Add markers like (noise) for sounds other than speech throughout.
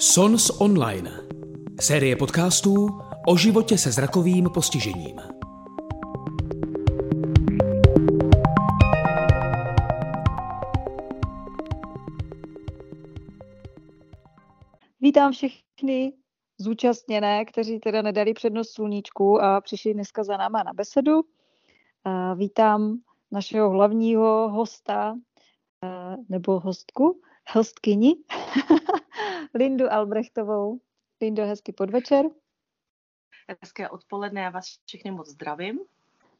Sons Online. Série podcastů o životě se zrakovým postižením. Vítám všechny zúčastněné, kteří teda nedali přednost sluníčku a přišli dneska za náma na besedu. Vítám našeho hlavního hosta, nebo hostku, hostkyni, (laughs) Lindu Albrechtovou. Lindo, hezký podvečer. Hezké odpoledne, já vás všechny moc zdravím.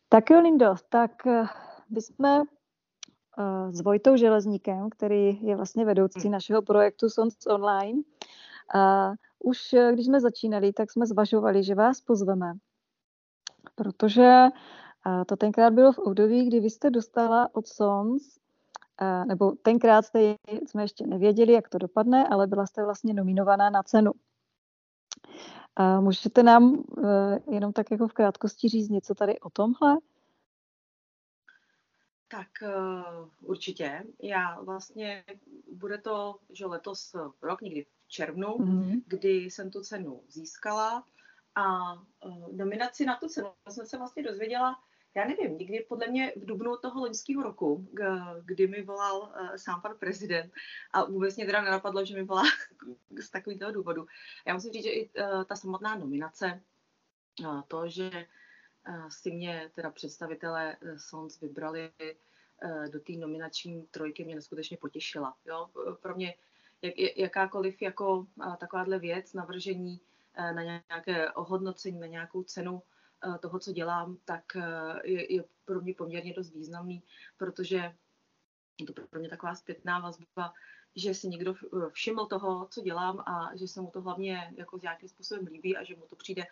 Tak jo, Lindo, tak eh, my jsme uh, s Vojtou Železníkem, který je vlastně vedoucí hmm. našeho projektu Sons Online. A už eh, když jsme začínali, tak jsme zvažovali, že vás pozveme, protože to tenkrát bylo v období, kdy vy jste dostala od Sons nebo tenkrát jste, jsme ještě nevěděli, jak to dopadne, ale byla jste vlastně nominovaná na cenu. A můžete nám e, jenom tak jako v krátkosti říct něco tady o tomhle? Tak uh, určitě. Já vlastně, bude to, že letos rok, někdy v červnu, mm-hmm. kdy jsem tu cenu získala a nominaci na tu cenu jsem se vlastně dozvěděla já nevím, někdy podle mě v dubnu toho loňského roku, kdy mi volal uh, sám pan prezident a vůbec mě teda nenapadlo, že mi volá (laughs) z takového důvodu. Já musím říct, že i uh, ta samotná nominace, to, že si mě teda představitelé Sons vybrali do té nominační trojky, mě neskutečně potěšila. Jo? Pro mě jak, jakákoliv jako takováhle věc, navržení na nějaké ohodnocení, na nějakou cenu, Eh, toho, co dělám, tak eh, je, je pro mě poměrně dost významný, protože je to pro mě taková zpětná vazba, že si někdo eh, všiml toho, co dělám a že se mu to hlavně jako nějakým způsobem líbí a že mu to přijde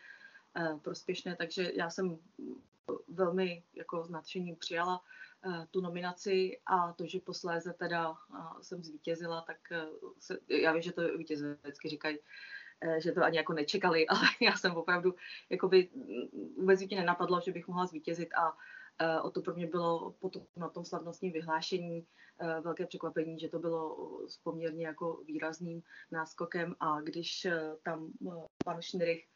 prospěšné, takže já jsem velmi jako s nadšením přijala tu nominaci a to, že posléze teda jsem zvítězila, tak se, já vím, že to vítěze vždycky říkají, Eh, že to ani jako nečekali, (laughs) ale já jsem opravdu, jakoby vůbec mě nenapadlo, že bych mohla zvítězit a eh, o to pro mě bylo potom na tom slavnostním vyhlášení eh, velké překvapení, že to bylo s poměrně jako výrazným náskokem a když tam pan Schnrich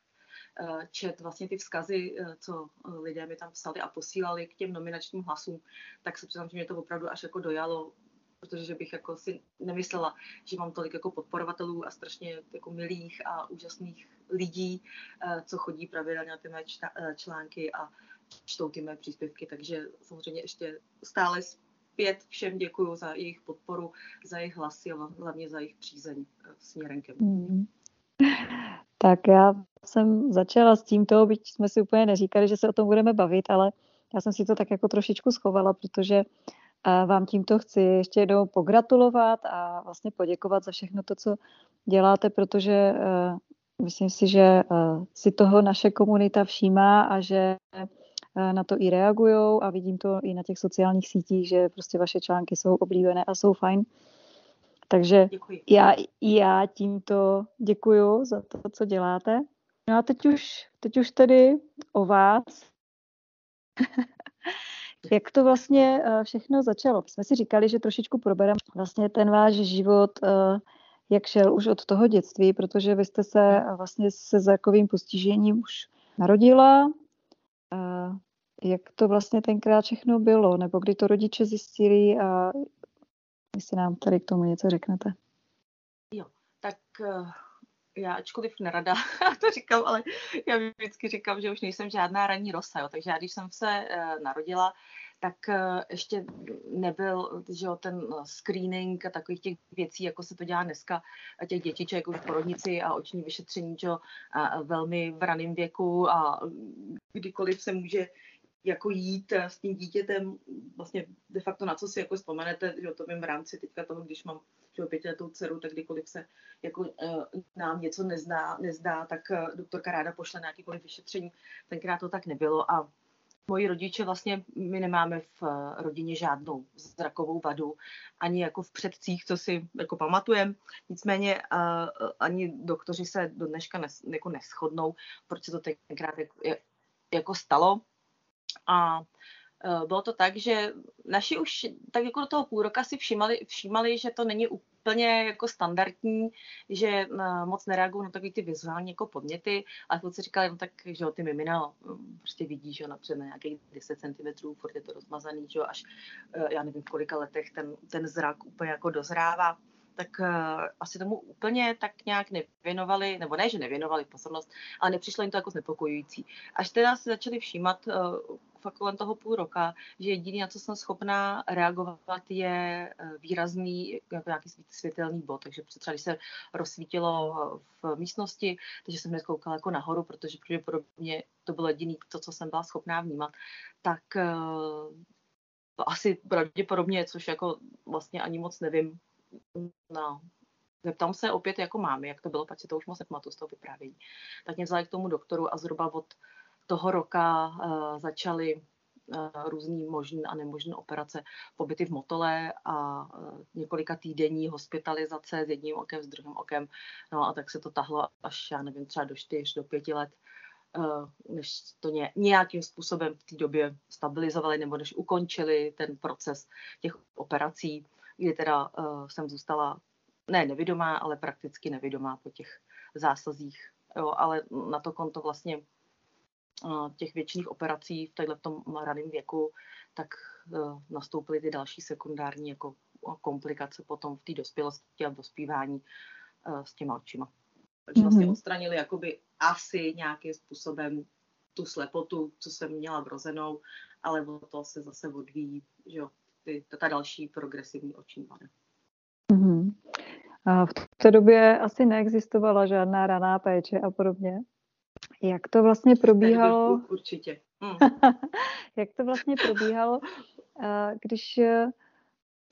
čet vlastně ty vzkazy, co lidé mi tam psali a posílali k těm nominačním hlasům, tak se přiznám, že mě to opravdu až jako dojalo protože bych jako si nemyslela, že mám tolik jako podporovatelů a strašně jako milých a úžasných lidí, eh, co chodí pravidelně na ty mé eh, články a čtou ty mé příspěvky, takže samozřejmě ještě stále zpět všem děkuji za jejich podporu, za jejich hlasy a hlavně za jejich přízeň eh, směrem ke mně. Mm. (laughs) Tak já jsem začala s tímto, byť jsme si úplně neříkali, že se o tom budeme bavit, ale já jsem si to tak jako trošičku schovala, protože uh, a vám tímto chci ještě jednou pogratulovat a vlastně poděkovat za všechno to, co děláte, protože uh, myslím si, že uh, si toho naše komunita všímá a že uh, na to i reagují a vidím to i na těch sociálních sítích, že prostě vaše články jsou oblíbené a jsou fajn. Takže děkuji. já, já tímto děkuju za to, co děláte. No a teď už, teď už tedy o vás. (laughs) Jak to vlastně eh, všechno začalo? Jsme si říkali, že trošičku probereme vlastně ten váš život, eh, jak šel už od toho dětství, protože vy jste se eh, vlastně se zrakovým postižením už narodila. Jak to vlastně tenkrát všechno bylo? Nebo kdy to rodiče zjistili a jestli nám tady k tomu něco řeknete? Jo, tak já ačkoliv nerada (laughs) to říkám, ale já vždycky říkám, že už nejsem žádná ranní rosa, jo. takže já když jsem se uh, narodila, tak uh, ještě nebyl že jo, ten screening a takových těch věcí, jako se to dělá dneska, těch dětiček už v porodnici a oční vyšetření, že jo, a velmi v raném věku a kdykoliv se může jako jít s tím dítětem, vlastně de facto na co si jako vzpomenete, že to vím v rámci teďka toho, když mám že pětiletou dceru, tak kdykoliv se jako uh, nám něco nezná, nezdá, tak uh, doktorka ráda pošle nějakýkoliv vyšetření. Tenkrát to tak nebylo a moji rodiče vlastně, my nemáme v uh, rodině žádnou zrakovou vadu, ani jako v předcích, co si jako pamatujem. Nicméně ani doktoři se do dneška nes, jako neschodnou, proč se to tenkrát jako, jako stalo. A Eh, bylo to tak, že naši už tak jako do toho půl roka si všímali, všímali že to není úplně jako standardní, že eh, moc nereagují na takové ty vizuální jako podněty, ale kluci říkali, no tak, že ty mimina hm, prostě vidí, že napřed na nějakých 10 cm, furt je to rozmazaný, že až eh, já nevím v kolika letech ten, ten zrak úplně jako dozrává tak uh, asi tomu úplně tak nějak nevěnovali, nebo ne, že nevěnovali pozornost, ale nepřišlo jim to jako znepokojující. Až teda se začali všímat uh, fakt kolem toho půl roka, že jediný, na co jsem schopná reagovat, je eh, výrazný jako nějaký světelný bod. Takže třeba když se rozsvítilo v místnosti, takže jsem hned koukala jako nahoru, protože pravděpodobně to bylo jediný to, co jsem byla schopná vnímat, tak asi pravděpodobně, což jako vlastně ani moc nevím, no, zeptám se opět jako mámy, jak to bylo, pak si to už moc nepamatuju z toho vyprávění. Tak mě vzali k tomu doktoru a zhruba od toho roka uh, začaly uh, různý možné a nemožné operace, pobyty v Motole a uh, několika týdenní hospitalizace s jedním okem, s druhým okem. No a tak se to tahlo až, já nevím, třeba do 4, do 5 let, než to ně, nějakým způsobem v té době stabilizovali nebo než ukončili ten proces těch operací kdy teda jsem zůstala ne nevidomá, ale prakticky nevidomá po těch zásazích. Jo, ale na to konto vlastně těch většiných operací v tom raném věku, tak uh, nastoupily ty další sekundární jako komplikace potom v té dospělosti a v dospívání uh, s těma očima. Takže vlastně mm-hmm. odstranili jakoby asi nějakým způsobem tu slepotu, co jsem měla vrozenou, ale o to se zase odvíjí, že jo, ty, ta další progresivní oční vada. Mm-hmm. A v té době asi neexistovala žádná raná péče a podobně. (laughs) Jak to vlastně probíhalo? Určitě. Mm. Jak to vlastně probíhalo, když e,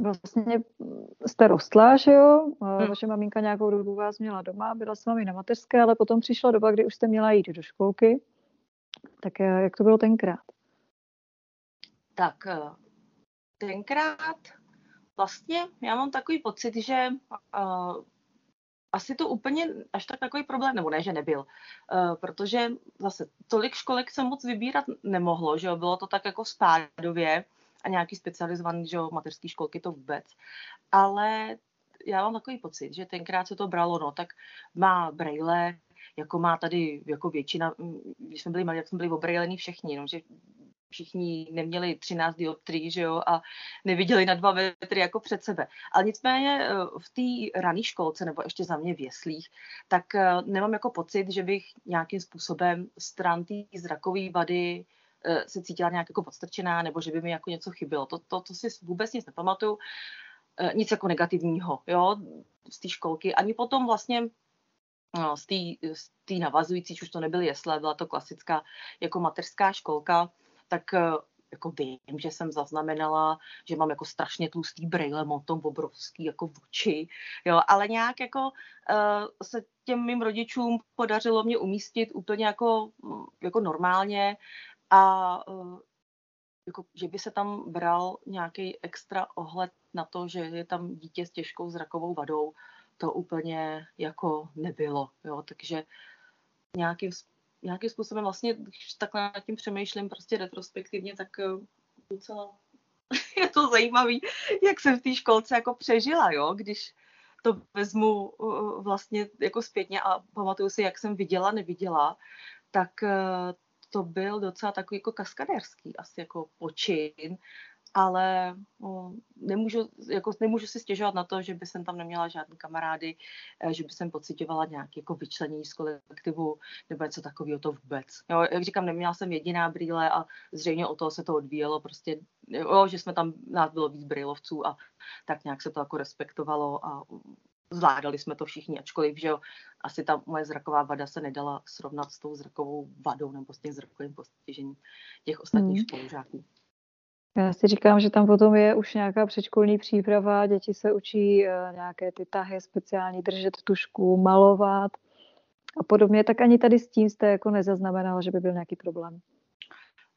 vlastně jste rostla, že jo? Hmm. Vaše maminka nějakou dobu vás měla doma, byla s vámi na mateřské, ale potom přišla doba, kdy už jste měla jít do školky. Tak e, jak to bylo tenkrát? Tak tenkrát vlastně já mám takový pocit, že asi to úplně až tak takový problém, nebo ne, že nebyl, uh, protože zase tolik školek se moc vybírat nemohlo, že jo, bylo to tak jako spádově a nějaký specializovaný, že jo, mateřský školky to vůbec, ale já mám takový pocit, že tenkrát se to bralo, no, tak má braille, jako má tady jako většina, když jsme byli malí, jak jsme byli obrejlení všichni, no, že všichni neměli 13 dioptrií, že jo, a neviděli na dva metry jako před sebe. Ale nicméně eh, v té rané školce, nebo ještě za mě v jeslích, tak eh, nemám jako pocit, že bych nějakým způsobem stran té zrakové vady eh, se cítila nějak jako podstrčená, nebo že by mi jako něco chybělo. To, to, to si vůbec nic nepamatuju. Nic jako negativního, jo, z té školky. Ani potom vlastně no, z té navazující, už to nebyly jesle, byla to klasická jako mateřská školka, tak eh, jako vím, že jsem zaznamenala, že mám jako strašně tlustý brejle, mám tom obrovský jako oči, jo, ale nějak jako uh, se těm mým rodičům podařilo mě umístit úplně jako, mm, jako normálně a uh, jako, že by se tam bral nějaký extra ohled na to, že je tam dítě s těžkou zrakovou vadou, to úplně jako nebylo, jo, takže nějakým nějakým způsobem vlastně, když takhle nad tím přemýšlím prostě retrospektivně, tak eh, docela (laughs) je to zajímavý, jak jsem v té školce jako přežila, jo, když to vezmu eh, vlastně jako zpětně a pamatuju si, jak jsem viděla, neviděla, tak eh, to byl docela takový jako kaskadérský asi jako počin ale no, nemůžu, jako, nemůžu si stěžovat na to, že by jsem tam neměla žádný kamarády, eh, že by jsem pocitovala nějaké jako vyčlení z kolektivu nebo něco takového to vůbec. Jo, jak říkám, neměla jsem jediná brýle a zřejmě o toho se to odvíjelo, prostě, jo, že jsme tam, nás bylo víc brýlovců a tak nějak se to jako respektovalo a zvládali jsme to všichni, ačkoliv, že jo, asi ta moje zraková vada se nedala srovnat s tou zrakovou vadou nebo s tím zrakovým postižením těch ostatních mm. spolužáků. Já si říkám, že tam potom je už nějaká předškolní příprava, děti se učí eh, nějaké ty tahy speciální, držet tušku, malovat a podobně, tak ani tady s tím jste jako nezaznamenala, že by byl nějaký problém.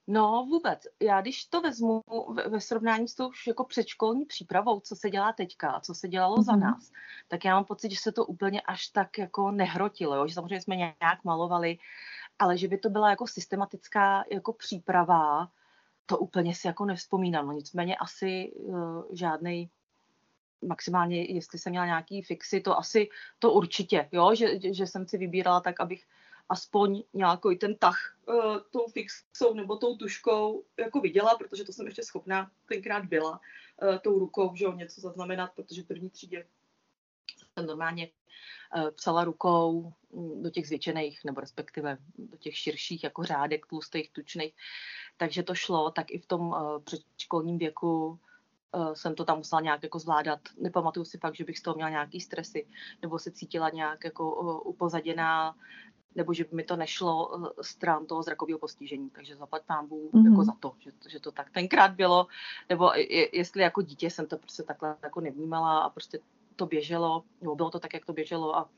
No vůbec. Já když to vezmu ve, srovnání s tou už jako předškolní přípravou, co se dělá teďka a co se dělalo mm-hmm. za mhm. nás, tak já mám pocit, že se to úplně až tak jako nehrotilo, jo? že samozřejmě jsme nějak malovali, ale že by to byla jako systematická jako příprava, to úplně si jako nevzpomínám. No, nicméně asi uh, žádný maximálně, jestli jsem měla nějaký fixy, to asi, to určitě, jo, že, že jsem si vybírala tak, abych aspoň nějaký ten tah uh, tou fixou nebo tou tuškou jako viděla, protože to jsem ještě schopná tenkrát byla uh, tou rukou, že jo, něco zaznamenat, protože v první třídě jsem normálně uh, psala rukou mm, do těch zvětšených, nebo respektive do těch širších jako řádek, tlustých, tučných, takže to šlo, tak i v tom uh, předškolním věku uh, jsem to tam musela nějak jako zvládat. Nepamatuju si fakt, že bych z toho měla nějaký stresy, nebo se cítila nějak jako upozaděná, nebo že by mi to nešlo stran toho zrakového postižení. Takže zaplať pán Bůh mm-hmm. jako za to, že, že to tak tenkrát bylo. Nebo je, jestli jako dítě jsem to prostě takhle jako nevnímala a prostě to běželo, nebo bylo to tak, jak to běželo a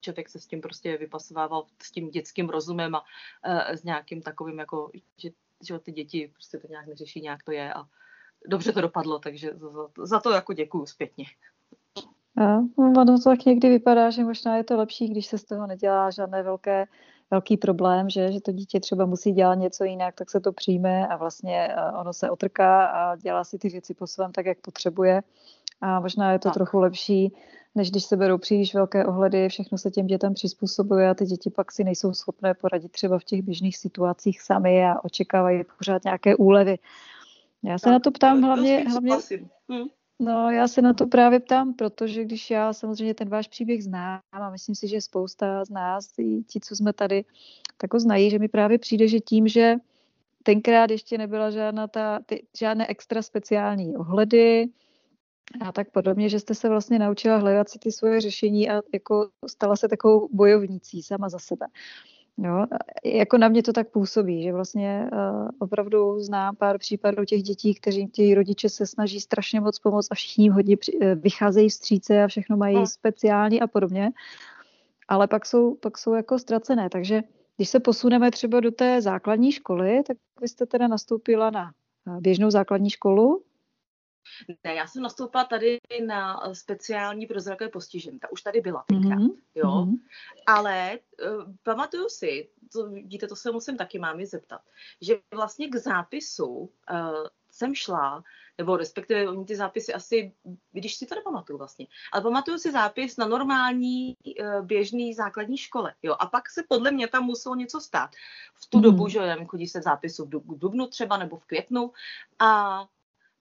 člověk se s tím prostě vypasovával s tím dětským rozumem a uh, s nějakým takovým jako, že, že ty děti prostě to nějak neřeší, nějak to je a dobře to dopadlo, takže za, za to jako děkuju zpětně. A, ono to tak někdy vypadá, že možná je to lepší, když se z toho nedělá žádné velké, velký problém, že, že to dítě třeba musí dělat něco jinak, tak se to přijme a vlastně ono se otrká a dělá si ty věci po svém tak, jak potřebuje. A možná je to tak. trochu lepší, než když se berou příliš velké ohledy, všechno se těm dětem přizpůsobuje a ty děti pak si nejsou schopné poradit třeba v těch běžných situacích sami a očekávají pořád nějaké úlevy. Já se tak, na to ptám hlavně, hlavně hm. No, já se na to právě ptám, protože když já samozřejmě ten váš příběh znám a myslím si, že spousta z nás, i ti, co jsme tady, tak ho znají, že mi právě přijde, že tím, že tenkrát ještě nebyla žádná ta, ty, žádné extra speciální ohledy a tak podobně, že jste se vlastně naučila hledat si ty svoje řešení a jako stala se takovou bojovnicí sama za sebe. Jo, jako na mě to tak působí, že vlastně uh, opravdu znám pár případů těch dětí, kteří ti rodiče se snaží strašně moc pomoct a všichni jim hodně při, uh, vycházejí vstříce a všechno mají hmm. speciální a podobně, ale pak jsou, pak jsou jako ztracené. Takže když se posuneme třeba do té základní školy, tak vy jste teda nastoupila na běžnou základní školu, ne, já jsem nastoupila tady na eh, speciální pro zrakové postižení. Ta už tady byla tenkrát, mm-hmm. jo. Mm-hmm. Ale uh, pamatuju si, to, vidíte, to se musím taky mámi zeptat, že vlastně k zápisu uh, jsem šla, nebo respektive oni ty zápisy asi, když si to nepamatuju vlastně, ale pamatuju si zápis na normální uh, běžný základní škole, jo, a pak se podle mě tam muselo něco stát. V tu mm. dobu, že nevím, chodí se zápisu v dubnu třeba, nebo v květnu a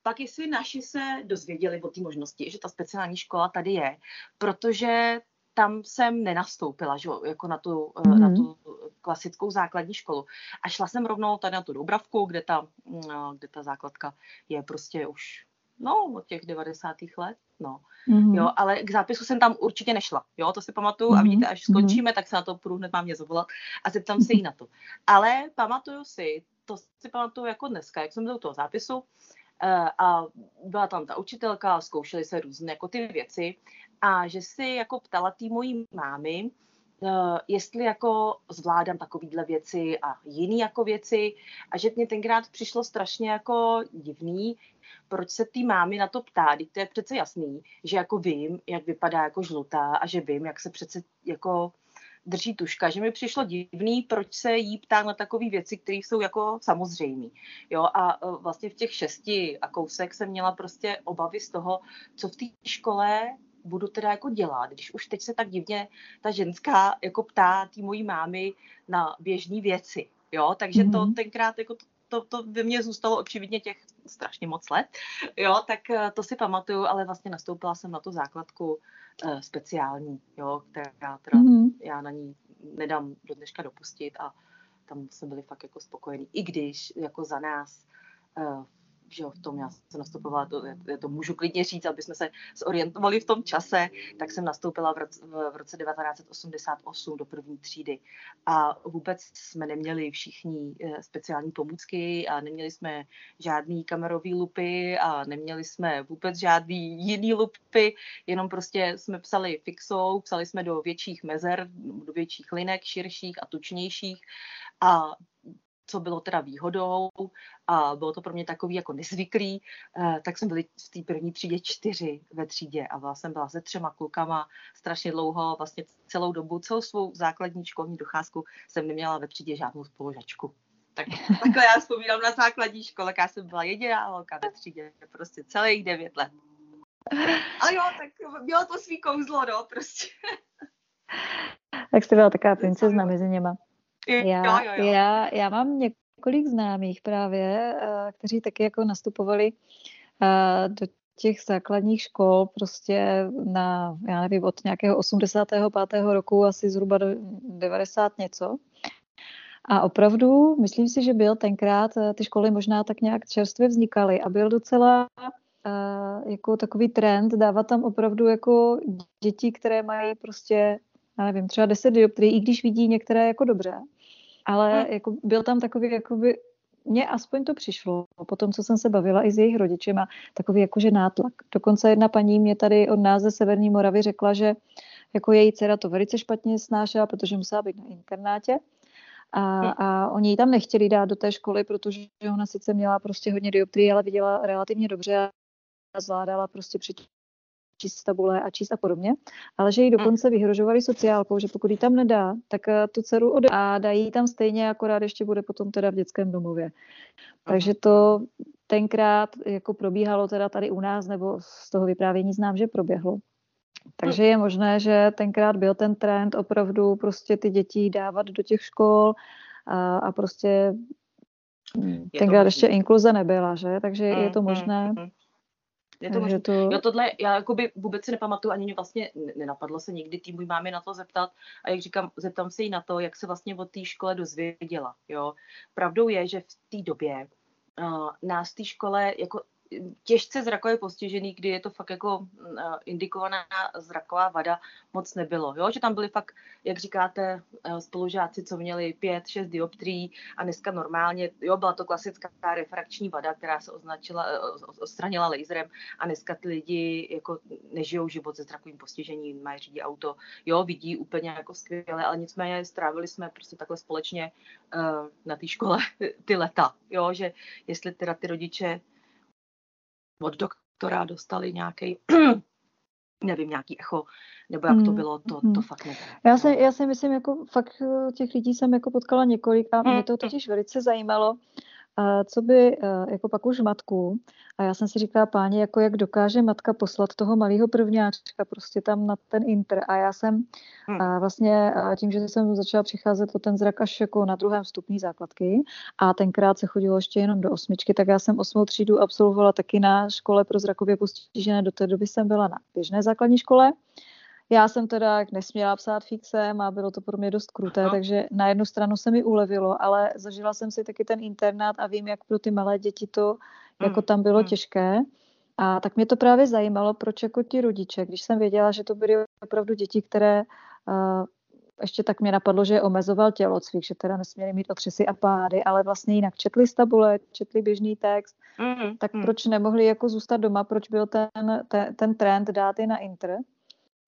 pak jestli naši se dozvěděli o té možnosti, že ta speciální škola tady je, protože tam jsem nenastoupila, že, jako na tu, mm-hmm. na tu klasickou základní školu. A šla jsem rovnou tady na tu Dobravku, kde ta, mm, kde ta základka je prostě už no, od těch 90. let, no. Mm-hmm. Jo, ale k zápisu jsem tam určitě nešla, jo, to si pamatuju mm-hmm. a vidíte, až skončíme, mm-hmm. tak se na to půjdu hned mám mě zavolat a zeptám se jí na to. Ale pamatuju si, to si pamatuju jako dneska, jak jsem byl u toho zápisu, Eh, a byla tam ta učitelka, zkoušely se různé jako ty věci. A že si jako ptala tý mojí mámy, eh, jestli jako zvládám takovýhle věci a jiný jako věci. A že mě tenkrát přišlo strašně jako divný, proč se ty mámy na to ptá, to je přece jasný, že jako vím, jak vypadá jako žlutá a že vím, jak se přece jako drží tuška, že mi přišlo divný, proč se jí ptá na takové věci, které jsou jako samozřejmé. Jo, a e, vlastně v těch šesti a kousek jsem měla prostě obavy z toho, co v té škole budu teda jako dělat, když už teď se tak divně ta ženská jako ptá tý mojí mámy na běžné věci. Jo, takže mm-hmm. to mhm. tenkrát jako to, to, to ve mně zůstalo očividně těch strašně moc let, jo, tak e, to si pamatuju, ale vlastně nastoupila jsem na tu základku uh, speciální, jo, která teda mm-hmm. já na ní nedám do dneška dopustit a tam jsme byli fakt jako spokojení. I když jako za nás uh, že v tom já jsem nastupovala, to, to můžu klidně říct, aby jsme se zorientovali v tom čase, tak jsem nastoupila v roce, v roce 1988 do první třídy. A vůbec jsme neměli všichni eh, speciální pomůcky a neměli jsme žádný kamerový lupy a neměli jsme vůbec žádný jiný lupy, jenom prostě jsme psali fixou, psali jsme do větších mezer, do větších linek, širších a tučnějších. A co bylo teda výhodou a bylo to pro mě takový jako nezvyklý, eh, tak jsem byli v té první třídě čtyři ve třídě a byla jsem byla se třema klukama strašně dlouho, vlastně celou dobu, celou svou základní školní docházku jsem neměla ve třídě žádnou spolužačku. Tak, takhle já vzpomínám na základní škole, já jsem byla jediná holka ve třídě, prostě celých devět let. Ale jo, tak mělo to svý kouzlo, no, prostě. Tak jste byla taková princezna mezi něma. Já, jo, jo, jo. Já, já mám několik známých právě, eh, kteří taky jako nastupovali eh, do těch základních škol prostě na, já nevím, od nějakého 85. roku asi zhruba do 90 něco. A opravdu, myslím si, že byl tenkrát, eh, ty školy možná tak nějak čerstvě vznikaly a byl docela uh, jako takový trend dávat tam opravdu jako děti, které mají prostě, já nevím, třeba 10 dioptrií, i když vidí některé jako dobře. Ale hmm. jako byl tam takový jakoby mně aspoň to přišlo, po tom, co jsem se bavila i s jejich rodičema, takový jakože nátlak. Dokonce jedna paní mě tady od nás ze Severní Moravy řekla, že jako její dcera to velice špatně snášela, protože musela být na internátě. A, hm. a oni ji tam nechtěli dát do té školy, protože ona sice měla prostě hodně dioptrií, ale viděla relativně dobře a zvládala prostě přečíst číst tabule a číst a podobně, ale že jí hm. dokonce vyhrožovali sociálkou, že pokud jí tam nedá, tak eh, tu dceru ode a dají tam stejně, akorát ještě bude potom teda v dětském domově. Takže to tenkrát jako probíhalo teda tady u nás, nebo z toho vyprávění znám, že proběhlo. Takže je možné, že tenkrát byl ten trend opravdu prostě ty děti dávat do těch škol a, a prostě je tenkrát ještě inkluze nebyla, že? Takže je to možné. Je to možné. To... Jo, tohle já jakoby vůbec si nepamatuju, ani mě vlastně nenapadlo se nikdy tým můj mámy na to zeptat a jak říkám, zeptám se jí na to, jak se vlastně o té škole dozvěděla, jo. Pravdou je, že v té době uh, nás v té škole jako těžce zrakově postižený, kdy je to fakt jako eh, indikovaná zraková vada, moc nebylo. Jo? Že tam byli fakt, jak říkáte, eh, spolužáci, co měli 5-6 dioptrií a dneska normálně, jo, byla to klasická refrakční vada, která se označila, eh, odstranila laserem a dneska ty lidi jako nežijou život se zrakovým postižením, mají řídí auto, jo, vidí úplně jako skvěle, ale nicméně strávili jsme prostě takhle společně uh, na té škole (laughs) ty leta, jo, že jestli teda ty rodiče od doktora dostali nějaký (clears throat) nevím, nějaký echo, nebo jak to hmm, bylo, to, to hmm. fakt nevím. Já si, já si myslím, jako fakt eh, těch lidí jsem jako potkala několik a mě to totiž velice zajímalo, co by e, jako pak už matku. A já jsem si říkala, páni, jako jak dokáže matka poslat toho malého prvňáčka prostě tam na ten inter. A já jsem hmm. a vlastně tím, že jsem začala přicházet o ten zrak až jako na druhém stupni základky a tenkrát se chodilo ještě jenom do osmičky, tak já jsem osmou třídu absolvovala taky na škole pro zrakově postižené. Do té doby jsem byla na běžné základní škole. Já jsem teda nesměla psát fixem a bylo to pro mě dost kruté, Aha. takže na jednu stranu se mi ulevilo, ale zažila jsem si taky ten internát a vím, jak pro ty malé děti to jako hmm. tam bylo hmm. těžké. A tak mě to právě zajímalo, proč jako ti rodiče, když jsem věděla, že to byly opravdu děti, které uh, ještě tak mě napadlo, že omezoval tělocvik, že teda nesměli mít otřesy a pády, ale vlastně jinak četli z tabule, četli běžný text, mm, tak mm. proč nemohli jako zůstat doma, proč byl ten, ten, ten trend dát i na inter?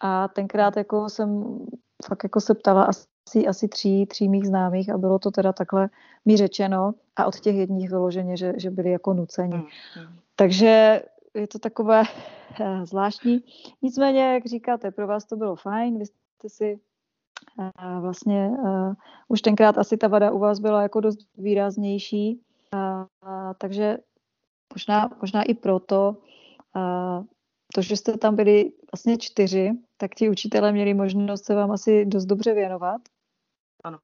A tenkrát jako jsem fakt jako se ptala asi, asi tří, tří mých známých a bylo to teda takhle mi řečeno a od těch jedních vyloženě, že, že byli jako nuceni. Mm, mm. Takže je to takové eh, zvláštní. Nicméně, jak říkáte, pro vás to bylo fajn, vy jste si eh, vlastně uh, už tenkrát asi ta vada u vás byla jako dost výraznější, takže možná, možná i proto to, že jste tam byli vlastně čtyři, tak ti učitelé měli možnost se vám asi dost dobře věnovat. Ano.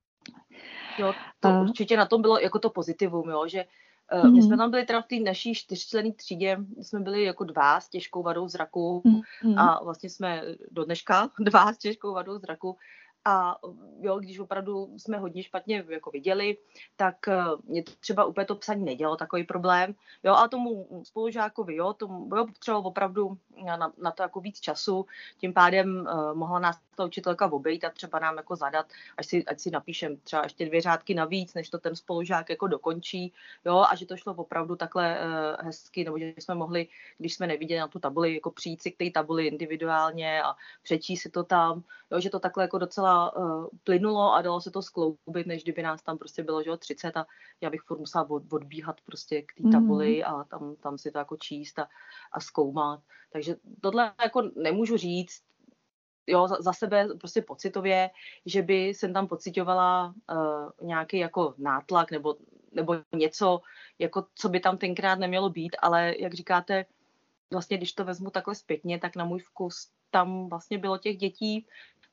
Jo, to a... určitě na tom bylo jako to pozitivum, jo, že uh, mm-hmm. my jsme tam byli teda v té naší čtyřčlenné třídě, jsme byli jako dva s těžkou vadou zraku mm-hmm. a vlastně jsme do dneška (laughs) dva s těžkou vadou zraku a jo, když opravdu jsme hodně špatně jako viděli, tak eh, mě třeba úplně to psaní nedělo takový problém. Jo, a tomu spolužákovi, jo, tomu jo, potřeboval opravdu na, na, to jako víc času, tím pádem uh, mohla nás ta učitelka obejít a třeba nám jako zadat, až si, ať si napíšem třeba ještě dvě řádky navíc, než to ten spolužák jako dokončí, jo, a že to šlo opravdu takhle uh, hezky, nebo že jsme mohli, když jsme neviděli na tu tabuli, jako přijít si k té tabuli individuálně a přečíst si to tam, jo, že to takhle jako docela uh, plynulo a dalo se to skloubit, než kdyby nás tam prostě bylo, že jo, 30 a já bych furt musela od, odbíhat prostě k té tabuli mm. a tam, tam si to jako číst a, a zkoumat. Takže tohle jako nemůžu říct, jo, za, za sebe prostě pocitově, že by jsem tam pocitovala uh, nějaký jako nátlak nebo nebo něco, jako co by tam tenkrát nemělo být, ale jak říkáte, vlastně když to vezmu takhle zpětně, tak na můj vkus tam vlastně bylo těch dětí,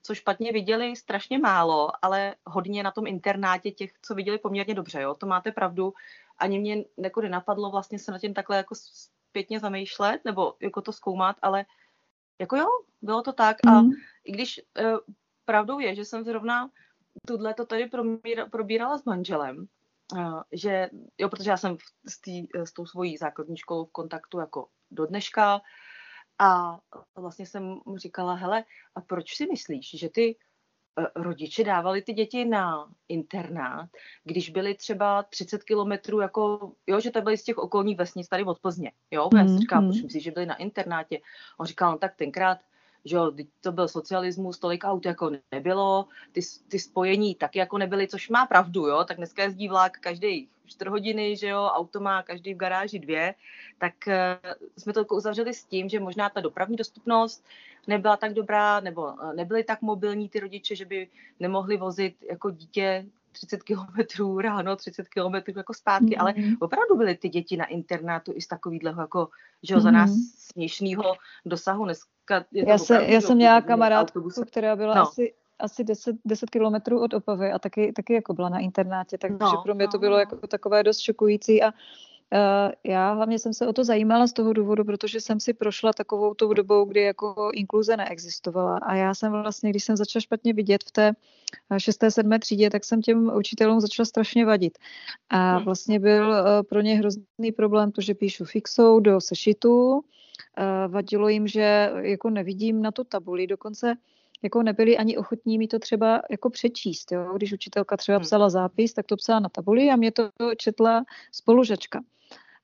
co špatně viděli, strašně málo, ale hodně na tom internátě těch, co viděli poměrně dobře, jo, to máte pravdu. Ani mě jako nenapadlo vlastně se na tím takhle jako zpětně zamýšlet, nebo jako to zkoumat, ale jako jo, bylo to tak a mm. i když uh, pravdou je, že jsem zrovna tuhle to tady probírala s manželem, uh, že jo, protože já jsem s, tý, s tou svojí základní školou v kontaktu jako do dneška a vlastně jsem mu říkala, hele, a proč si myslíš, že ty eh, rodiče dávali ty děti na internát, když byly třeba 30 kilometrů, jako, jo, že to byly z těch okolních vesnic tady od Plzně, jo, mm, já si říkám, mm. proč myslíš, že byli na internátě? On říkal, no tak tenkrát že jo, to byl socialismus, tolik aut jako nebylo, ty, ty spojení taky jako nebyly, což má pravdu, jo, tak dneska jezdí vlak každý 4 hodiny, že jo, auto má každý v garáži dvě, tak uh, jsme to uzavřeli s tím, že možná ta dopravní dostupnost nebyla tak dobrá, nebo uh, nebyly tak mobilní ty rodiče, že by nemohli vozit jako dítě 30 kilometrů ráno, 30 kilometrů jako zpátky, mm-hmm. ale opravdu byly ty děti na internátu i z takovýhleho jako, že jo, mm-hmm. za nás mhm. směšného dosahu. Dneska je já, se, já jsem měla kamarádku, která byla no. asi asi 10, 10 kilometrů od Opavy a taky, taky jako byla na internátě, takže no, pro mě no, to bylo jako takové dost šokující a já hlavně jsem se o to zajímala z toho důvodu, protože jsem si prošla takovou tou dobou, kdy jako inkluze neexistovala a já jsem vlastně, když jsem začala špatně vidět v té 6. 7. třídě, tak jsem těm učitelům začala strašně vadit. A hmm. vlastně byl uh, pro ně hrozný problém to, že píšu fixou do sešitu, vadilo jim, že jako nevidím na tu tabuli, dokonce jako nebyli ani ochotní mi to třeba jako přečíst. Jo? Když učitelka třeba hmm. psala zápis, tak to psala na tabuli a mě to četla spolužačka.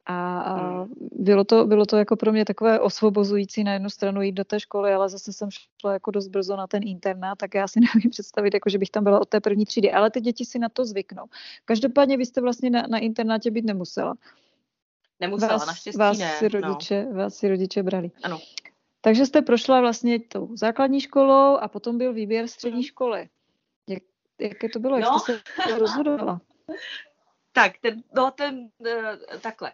A, a hmm. bylo, to, bylo to jako pro mě takové osvobozující na jednu stranu jít do té školy, ale zase jsem šla jako dost brzo na ten internát, tak já si (laughs) nevím představit, jako že bych tam byla od té první třídy. Ale ty děti si na to zvyknou. Každopádně vy jste vlastně na, na internátě být nemusela. Nemusela, vás, naštěstí vás ne. Si rodiče, no. Vás si rodiče brali. Ano. Takže jste prošla vlastně tou základní školou a potom byl výběr střední školy. Jak, jaké to bylo? Jak no. jste se rozhodovala? (laughs) tak, ten, no ten, uh, takhle.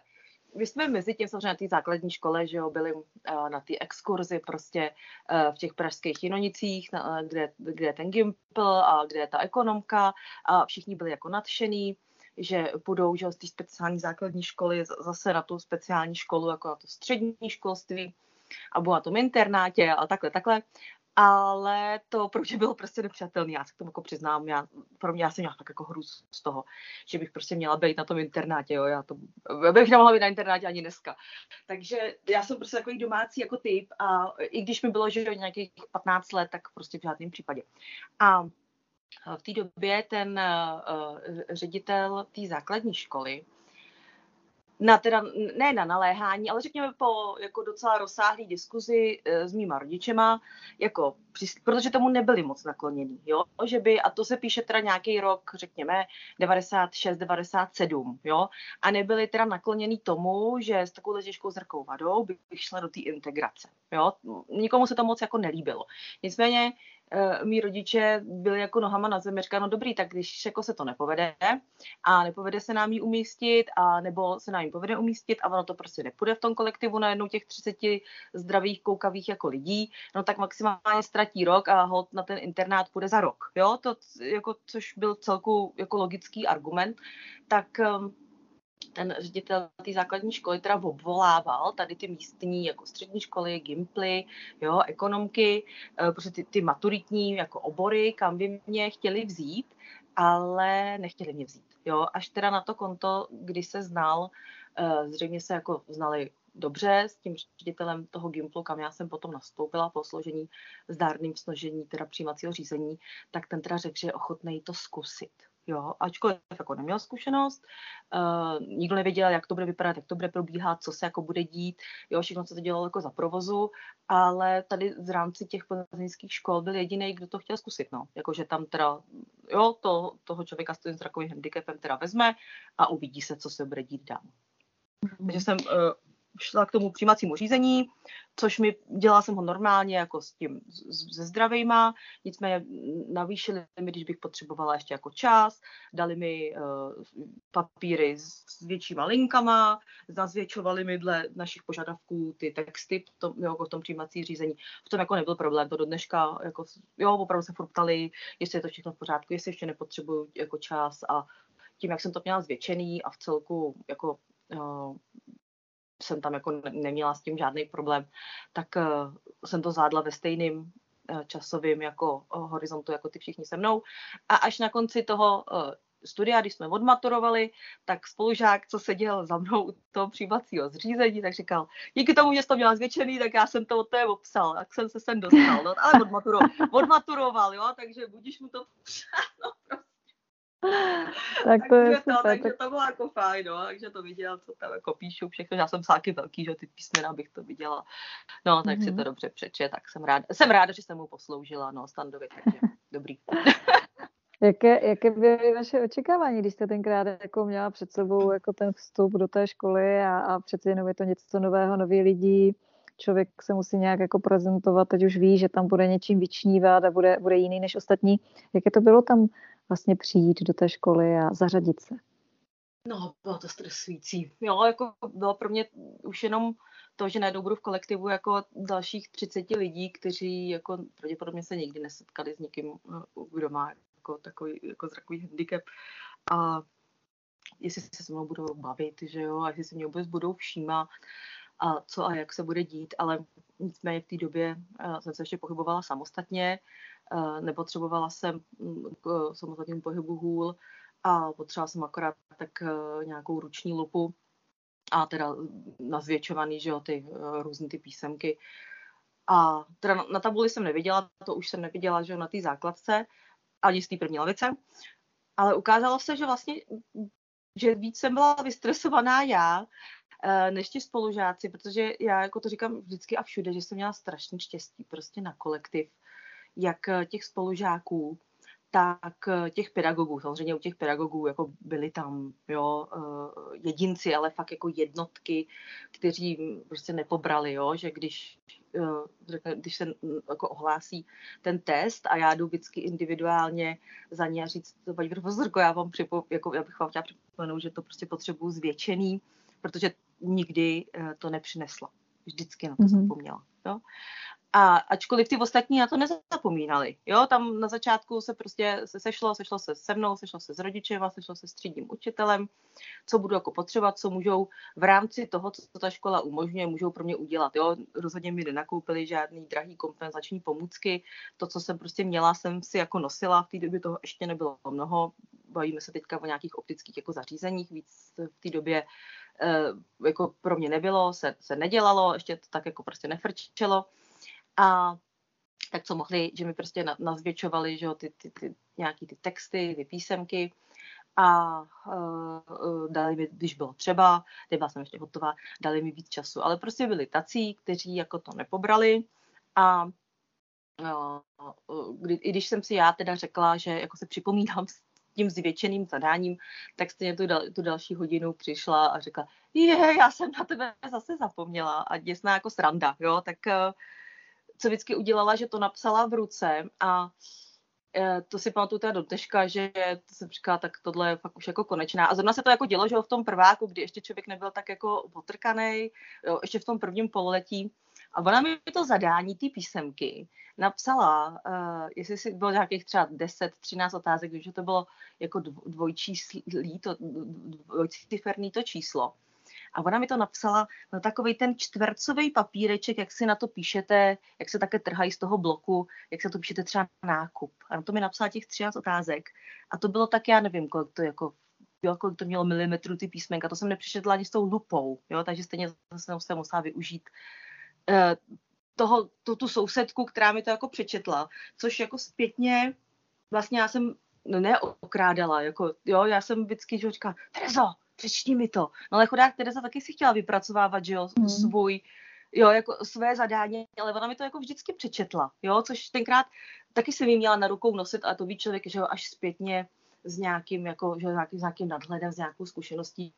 My jsme mezi tím samozřejmě na té základní škole, že jo, byli uh, na té exkurzi prostě uh, v těch pražských Jinonicích, kde, kde je ten Gimpl a kde je ta ekonomka a všichni byli jako nadšený že půjdou že z té speciální základní školy zase na tu speciální školu, jako na to střední školství a byla na tom internátě a takhle, takhle. Ale to pro mě bylo prostě nepřijatelné. Já se k tomu jako přiznám, já, pro mě já jsem měla tak jako hru z toho, že bych prostě měla být na tom internátě, jo. Já to, bych nemohla být na internátě ani dneska. Takže já jsem prostě takový domácí jako typ a i když mi bylo, že nějakých 15 let, tak prostě v žádném případě. A v té době ten uh, ředitel té základní školy na teda, ne na naléhání, ale řekněme po jako docela rozsáhlý diskuzi e, s mýma rodičema, jako, protože tomu nebyli moc naklonění, jo, že by, a to se píše teda nějaký rok, řekněme, 96, 97, jo, a nebyli teda naklonění tomu, že s takovou těžkou zrkou vadou bych šla do té integrace, jo, nikomu se to moc jako nelíbilo. Nicméně mý rodiče byli jako nohama na zemi, říkali, no dobrý, tak když jako se to nepovede a nepovede se nám ji umístit a nebo se nám ji povede umístit a ono to prostě nepůjde v tom kolektivu na jednou těch 30 zdravých, koukavých jako lidí, no tak maximálně ztratí rok a hod na ten internát půjde za rok, jo, to jako, což byl celku jako logický argument, tak um, ten ředitel té základní školy teda obvolával tady ty místní jako střední školy, gimply, jo, ekonomky, eh, prostě ty, ty maturitní jako obory, kam by mě chtěli vzít, ale nechtěli mě vzít. Jo, až teda na to konto, kdy se znal, eh, zřejmě se jako znali dobře s tím ředitelem toho Gimplu, kam já jsem potom nastoupila po složení zdárným snažení teda přijímacího řízení, tak ten teda řekl, že je ochotný to zkusit. Jo, ačkoliv jako neměl zkušenost, uh, nikdo nevěděl, jak to bude vypadat, jak to bude probíhat, co se jako bude dít, jo, všechno se to dělalo jako za provozu, ale tady z rámci těch plzeňských škol byl jediný, kdo to chtěl zkusit, no, jakože tam teda, jo, to, toho člověka s tím zrakovým handicapem teda vezme a uvidí se, co se bude dít dál. Takže jsem uh, šla k tomu přijímacímu řízení, což mi dělala jsem ho normálně jako s tím se zdravejma, nicméně navýšili mi, když bych potřebovala ještě jako čas, dali mi uh, papíry s, s většíma linkama, nazvětšovali mi dle našich požadavků ty texty v tom, jo, v tom přijímací řízení. V tom jako nebyl problém, to do dneška, jako, jo, opravdu se furt ptali, jestli je to všechno v pořádku, jestli ještě nepotřebuju jako čas a tím, jak jsem to měla zvětšený a v celku jako uh, jsem tam jako neměla s tím žádný problém, tak uh, jsem to zvládla ve stejným uh, časovým jako uh, horizontu, jako ty všichni se mnou. A až na konci toho studia, když jsme odmaturovali, tak spolužák, co seděl za mnou u toho přijímacího zřízení, tak říkal, díky tomu, že jsi to měla zvětšený, tak já jsem to od té obsal, tak jsem se sem dostal, no, ale odmaturo, (laughs) odmaturoval, jo, takže budíš mu to (laughs) no, prostě (laughs) tak to je super. To, takže to bylo jako fajn, no, takže to viděl, co tam jako píšu, všechno. Já jsem sáky velký, že ty písmena bych to viděla. No, tak mm-hmm. si to mhm. dobře přeče, tak jsem ráda, jsem ráda, že jsem mu posloužila, no, standovi, takže (laughs) dobrý. Jaké, jaké byly vaše očekávání, když jste tenkrát jako měla před sebou jako ten vstup do té školy a, a přeci jenom je to něco nového, noví lidi, člověk se musí nějak jako prezentovat, teď už ví, že tam bude něčím vyčnívat a bude, bude jiný než ostatní. Jaké to bylo tam vlastně přijít do té školy a zařadit se? No, bylo to stresující. Jo, jako bylo pro mě už jenom to, že najednou budu v kolektivu jako dalších 30 lidí, kteří jako pravděpodobně se nikdy nesetkali s někým, kdo má jako takový jako zrakový handicap. A jestli se se mnou budou bavit, že jo, a jestli se mě vůbec budou všímat a co a jak se bude dít, ale nicméně v té době uh, jsem se ještě pohybovala samostatně, nepotřebovala jsem mm, k samostatnému pohybu hůl a potřebovala jsem akorát tak uh, nějakou ruční lupu a teda nazvětšovaný, že jo, ty uh, různé ty písemky. A teda na, na tabuli jsem neviděla, to už jsem neviděla, že jo, na té základce, ani z té první lavice, ale ukázalo se, že vlastně že víc jsem byla vystresovaná já, Eh, než ti spolužáci, protože já jako to říkám vždycky a všude, že jsem měla strašně štěstí prostě na kolektiv, jak eh, těch spolužáků, tak eh, těch pedagogů, samozřejmě u těch pedagogů jako byli tam jo, jedinci, ale fakt jako jednotky, kteří prostě nepobrali, jo, že když, když se mm, jako ohlásí ten test a já jdu vždycky individuálně za ně a říct, paní profesorko, já vám připo, jako, já bych vám chtěla připomenout, že to prostě potřebuju zvětšený, protože nikdy eh, to nepřinesla. Vždycky na to mm-hmm. zapomněla. Jo? A ačkoliv ty ostatní na to nezapomínali. Jo, tam na začátku se prostě se sešlo, sešlo se se mnou, sešlo se s rodičem, sešlo se s třídním učitelem, co budu jako potřebovat, co můžou v rámci toho, co ta škola umožňuje, můžou pro mě udělat. Jo, rozhodně mi nenakoupili žádný drahý kompenzační pomůcky. To, co jsem prostě měla, jsem si jako nosila. V té době toho ještě nebylo mnoho. Bavíme se teďka o nějakých optických jako zařízeních. Víc v té době Eh, jako pro mě nebylo, se, se nedělalo, ještě to tak jako prostě nefrčelo. A tak co mohli, že mi prostě nazvětšovali, že jo, ty, ty, ty, nějaký ty texty, ty písemky. A uh, dali mi, když bylo třeba, nebyla jsem ještě hotová, dali mi víc času. Ale prostě byli tací, kteří jako to nepobrali. A uh, kdy, i když jsem si já teda řekla, že jako se připomínám s tím zvětšeným zadáním, tak stejně tu, dal, tu další hodinu přišla a řekla, je, já jsem na tebe zase zapomněla. A děsná jako sranda, jo, tak eh, co vždycky udělala, že to napsala v ruce a eh, to si pamatuju teda do težka, že to jsem říkala, tak tohle je fakt už jako konečná. A zrovna se to jako dělo, že v tom prváku, kdy ještě člověk nebyl tak jako potrkaný, ještě v tom prvním pololetí, a ona mi to zadání, ty písemky, napsala, uh, jestli si bylo nějakých třeba 10, 13 otázek, že to bylo jako dvojčíslí, to, dvojciferný to číslo. A ona mi to napsala na takový ten čtvercový papíreček, jak si na to píšete, jak se také trhají z toho bloku, jak se to píšete třeba nákup. A na to mi napsala těch 13 otázek. A to bylo tak, já nevím, kolik to jako jo, kolik to mělo milimetrů ty písmenka, to jsem nepřečetla ani s tou lupou, jo, takže stejně zase jsem musela využít uh, toho, tu, tu sousedku, která mi to jako přečetla, což jako zpětně vlastně já jsem no neokrádala, jako jo, já jsem vždycky, že říkala, Terezo, přečti mi to. No ale chudák Tereza taky si chtěla vypracovávat, že jo, mm. svůj, jo, jako své zadání, ale ona mi to jako vždycky přečetla, jo, což tenkrát taky jsem jí měla na rukou nosit a to ví člověk, že jo, až zpětně s nějakým, jako, že nějaký, s nějakým nadhledem, s nějakou zkušeností,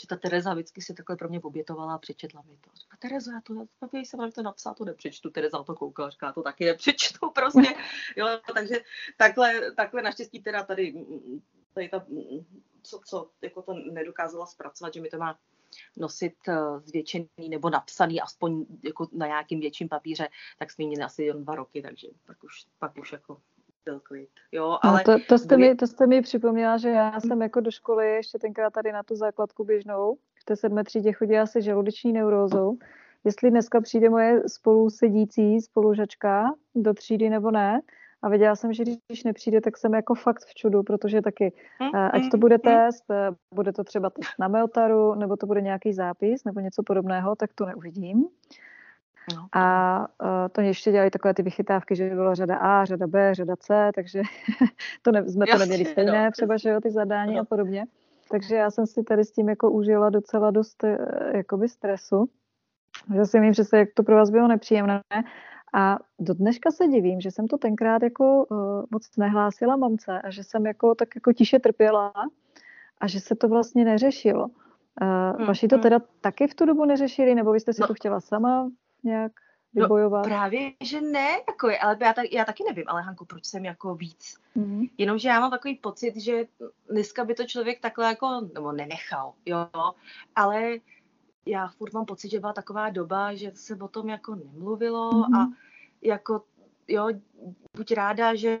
že ta Tereza vždycky si takhle pro mě obětovala a přečetla mi to. Říká, Terezo, já to, já jsem to napsal, to nepřečtu. Tereza to kouká, říká, to taky nepřečtu (laughs) prostě. (laughs) Jo, takže takhle, takhle naštěstí teda tady, tady ta, co, co jako to nedokázala zpracovat, že mi to má nosit eh, zvětšený nebo napsaný aspoň jako na nějakým větším papíře, tak jsme měli asi jen dva roky, takže pak už, pak už jako byl klid. Jo, no, ale no to, to, jste mi, to jste mi připomněla, že já jsem jako do školy ještě tenkrát tady na tu základku běžnou, v té sedmé třídě chodila se žaludeční neurózou. Jestli dneska přijde moje spolusedící spolužačka do třídy nebo ne, a věděla jsem, že když nepřijde, tak jsem jako fakt v čudu, protože taky, eh, ať hm, to bude hm. test, eh, bude to třeba test na Meotaru, nebo to bude nějaký zápis, nebo něco podobného, tak to neuvidím. No. A uh, to ještě dělali takové ty vychytávky, že byla řada A, řada B, řada C, takže (laughs) to ne, jsme Jasně, to neměli stejné, no. třeba, že jo, ty zadání no. a podobně. Takže já jsem si tady s tím jako užila docela dost jakoby stresu. Že si vím přesně, jak to pro vás bylo nepříjemné. A do dneška se divím, že jsem to tenkrát jako uh, moc nehlásila mamce a že jsem jako tak jako tiše trpěla a že se to vlastně neřešilo. Uh, hmm, vaši to hmm. teda taky v tu dobu neřešili, nebo vy jste si no. to chtěla sama nějak no, vybojovat? No, právě, že ne, jako je, ale já, tak, já taky nevím, ale Hanku, proč jsem jako víc? Mm-hmm. Jenomže já mám takový pocit, že dneska by to člověk takhle jako, nebo nenechal, jo, ale já furt mám pocit, že byla taková doba, že se o tom jako nemluvilo mm-hmm. a jako jo, buď ráda, že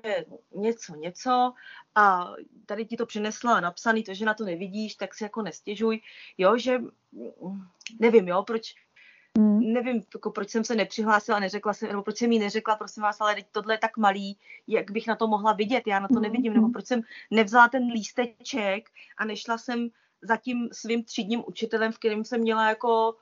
něco, něco a tady ti to přinesla napsaný, to, že na to nevidíš, tak si jako nestěžuj, jo, že nevím, jo, proč, mm. nevím, jako proč jsem se nepřihlásila, neřekla jsem, nebo proč jsem jí neřekla, prosím vás, ale teď tohle je tak malý, jak bych na to mohla vidět, já na to mm. nevidím, nebo proč jsem nevzala ten lísteček a nešla jsem za tím svým třídním učitelem, v kterém jsem měla jako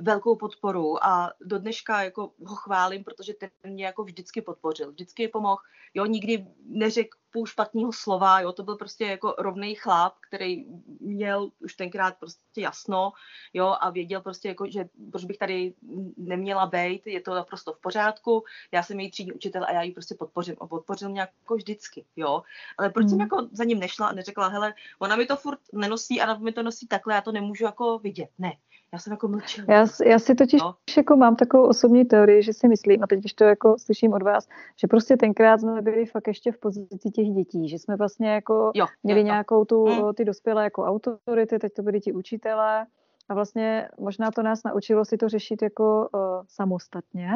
velkou podporu a do dneška jako ho chválím, protože ten mě jako vždycky podpořil, vždycky pomohl, jo, nikdy neřekl půl špatného slova, jo, to byl prostě jako rovný chlap, který měl už tenkrát prostě jasno, jo, a věděl prostě jako, že proč bych tady neměla být, je to naprosto v pořádku, já jsem její třídní učitel a já ji prostě podpořím. A podpořil mě jako vždycky, jo, ale proč mm. jsem hmm. jako za ním nešla a neřekla, hele, ona mi to furt nenosí a ona mi to nosí takhle, já to nemůžu jako vidět, ne, já jsem jako mlčela. Já, já si totiž no. jako mám takovou osobní teorii, že si myslím, a teď když to jako slyším od vás, že prostě tenkrát jsme byli fakt ještě v pozici těch dětí, že jsme vlastně jako jo, měli jo, nějakou tu, hmm. ty dospělé jako autority, teď to byli ti učitelé a vlastně možná to nás naučilo si to řešit jako uh, samostatně.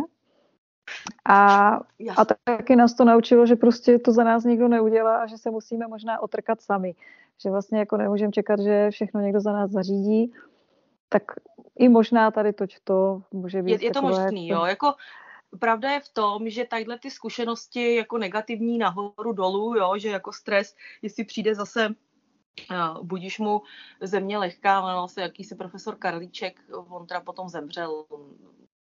A, a taky nás to naučilo, že prostě to za nás nikdo neudělá a že se musíme možná otrkat sami. Že vlastně jako nemůžeme čekat, že všechno někdo za nás zařídí tak i možná tady toč to může být. Je, je to možný, jako... jo, jako pravda je v tom, že tadyhle ty zkušenosti jako negativní nahoru dolů, jo, že jako stres, jestli přijde zase uh, budíš mu země lehká, jmenoval se jakýsi profesor Karlíček, on teda potom zemřel,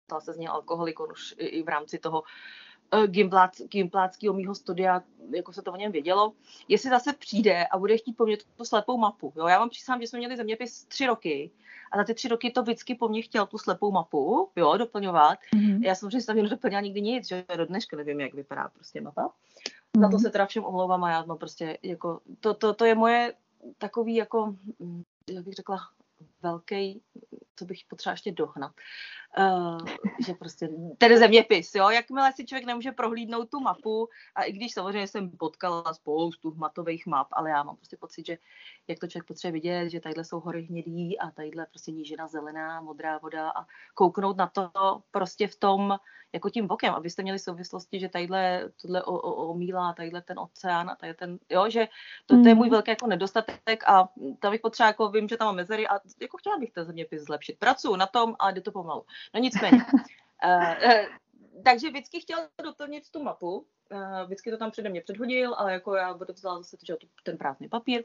stal se z něj alkoholik, on už i, i v rámci toho Eh, gimpláckého mýho studia, jako se to o něm vědělo, jestli zase přijde a bude chtít po mně tu slepou mapu. Jo? Já vám přísám, že jsme měli zeměpis tři roky a za ty tři roky to vždycky po mně chtěl tu slepou mapu jo, doplňovat. Mm-hmm. Já jsem jsem nedoplnila nikdy nic, že do dneška nevím, jak vypadá prostě mapa. Mm-hmm. Za to mhm. se teda všem omlouvám a já mám prostě jako, to, to, to je moje takový jako, hm, jak bych řekla, velký, co bych potřeba ještě dohnat. Uh, že prostě ten zeměpis, jo, jakmile si člověk nemůže prohlídnout tu mapu, a i když samozřejmě jsem potkala spoustu matových map, ale já mám prostě pocit, že jak to člověk potřebuje vidět, že tadyhle jsou hory hnědý a tadyhle prostě nížina zelená, modrá voda a kouknout na to prostě v tom, jako tím bokem, abyste měli souvislosti, že tadyhle tohle omílá, tadyhle ten oceán a tady ten, jo, že to, to je můj mhm. velký jako nedostatek a tam bych potřeba, jako vím, že tam mám mezery a jako chtěla bych ten zeměpis zlepšit. Pracuji na tom, ale jde to pomalu. No nicméně. uh, (laughs) uh, takže vždycky chtěl doplnit tu mapu, vždycky to tam přede mě předhodil, ale jako já budu vzala zase že, ten prázdný papír.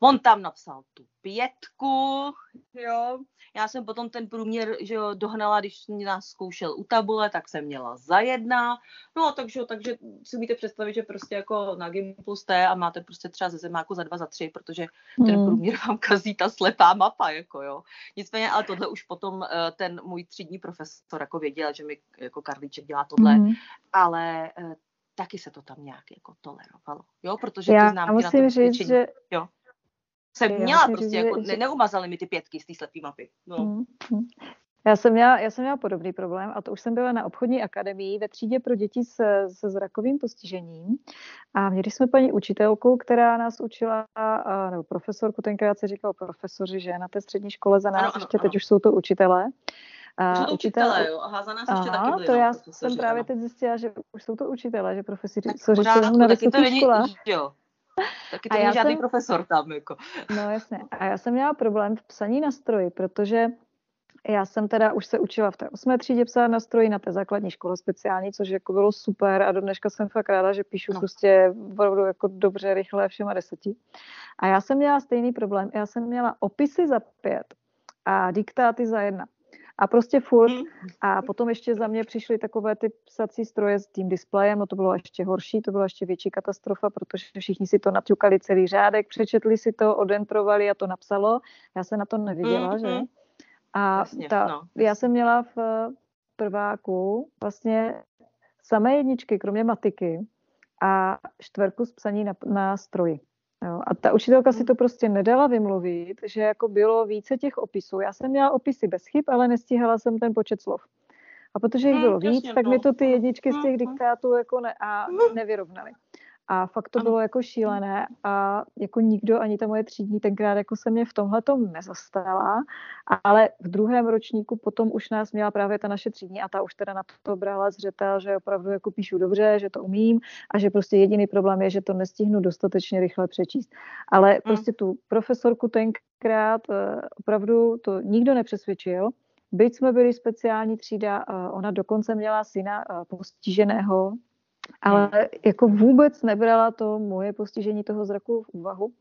On tam napsal tu pětku, jo. Já jsem potom ten průměr, že jo, dohnala, když nás zkoušel u tabule, tak jsem měla za jedna. No, takže, takže si umíte představit, že prostě jako na Gimplu jste a máte prostě třeba ze zemáku za dva, za tři, protože ten hmm. průměr vám kazí ta slepá mapa, jako jo. Nicméně, ale tohle už potom uh, ten můj třídní profesor jako věděl, že mi jako Karlíček dělá tohle, hmm. ale uh, taky se to tam nějak jako tolerovalo, jo, protože Já ty známky musím na to říct, že jo. Jsem Já měla prostě, říct, jako, že- ne, neumazaly mi ty pětky z té slepý mapy. No. Hmm, hmm. Já jsem, měla, já jsem měla podobný problém a to už jsem byla na obchodní akademii ve třídě pro děti se, se zrakovým postižením a měli jsme paní učitelku, která nás učila, nebo profesorku, tenkrát se říkalo profesoři, že na té střední škole za nás, Ano, ano, ještě teď ano. už jsou to učitelé. A Jsou to učitel- učitelé, jo, aha, za nás ještě taky Aha, byli, to no, já profesoři, jsem právě ano. teď zjistila, že už jsou to učitelé, že profesoři jsou na taky to vysokých není, školách. jo. Taky to (laughs) A není já žádný jsem- profesor tam, jako. No jasně. A já jsem měla problém v psaní na stroji, protože já jsem teda už se učila v té osmé třídě psát na stroji na té základní škole speciální, což jako bylo super a do dneška jsem fakt ráda, že píšu No. prostě opravdu jako dobře, rychle, všema deseti. A já jsem měla stejný problém. Já jsem měla opisy za pět a diktáty za jedna. A prostě furt. Hm. A potom ještě za mě přišly takové ty psací stroje s tím displejem, no to bylo ještě horší, to byla ještě větší katastrofa, protože všichni si to naťukali celý řádek, přečetli si to, odentrovali a to napsalo. Já se na to neviděla, že? Mhm. A Jasně, ta, no, já jsem měla v eh, prváku vlastně samé jedničky, kromě matiky a čtverku z psaní na, na stroji. Jo. A ta učitelka si to prostě nedala vymluvit, že jako bylo více těch opisů. Já jsem měla opisy bez chyb, ale nestíhala jsem ten počet slov. A protože jich Mm, bylo víc, tak no. mi to ty jedničky z těch Mm, mm. diktátů jako ne, a nevyrovnaly. A fakt to bylo jako šílené a jako nikdo, ani ta moje třídní tenkrát jako se mě v tomhle tom nezastala, ale v druhém ročníku potom už nás měla právě ta naše třídní a ta už teda na to brala zřetel, že opravdu jako píšu dobře, že to umím a že prostě jediný problém je, že to nestihnu dostatečně rychle přečíst. Ale prostě tu profesorku tenkrát eh, opravdu to nikdo nepřesvědčil, Byť jsme byli speciální třída, eh, ona dokonce měla syna eh, postiženého, ale jako vůbec nebrala to moje postižení toho zraku v úvahu.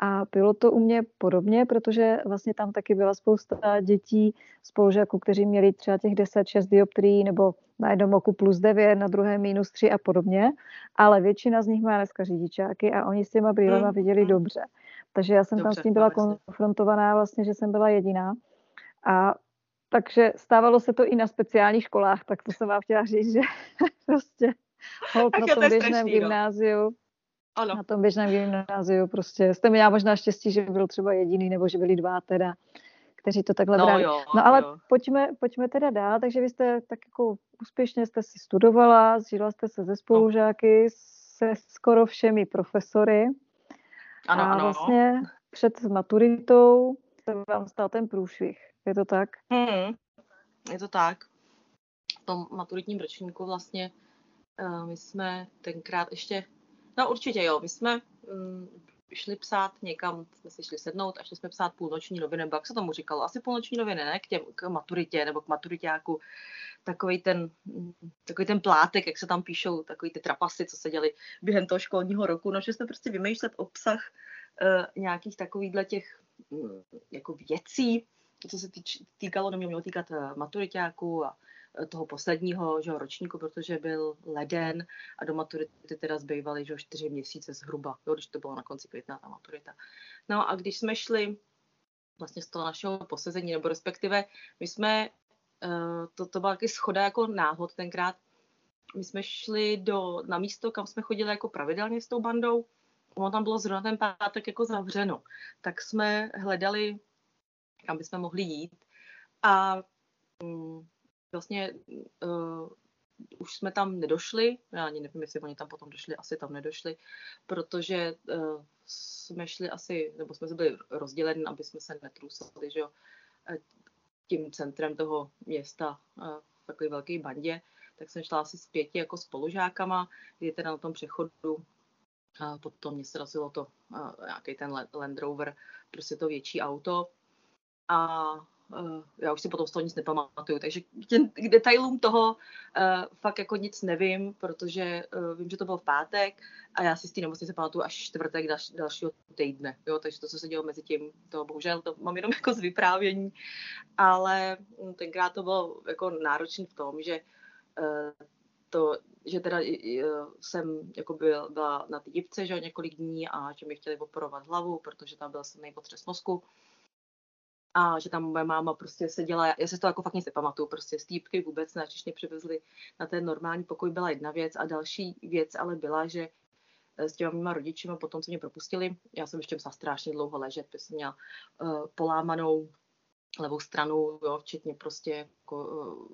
A bylo to u mě podobně, protože vlastně tam taky byla spousta dětí, spolužáků, kteří měli třeba těch 10-6 dioptrií nebo na jednom oku plus 9, na druhém minus 3 a podobně, ale většina z nich má dneska řidičáky a oni s těma brýlema Mm, viděli mm. dobře. Takže já jsem tam Dobře, s tím byla no, jasně. konfrontovaná vlastně, že jsem byla jediná. A takže stávalo se to i na speciálních školách, tak to jsem vám chtěla říct, že (laughs) prostě hold (laughs) na to tom je běžném strašný, no. gymnáziu, Ano. na tom běžném gymnáziu prostě jste měla možná štěstí, že byl třeba jediný, nebo že byli dva teda, kteří to takhle No brali. jo, No ale jo. pojďme, pojďme teda dál, takže vy jste tak jako úspěšně jste si studovala, zžila jste se ze spolužáky, se skoro všemi profesory Ano, a ano. vlastně před maturitou se vám stal ten průšvih. Je to tak? Hmm, je to tak. V tom maturitním ročníku vlastně my jsme tenkrát ještě, no určitě jo, my jsme um, šli psát někam, jsme si šli sednout a šli jsme psát půlnoční noviny, nebo jak se tomu říkalo, asi půlnoční noviny, ne, k, těm, k maturitě nebo k maturitáku, takový ten, mm, takový ten plátek, jak se tam píšou, takový ty trapasy, co se děli během toho školního roku, no, že jsme prostě vymýšlet obsah uh, nějakých takovýchhle těch mm, jako věcí, co se týč, týkalo, no mě mělo týkat uh, maturitáku a eh, toho posledního že, ročníku, protože byl leden a do maturity teda zbývaly že, čtyři měsíce zhruba, jo, když to bylo na konci května ta maturita. No a když jsme šli vlastně z toho našeho posezení, nebo respektive my jsme, uh, to, to byla taky schoda jako náhod tenkrát, my jsme šli do, na místo, kam jsme chodili jako pravidelně s tou bandou, ono tam bylo zrovna ten pátek jako zavřeno, tak jsme hledali, kam bychom mohli jít a um, vlastně uh, už jsme tam nedošli, já ani nevím, jestli oni tam potom došli, asi tam nedošli, protože uh, jsme šli asi, nebo jsme se byli rozděleni, aby jsme se netrůsali, že jo, tím centrem toho města uh, v takové velké bandě, tak jsem šla asi s pěti jako spolužákama, kdy teda na tom přechodu. A potom mě srazilo to nějaký ten Land Rover, prostě to větší auto. A já už si potom z toho nic nepamatuju, takže k, těm, k detailům toho uh, fakt jako nic nevím, protože uh, vím, že to bylo v pátek a já si z té nemocnice pamatuju až čtvrtek dal, dalšího týdne, jo, takže to, co se dělo mezi tím, to bohužel to mám jenom (laughs) jako z vyprávění, ale hm, tenkrát to bylo jako náročné v tom, že uh, to, že teda uh, jsem jako byl, byla na té dipce, že několik dní a že mi chtěli operovat hlavu, protože tam byl silný potřes mozku a že tam moje máma prostě seděla, já se to jako fakt nic nepamatuju, prostě stýpky vůbec ne, když mě přivezli na ten normální pokoj byla jedna věc a další věc ale byla, že eh, s těma mýma rodičima potom, co mě propustili, já jsem ještě musela strašně dlouho ležet, protože jsem měla uh, polámanou levou stranu, jo, včetně prostě jako, uh,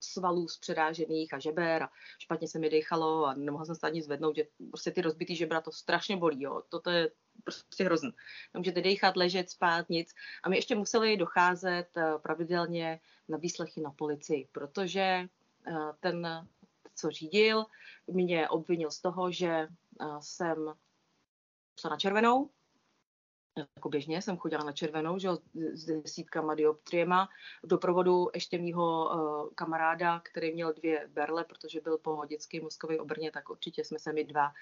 svalů zpředážených a žeber a špatně se mi dechalo a nemohla jsem se ani zvednout, že prostě ty rozbitý žebra to strašně bolí, jo. Toto je prostě hrozný. Nemůžete dechat, ležet, spát, nic. A my ještě museli docházet eh, pravidelně na výslechy na policii, protože eh, ten, co řídil, mě obvinil z toho, že eh, jsem šla na červenou, jako běžně jsem chodila na červenou, že s desítkama dioptriema. V doprovodu ještě mýho uh, kamaráda, který měl dvě berle, protože byl po dětské mozkové obrně, tak určitě jsme se mi dva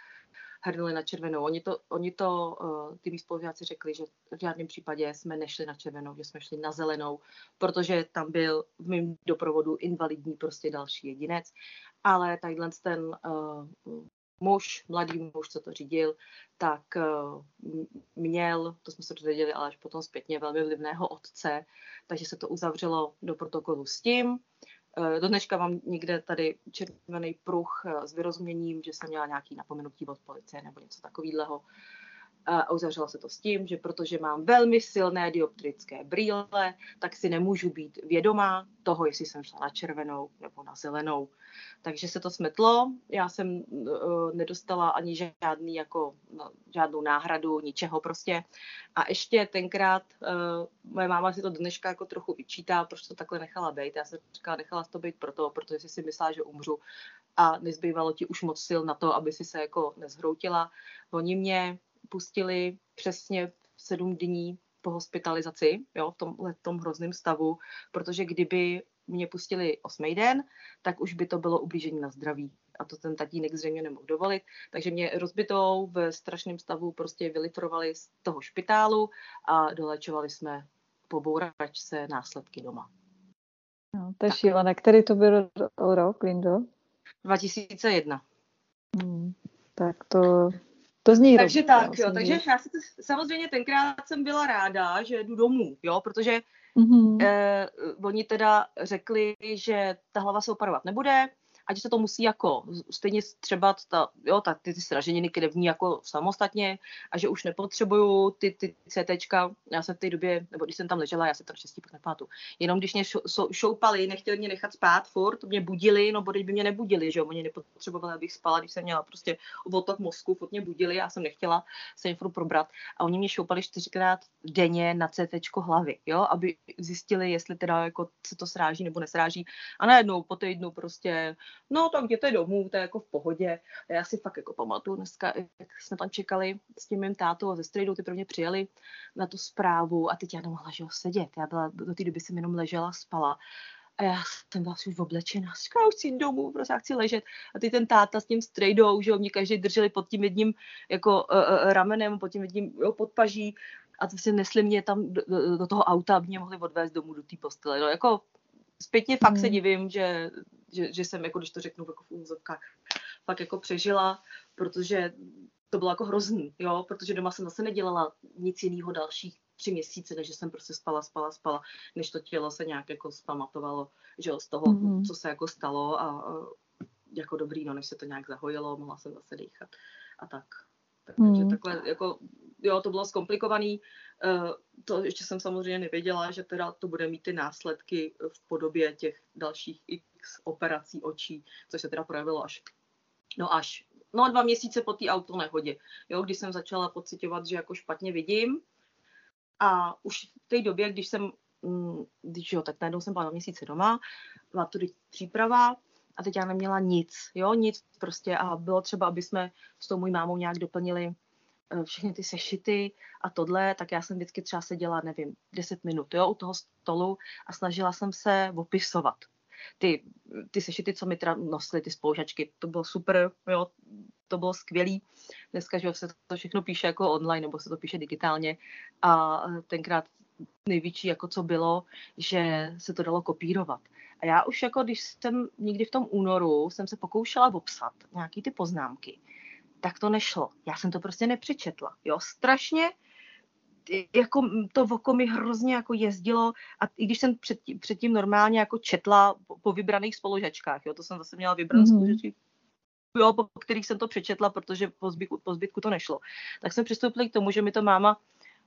hrnuli na červenou. Oni to, oni to uh, ty mý spolužáci řekli, že v žádném případě jsme nešli na červenou, že jsme šli na zelenou, protože tam byl v mém doprovodu invalidní prostě další jedinec. Ale tadyhle ten uh, muž, mladý muž, co to řídil, tak měl, to jsme se dozvěděli, ale až potom zpětně, velmi vlivného otce, takže se to uzavřelo do protokolu s tím. Eh, do dneška mám někde tady červený pruh eh, s vyrozuměním, že jsem měla nějaký napomenutí od policie nebo něco takového. A uzavřela se to s tím, že protože mám velmi silné dioptrické brýle, tak si nemůžu být vědomá toho, jestli jsem šla na červenou nebo na zelenou. Takže se to smetlo. Já jsem uh, nedostala ani žádný jako, no, žádnou náhradu, ničeho prostě. A ještě tenkrát uh, moje máma si to dneška jako trochu vyčítá, proč to takhle nechala být. Já jsem říkala, nechala to být proto, protože si si myslela, že umřu a nezbývalo ti už moc sil na to, aby si se jako nezhroutila. Oni mě pustili přesně sedm dní po hospitalizaci, jo, v tomhle tom hrozném stavu, protože kdyby mě pustili osmý den, tak už by to bylo ublížení na zdraví. A to ten tatínek zřejmě nemohl dovolit. Takže mě rozbitou v strašném stavu prostě vylifrovali z toho špitálu a dolečovali jsme po bouračce následky doma. No, to je šílené. Který to byl rok, Lindo? 2001. Hmm, tak to to zní Takže rok, tak, jo, takže já si to, samozřejmě tenkrát jsem byla ráda, že jdu domů, jo, protože mm-hmm. eh, oni teda řekli, že ta hlava se operovat nebude, ať se to musí jako stejně třeba ta, jo, ta, ty, ty sraženiny krevní jako samostatně a že už nepotřebuju ty, ty CTčka. Já jsem v té době, nebo když jsem tam ležela, já se to naštěstí pak nepamatuju. Jenom když mě šoupali, nechtěli mě nechat spát furt, mě budili, no bo by mě nebudili, že jo, oni nepotřebovali, abych spala, když jsem měla prostě otok mozku, furt mě budili, já jsem nechtěla se jim furt probrat a oni mě šoupali čtyřikrát denně na CT hlavy, jo, aby zjistili, jestli teda jako se to sráží nebo nesráží. A najednou po týdnu prostě no tak jděte domů, to je jako v pohodě. A já si fakt jako pamatuju dneska, jak jsme tam čekali s tím mým tátou a ze strejdou, ty prvně přijeli na tu zprávu a teď já nemohla že sedět. Já byla, do té doby jsem jenom ležela, spala. A já jsem byla už oblečená, říkala, já už chci domů, prostě já chci ležet. A ty ten táta s tím strejdou, že mě každý drželi pod tím jedním jako uh, ramenem, pod tím jedním jo, podpaží a to si nesli mě tam do, do, do toho auta, aby mě mohli odvést domů do té postele. No, jako zpětně fakt hmm. se divím, že že, že jsem, jako když to řeknu jako v úzovkách, fakt jako přežila, protože to bylo jako hrozný, jo, protože doma jsem zase nedělala nic jiného dalších tři měsíce, než jsem prostě spala, spala, spala, než to tělo se nějak jako zpamatovalo, že jo, z toho, mm-hmm. co se jako stalo a, a jako dobrý, no, než se to nějak zahojilo, mohla jsem zase dýchat a tak. Takže mm. takhle, jako, jo, to bylo zkomplikovaný. Uh, to ještě jsem samozřejmě nevěděla, že teda to bude mít ty následky v podobě těch dalších x operací očí, což se teda projevilo až, no až, no dva měsíce po té autonehodě, jo, když jsem začala pocitovat, že jako špatně vidím. A už v té době, když jsem, mm, když jo, tak najednou jsem byla dva měsíce doma, maturit příprava, a teď já neměla nic, jo, nic prostě a bylo třeba, aby jsme s tou mojí mámou nějak doplnili eh, všechny ty sešity a tohle, tak já jsem vždycky třeba seděla, nevím, 10 minut, jo, u toho stolu a snažila jsem se opisovat. Ty, ty sešity, co mi teda nosily, ty spolužačky, to bylo super, jo, to bylo skvělý. Dneska, že se to všechno píše jako online, nebo se to píše digitálně a tenkrát největší, jako co bylo, že se to dalo kopírovat. A já už jako, když jsem někdy v tom únoru, jsem se pokoušela obsat nějaký ty poznámky, tak to nešlo. Já jsem to prostě nepřečetla. Jo, strašně jako to oko mi hrozně jako jezdilo a i když jsem předtím, předtím normálně jako četla po, po vybraných spolužačkách, jo, to jsem zase měla vybrané mm-hmm. spolužačky, jo, po kterých jsem to přečetla, protože po zbytku, po zbytku to nešlo. Tak jsme přistoupili k tomu, že mi to máma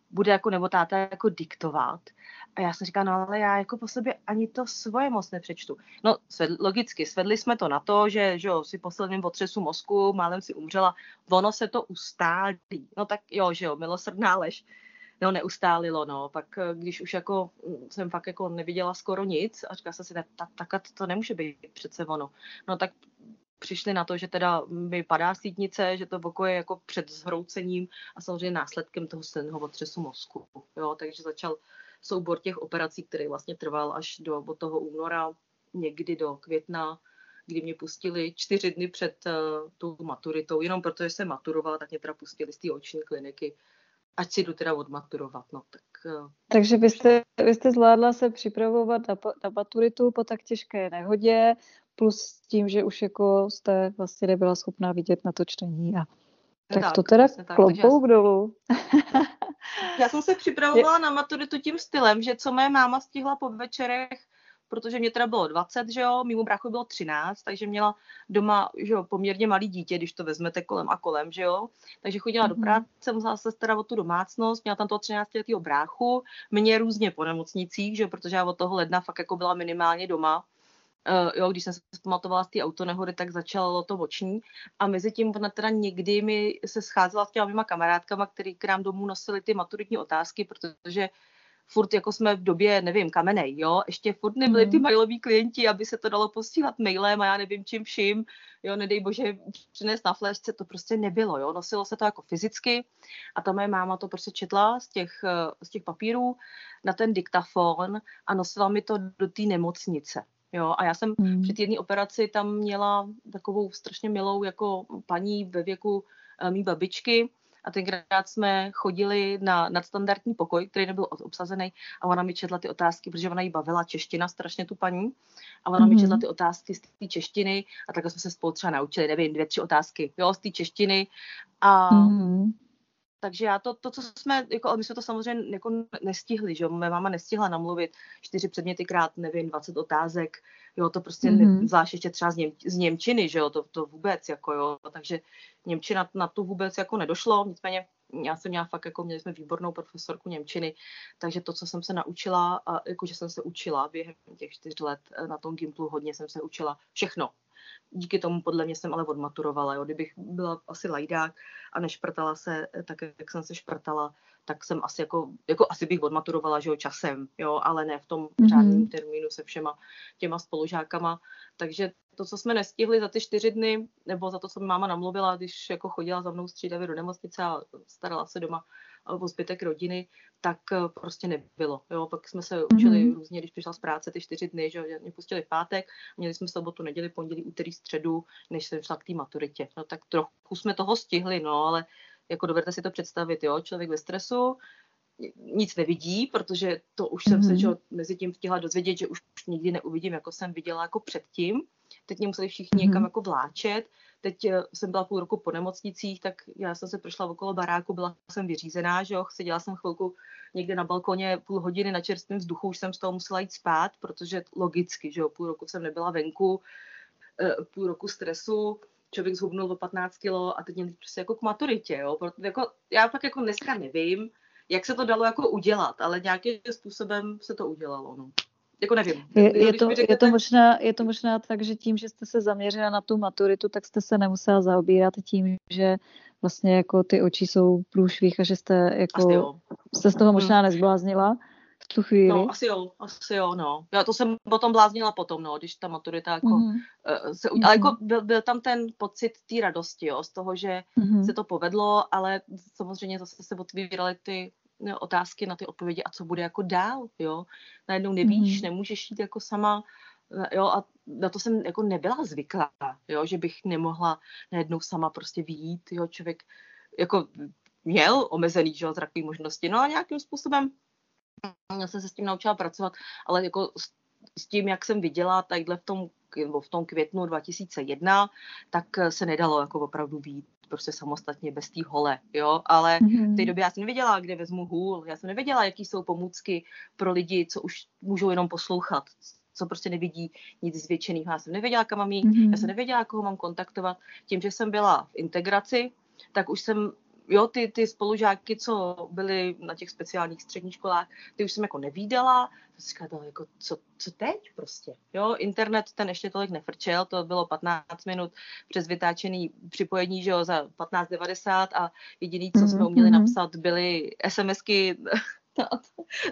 bude jako nebo táta jako diktovat. A já jsem říkala, no ale já jako po sobě ani to svoje moc nepřečtu. No sved, logicky, svedli jsme to na to, že, že jo, si posledním otřesu mozku, málem si umřela, ono se to ustálí. No tak jo, že jo, milosrdná lež. No neustálilo, no. Pak eh, když už jako mm, jsem fakt jako neviděla skoro nic a říkala jsem si, tak, tak, tak to nemůže být přece ono. No tak přišli na to, že teda mi padá sítnice, že to oko je jako před zhroucením a samozřejmě následkem toho silného otřesu mozku. Jo, takže začal soubor těch operací, který vlastně trval až do od toho února, někdy do května, kdy mě pustili čtyři dny před uh, tou maturitou, jenom protože jsem maturovala, tak mě teda pustili z té oční kliniky, ať si jdu teda odmaturovat. No, tak, uh, Takže vy jste zvládla se připravovat na, na maturitu po tak těžké nehodě, plus tím, že už jako jste vlastně nebyla schopná vidět na to čtení a tak, tak to teda klobouk dolů. já jsem se připravovala na maturitu tím stylem, že co mé máma stihla po večerech, protože mě teda bylo 20, že jo, mimo bráchu bylo 13, takže měla doma, že jo, poměrně malý dítě, když to vezmete kolem a kolem, že jo. Takže chodila mm-hmm. do mhm. práce, musela se starat o tu domácnost, měla tam toho 13 letého bráchu, mě různě po nemocnicích, že jo, protože já od toho ledna fakt jako byla minimálně doma, Uh, jo, když jsem se zpamatovala z té autonehody, tak začalo to oční a mezi tím ona teda někdy mi se scházela s těma mýma kamarádkama, který k nám domů nosili ty maturitní otázky, protože furt jako jsme v době, nevím, kamenej, jo, ještě furt nebyli ty mhm. mailoví klienti, aby se to dalo posílat mailem a já nevím čím vším, jo, nedej bože přinést na flashce, to prostě nebylo, jo, nosilo se to jako fyzicky a ta moje máma to prostě četla z těch, eh, z těch papírů na ten diktafon a nosila mi to do té nemocnice, Jo, a já jsem hmm. při té jedné operaci tam měla takovou strašně milou jako paní ve věku uh, mý babičky a tenkrát jsme chodili na nadstandardní pokoj, který nebyl obsazený a ona mi četla ty otázky, protože ona jí bavila čeština strašně tu paní a ona mm-hmm. mi četla hmm. ty otázky z té češtiny a takhle jsme se spolu třeba naučili, nevím, dvě, tři otázky, jo, z té češtiny a mm-hmm takže já to, to, co jsme, jako, my jsme to samozřejmě jako nestihli, že jo, mé máma nestihla namluvit čtyři předměty krát, nevím, 20 otázek, jo, to prostě, mm-hmm. ne, zvlášť ještě třeba z, Něm, z Němčiny, že jo, to, to vůbec, jako jo, takže Němčina na to vůbec jako nedošlo, nicméně já jsem měla fakt, jako měli jsme výbornou profesorku Němčiny, takže to, co jsem se naučila, a jakože jsem se učila během těch čtyř let eh, na tom Gimplu, hodně jsem se učila všechno, díky tomu podle mě jsem ale odmaturovala. Jo. Kdybych byla asi lajdák a nešprtala se tak, jak jsem se šprtala, tak jsem asi jako, jako asi bych odmaturovala, že jo, časem, jo, ale ne v tom mm-hmm. řádném termínu se všema těma spolužákama. Takže to, co jsme nestihli za ty čtyři dny, nebo za to, co mi máma namluvila, když jako chodila za mnou střídavě do nemocnice a starala se doma o zbytek rodiny, tak eh, prostě nebylo. Jo, pak jsme se učili mm-hmm. různě, když přišla z práce ty čtyři dny, že mě pustili v pátek, měli jsme sobotu, neděli, pondělí, úterý, středu, než jsem šla k té maturitě. No tak trochu jsme toho stihli, no, ale jako dovedete si to představit, jo, člověk ve stresu, nic nevidí, protože to už mm-hmm. jsem se mhm. že, mezi tím chtěla dozvědět, že už nikdy neuvidím, jako jsem viděla jako předtím. Teď mě museli všichni mm-hmm. někam jako vláčet. Teď eh, jsem byla půl roku po nemocnicích, tak já jsem se prošla okolo baráku, byla jsem vyřízená, že jo, seděla jsem chvilku někde na balkoně půl hodiny na čerstvém vzduchu, už jsem z toho musela jít spát, protože logicky, že jo, půl roku jsem nebyla venku, eh, půl roku stresu, člověk zhubnul o 15 kilo a teď mě prostě jako k maturitě, jo. Proto, jako, já fakt jako dneska nevím, jak se to dalo jako udělat, ale nějakým způsobem se to udělalo, no. Jako nevím. Je, je, to, řeknete... je, to možná, je to možná tak, že tím, že jste se zaměřila na tu maturitu, tak jste se nemusela zaobírat tím, že vlastně jako ty oči jsou průšvih a že jste jako, jste z toho možná nezbláznila v tu chvíli. No, asi jo, asi jo, no. Já to jsem potom bláznila potom, no, když ta maturita jako mm-hmm. se udělala. Mm-hmm. jako byl, byl, tam ten pocit té radosti, jo, z toho, že mm-hmm. se to povedlo, ale samozřejmě zase se otvíraly ty no, otázky na ty odpovědi a co bude jako dál, jo. Najednou nevíš, mm-hmm. nemůžeš jít jako sama, jo, a na to jsem jako nebyla zvyklá, jo, že bych nemohla najednou sama prostě výjít, jo, člověk jako měl omezený, že jo, zrakový možnosti, no a nějakým způsobem já jsem se s tím naučila pracovat, ale jako s, s tím, jak jsem viděla takhle v tom, v tom květnu 2001, tak se nedalo jako opravdu výjít prostě samostatně bez té hole, jo, ale mm-hmm. v té době já jsem nevěděla, kde vezmu hůl, já jsem nevěděla, jaký jsou pomůcky pro lidi, co už můžou jenom poslouchat, co prostě nevidí nic zvětšeného. Já jsem nevěděla, kam mám jít, mm-hmm. já jsem nevěděla, koho mám kontaktovat. Tím, že jsem byla v integraci, tak už jsem jo, ty, ty spolužáky, co byly na těch speciálních středních školách, ty už jsem jako nevídala, to si říkala, jako, co, co teď prostě, jo, internet ten ještě tolik nefrčel, to bylo 15 minut přes vytáčený připojení, že jo, za 15.90 a jediný, co jsme mhm, uměli mhm. napsat, byly SMSky (laughs) na,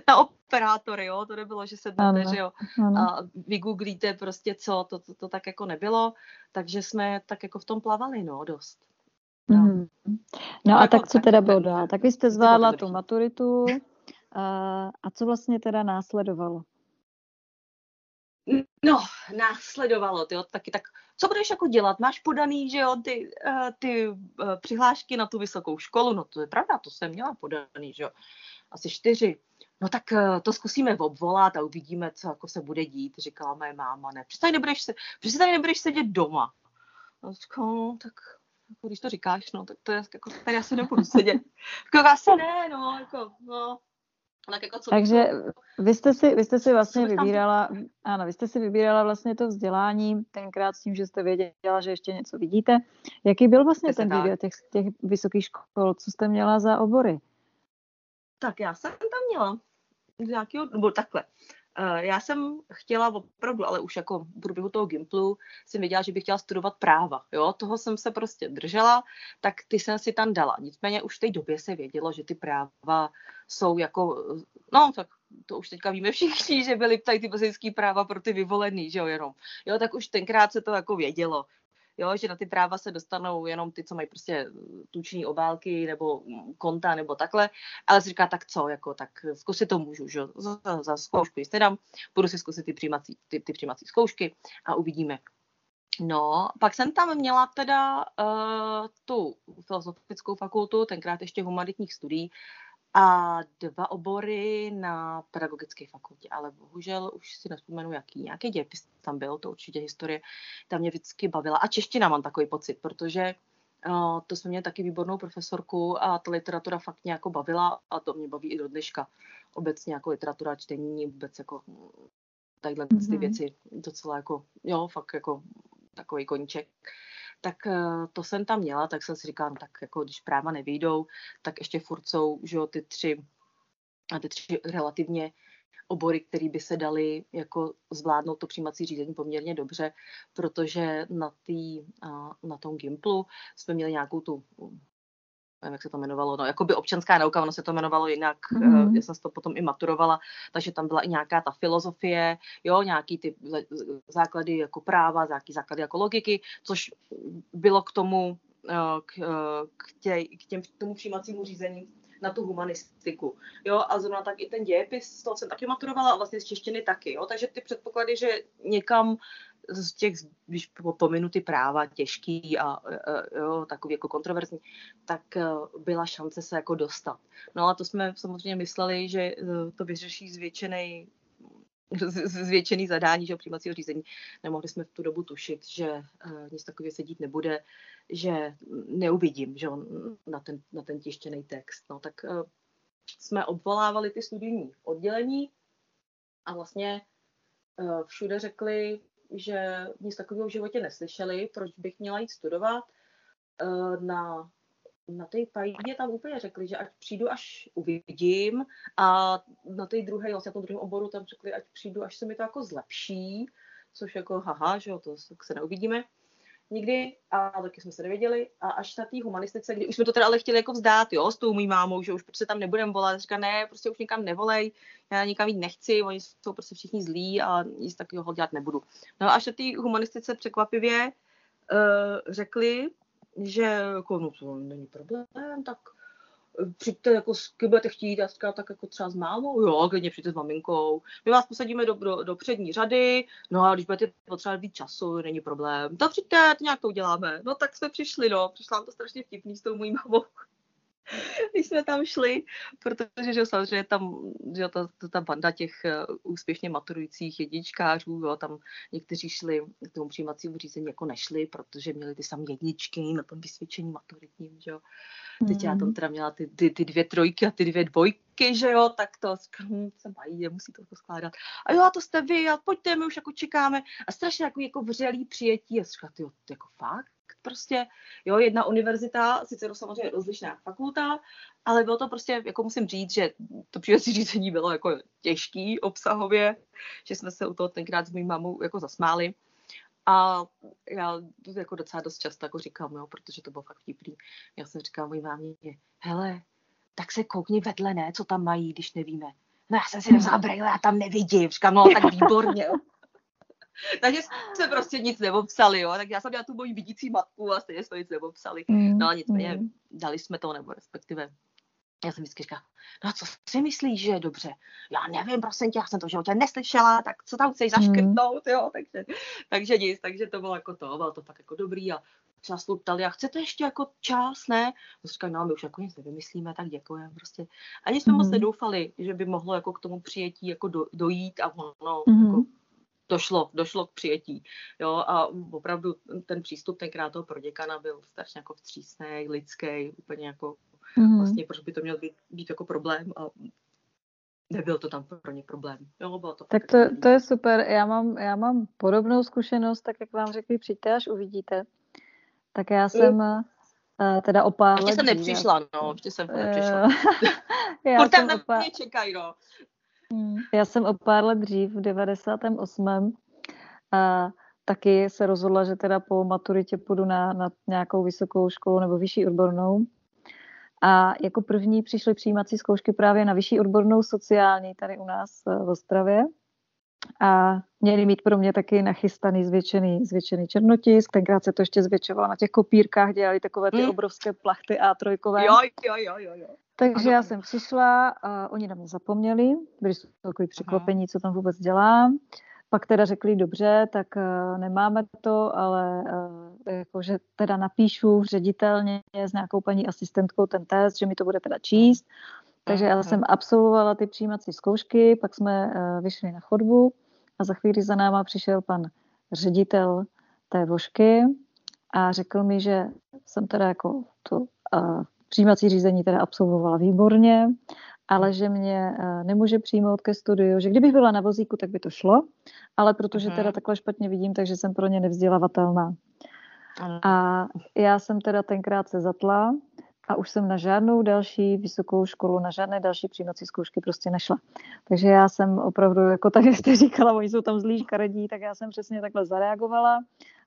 na operátory, jo, to nebylo, že se dáte, že jo, a vygooglíte prostě co, to, to, to tak jako nebylo, takže jsme tak jako v tom plavali, no, dost. No, mm-hmm. no a tak co teda bylo dál? Tak vy jste zvládla tu maturitu a, a co vlastně teda následovalo? No, následovalo, ty taky tak, co budeš jako dělat? Máš podaný, že jo, ty, uh, ty uh, přihlášky na tu vysokou školu, no to je pravda, to jsem měla podaný, že jo, asi čtyři. No tak uh, to zkusíme obvolat a uvidíme, co jako se bude dít, říkala moje máma, ne, přece tady nebudeš, se, přece tady nebudeš sedět doma. No, no tak když to říkáš, no, tak to je jako, tady asi nebudu sedět. jako asi ne, no, jako, no. Tak jako co Takže vy jste si, vy jste si vlastně vybírala, ano, vy jste si vybírala vlastně to vzdělání tenkrát s tím, že jste věděla, že ještě něco vidíte. Jaký byl vlastně ten výběr těch, těch vysokých škol? Co jste měla za obory? Tak já jsem tam měla nějakého, nebo takhle. Eh, já jsem chtěla opravdu, ale už jako v průběhu toho Gimplu jsem věděla, že bych chtěla studovat práva. Jo? Toho jsem se prostě držela, tak ty jsem si tam dala. Nicméně už v té době se vědělo, že ty práva jsou jako, no tak to už teďka víme všichni, že byly tady ty pozemské práva pro ty vyvolený, že jo, jenom. Jo, tak už tenkrát se to jako vědělo jo, že na ty práva se dostanou jenom ty, co mají prostě tuční obálky nebo konta nebo takhle, ale si říká, tak co, jako, tak zkusit to můžu, že za, za zkoušku jistě dám, budu si zkusit ty přijímací, ty, ty přijímací zkoušky a uvidíme. No, pak jsem tam měla teda uh, tu filozofickou fakultu, tenkrát ještě humanitních studií, a dva obory na pedagogické fakultě, ale bohužel už si nespomenu, jaký. Nějaký dějepis tam byl, to určitě historie, tam mě vždycky bavila. A čeština mám takový pocit, protože uh, to jsme měli taky výbornou profesorku a ta literatura fakt nějak bavila a to mě baví i do dneška. Obecně jako literatura, čtení, vůbec jako tadyhle mm-hmm. ty věci docela jako, jo, fakt jako takový koníček tak eh, to jsem tam měla, tak jsem si říkala, tak jako když práva nevyjdou, tak ještě furt jsou, že jo, ty tři, ty tři relativně obory, které by se daly jako zvládnout to přijímací řízení poměrně dobře, protože na, tý, na tom Gimplu jsme měli nějakou tu nevím, jak se to jmenovalo, no, jako by občanská nauka, ono se to jmenovalo jinak, mm-hmm. já jsem to potom i maturovala, takže tam byla i nějaká ta filozofie, jo, nějaký ty základy jako práva, nějaký základy jako logiky, což bylo k tomu, eh, k, eh, k, tě, k, těm, k tomu přijímacímu řízení na tu humanistiku. Jo, a zrovna tak i ten dějepis, z toho jsem taky maturovala a vlastně z češtiny taky. Jo, takže ty předpoklady, že někam z těch, když pominu ty práva těžký a, jo, takový jako kontroverzní, tak e, byla šance se jako dostat. No a to jsme samozřejmě mysleli, že e, to vyřeší zvětšený zvětšený zadání že přijímacího řízení. Nemohli jsme v tu dobu tušit, že uh, nic takového se dít nebude, že neuvidím že na, ten, na ten tištěný text. No, tak uh, jsme obvolávali ty studijní oddělení a vlastně uh, všude řekli, že nic takového v životě neslyšeli, proč bych měla jít studovat. Eh, na, na té pajdě tam úplně řekli, že ať přijdu, až uvidím. A na té druhé, vlastně na tom druhém oboru tam řekli, ať přijdu, až se mi to jako zlepší, což jako haha, že jo, to se neuvidíme nikdy a taky jsme se nevěděli a až na té humanistice, kdy už jsme to teda ale chtěli jako vzdát, jo, s tou mý mámou, že už prostě tam nebudeme volat, říká ne, prostě už nikam nevolej, já nikam jít nechci, oni jsou prostě všichni zlí a nic takového dělat nebudu. No a až na té humanistice překvapivě uh, řekli, že jako, no to není problém, tak přijďte, jako, kdy budete chtít, já tak jako třeba s mámou, jo, klidně přijďte s maminkou, my vás posadíme do, do, do přední řady, no a když budete potřebovat víc času, není problém, to přijďte, to nějak to uděláme, no tak jsme přišli, no, přišla to strašně vtipný s tou mojí mamou. (laughs) když jsme tam šli, protože že samozřejmě tam, že ta, ta banda těch uh, úspěšně maturujících jedničkářů, jo, tam někteří šli k tomu přijímacímu řízení jako nešli, protože měli ty samé jedničky na tom vysvědčení maturitním, že jo. Teď mm. já tam hmm. teda měla ty, ty, ty, dvě trojky a ty dvě dvojky, že jo, tak to se mají, musí to skládat. A jo, a to jste vy, a pojďte, my už jako čekáme. A strašně jako, jako vřelý přijetí a říkala, ty, jako fakt? Prostě, jo, jedna univerzita, sice to samozřejmě rozlišná fakulta, ale bylo to prostě, jako musím říct, že to přijímací (laughs) řízení bylo jako těžký obsahově, že jsme se u toho tenkrát s mojí mamou jako zasmáli. A já jako docela dost často jako říkám, jo, protože to bylo fakt vtipný. Já jsem říkala mojí mámě, hele, tak se koukni vedle, ne, co tam mají, když nevíme. No já jsem si nevzala brejle, já tam nevidím. Říkám, no tak (laughs) výborně. (laughs) Takže jsme prostě nic neobsali, jo. Tak já jsem měla tu moji vidící matku a stejně jsme nic neobsali. Mm, no ale nicméně mm. dali jsme to, nebo respektive já jsem vždycky říkala, no co si myslíš, že je dobře? Já nevím, prosím tě, já jsem to v životě neslyšela, tak co tam chceš zaškrtnout, mm. jo, takže, takže nic, takže to bylo jako to, bylo to fakt jako dobrý a se nás ptali, a chcete ještě jako čas, ne? No říkali, no my už jako nic nevymyslíme, tak děkujeme prostě. Ani jsme mm. moc nedoufali, že by mohlo jako k tomu přijetí jako do, dojít a ono mm. jako došlo, došlo k přijetí. Jo, a opravdu ten přístup tenkrát toho proděkana byl strašně jako vstřícný, lidský, úplně jako mm-hmm. vlastně, proč by to měl být, být jako problém a nebyl to tam pro ně problém. Jo, bylo to tak to, to je super. Já mám, já mám podobnou zkušenost, tak jak vám řekli, přijďte, až uvidíte. Tak já jsem mm. uh, teda o pár let... jsem nepřišla, no, ještě jsem nepřišla. (laughs) já Furt tam na mě čekají, no. Hmm. Já jsem o pár let dřív, v 98. A taky se rozhodla, že teda po maturitě půjdu na, na nějakou vysokou školu nebo vyšší odbornou. A jako první přišly přijímací zkoušky právě na vyšší odbornou sociální tady u nás eh, v Ostravě a měli mít pro mě taky nachystaný zvětšený, zvětšený černotisk. Tenkrát se to ještě zvětšovalo na těch kopírkách, dělali takové ty mm. obrovské plachty A3. Jo, jo, jo, jo. jo. Takže já jsem přišla a oni na mě zapomněli, byli jsou takový překvapení, co tam vůbec dělám. Pak teda řekli, dobře, tak uh, nemáme to, ale uh, jakože teda napíšu ředitelně s nějakou paní asistentkou ten test, že mi to bude teda číst. Takže já jsem absolvovala ty přijímací zkoušky, pak jsme uh, vyšli na chodbu a za chvíli za náma přišel pan ředitel té vošky a řekl mi, že jsem teda jako to uh, přijímací řízení teda absolvovala výborně, ale že mě uh, nemůže přijmout ke studiu, že kdybych byla na vozíku, tak by to šlo, ale protože teda mhm. takhle špatně vidím, takže jsem pro ně nevzdělavatelná. A já jsem teda tenkrát se zatla a už jsem na žádnou další vysokou školu, na žádné další přijímací zkoušky prostě nešla. Takže já jsem opravdu, jako tak, jak jste říkala, oni jsou tam zlí škaredí, tak já jsem přesně takhle zareagovala.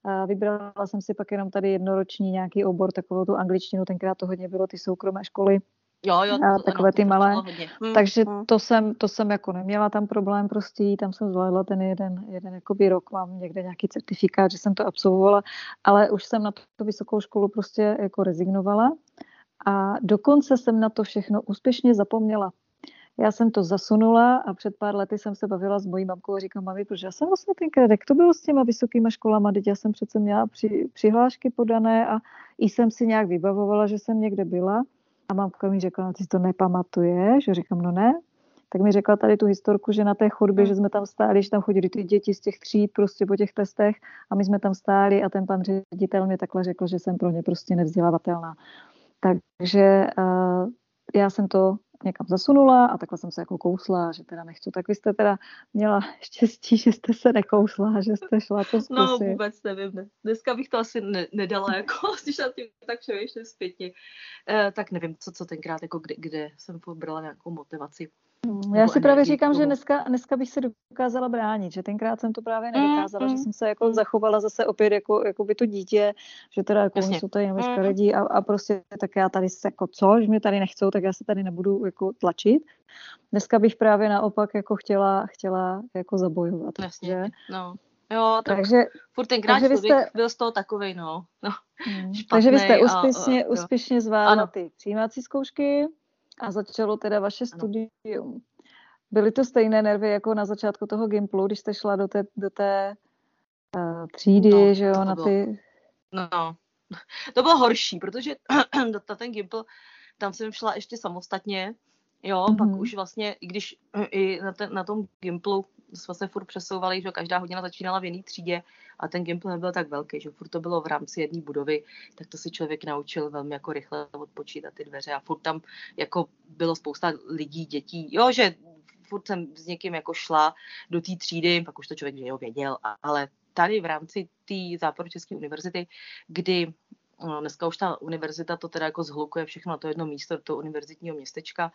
A vybrala jsem si pak jenom tady jednoroční nějaký obor, takovou tu angličtinu, tenkrát to hodně bylo, ty soukromé školy, Jo, jo, to, takové ano, ty malé. Hmm, Takže hmm. to jsem, to jsem jako neměla tam problém prostě, tam jsem zvládla ten jeden, jeden jakoby rok, mám někde nějaký certifikát, že jsem to absolvovala, ale už jsem na tu vysokou školu prostě jako rezignovala a dokonce jsem na to všechno úspěšně zapomněla. Já jsem to zasunula a před pár lety jsem se bavila s mojí mamkou a říkám, mami, protože já jsem vlastně tenkrát, jak to bylo s těma vysokýma školama, teď já jsem přece měla při, přihlášky podané a i jsem si nějak vybavovala, že jsem někde byla. A mamka mi řekla, no, ty si to nepamatuješ? Že říkám, no ne. Tak mi řekla tady tu historku, že na té chodbě, že jsme tam stáli, že tam chodili ty děti z těch tříd prostě po těch testech a my jsme tam stáli a ten pan ředitel mi takhle řekl, že jsem pro ně prostě nevzdělavatelná. Takže uh, já jsem to někam zasunula a takhle jsem se jako kousla, že teda nechci. Tak vy jste teda měla štěstí, že jste se nekousla, že jste šla to no, zkusit. No vůbec nevím. Dneska bych to asi ne, nedala, jako (laughs) když na tím tak přemýšlím zpětně. Eh, tak nevím, co, co tenkrát, jako kde, kde jsem pobrala nějakou motivaci. Já si právě říkám, že dneska, dneska bych se dokázala bránit, že tenkrát jsem to právě nedokázala, mm, že jsem se jako mm. zachovala zase opět jako, jako by to dítě, že teda jako jsou tady dneska mm. a, a prostě tak já tady se jako co, že mě tady nechcou, tak já se tady nebudu jako tlačit. Dneska bych právě naopak jako chtěla, chtěla jako zabojovat. Jasně, že? no. Jo, tak takže, furt tenkrát takže jste, byl z toho takovej, no. no (laughs) mm, takže vy jste úspěšně, a, a, úspěšně zvládla ty přijímací zkoušky, a začalo teda vaše studium. Byly to stejné nervy jako na začátku toho Gimplu, když jste šla do té, do té uh, třídy, no, že jo, na ty... No, (laughs) to bylo horší, protože (clears throat) ten Gimpl tam jsem šla ještě samostatně, jo, mm-hmm. pak už vlastně, i když i na, ten, na tom Gimplu jsme se furt přesouvali, že každá hodina začínala v jiné třídě a ten Gimpl nebyl tak velký, že furt to bylo v rámci jedné budovy, tak to si člověk naučil velmi jako rychle odpočítat ty dveře a furt tam jako bylo spousta lidí, dětí, jo, že furt jsem s někým jako šla do té třídy, pak už to člověk že věděl, ale tady v rámci té Západočeské univerzity, kdy dneska už ta univerzita to teda jako zhlukuje všechno na to jedno místo, to univerzitního městečka,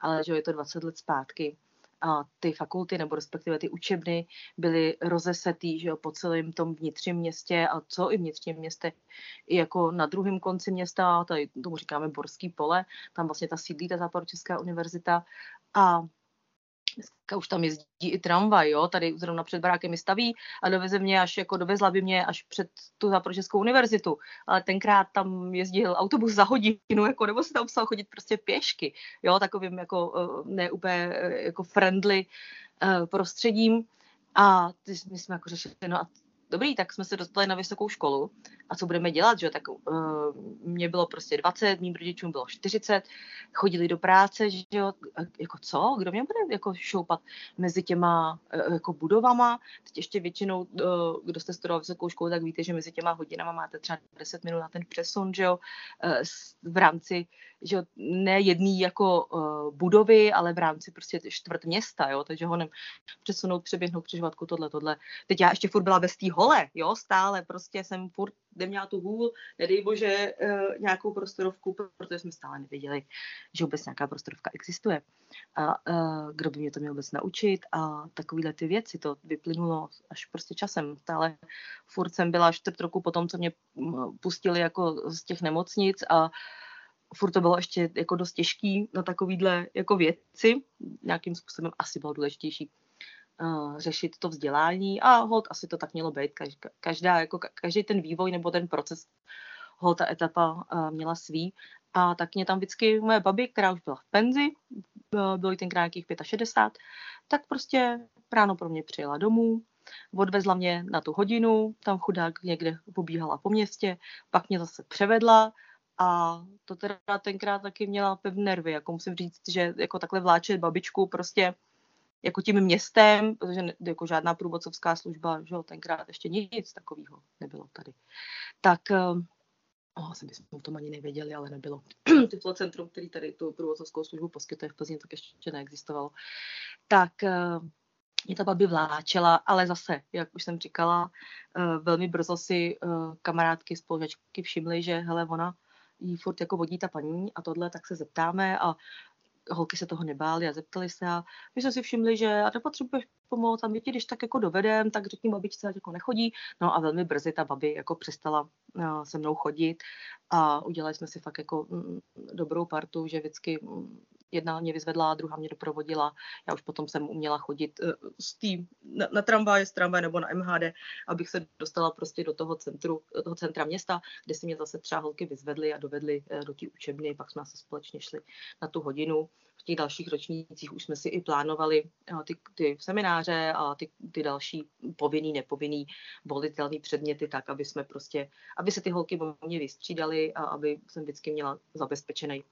ale že je to 20 let zpátky, a ty fakulty nebo respektive ty učebny byly rozesetý že jo, po celém tom vnitřním městě a co i vnitřním městě, i jako na druhém konci města, tady tomu říkáme Borský pole, tam vlastně ta sídlí ta Západočeská univerzita. A Dneska už tam jezdí i tramvaj, jo, tady zrovna před barákem mi staví a doveze mě až, jako dovezla by mě až před tu Západočeskou univerzitu, ale tenkrát tam jezdil autobus za hodinu, jako, nebo se tam musel chodit prostě pěšky, jo, takovým jako eh, ne úplně eh, jako friendly uh, prostředím. A my jsme jako řešili, no a dobrý, tak jsme se dostali na vysokou školu. A co budeme dělat, že tak uh, mě bylo prostě 20, mým rodičům bylo 40, chodili do práce, že jo, jako co, kdo mě bude jako šoupat mezi těma uh, jako budovama, teď ještě většinou, uh, kdo jste studoval vysokou školu, tak víte, že mezi těma hodinama máte třeba 10 minut na ten přesun, že jo, uh, v rámci že ne jedný jako uh, budovy, ale v rámci prostě čtvrt města, jo, takže ho nem přesunout, přeběhnout křižovatku, tohle, tohle. Teď já ještě furt byla té hole, jo, stále prostě jsem furt neměla tu hůl, nedej bože, uh, nějakou prostorovku, protože jsme stále nevěděli, že vůbec nějaká prostorovka existuje. A uh, kdo by mě to měl vůbec naučit a takovéhle ty věci, to vyplynulo až prostě časem. Stále furt jsem byla čtvrt roku po tom, co mě pustili jako z těch nemocnic a furt to bylo ještě jako dost těžký na takovýhle jako věci. Nějakým způsobem asi bylo důležitější uh, řešit to vzdělání a hold asi to tak mělo být. Každá, jako každý ten vývoj nebo ten proces, hold ta etapa uh, měla svý. A tak mě tam vždycky moje babi, která už byla v penzi, uh, bylo jí tenkrát nějakých 65, tak prostě ráno pro mě přijela domů, odvezla mě na tu hodinu, tam chudák někde pobíhala po městě, pak mě zase převedla, a to teda tenkrát taky měla pevné nervy, jako musím říct, že jako takhle vláčet babičku prostě jako tím městem, protože ne, jako žádná průvodcovská služba, že jo, tenkrát ještě nic takového nebylo tady. Tak Oh, jsem bychom o tom ani nevěděli, ale nebylo. (clears throat) Tyto centrum, který tady tu průvodcovskou službu poskytuje v Plzni, tak ještě neexistovalo. Tak eh, mě ta babi vláčela, ale zase, jak už jsem říkala, eh, velmi brzo si kamarádky, spolužačky všimly, že hele, ona jí furt jako vodí ta paní a tohle, tak se zeptáme a holky se toho nebály a zeptali se a my jsme si všimli, že a nepotřebuješ pomoct a my ti, když tak jako dovedem, tak řekni babičce, ať jako nechodí. No a velmi brzy ta babi jako přestala uh, se mnou chodit a udělali jsme si fakt jako mm, dobrou partu, že vždycky mm, jedna mě vyzvedla, druhá mě doprovodila. Já už potom jsem uměla chodit uh, z tý, na, na tramvaje, z tramvaje nebo na MHD, abych se dostala prostě do toho centru, toho centra města, kde si mě zase třeba holky vyzvedly a dovedly uh, do té učebny, pak jsme se společně šli na tu hodinu. V těch dalších ročnících už jsme si i plánovali uh, ty, ty semináře a ty, ty další povinný, nepovinný volitelný předměty tak, aby jsme prostě, aby se ty holky o mě vystřídaly a aby jsem vždycky měla zabezpečený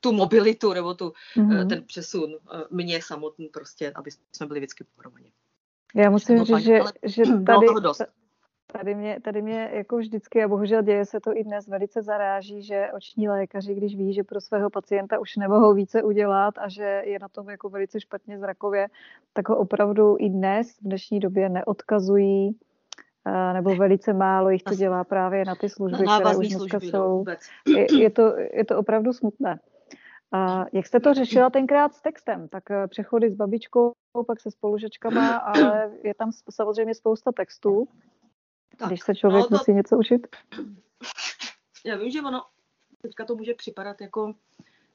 tu mobilitu nebo tu, mm-hmm. ten přesun eh, mě samotný prostě, aby jsme byli vždycky pohromadě. Já musím říct, že, že (clears throat) tady, tady, mě, tady mě jako vždycky, a bohužel děje se to i dnes, velice zaráží, že oční lékaři, když ví, že pro svého pacienta už nemohou více udělat a že je na tom jako velice špatně zrakově, tak ho opravdu i dnes v dnešní době neodkazují nebo velice málo jich to dělá právě na ty služby, na které už dneska služby, no, jsou. Je, je, to, je to opravdu smutné. A jak jste to řešila tenkrát s textem? Tak eh, přechody s babičkou, pak se spolužečkama, (clears throat) ale je tam samozřejmě spousta textů, tak, když se člověk no to... musí něco učit. (clears throat) Já vím, že ono teďka to může připadat jako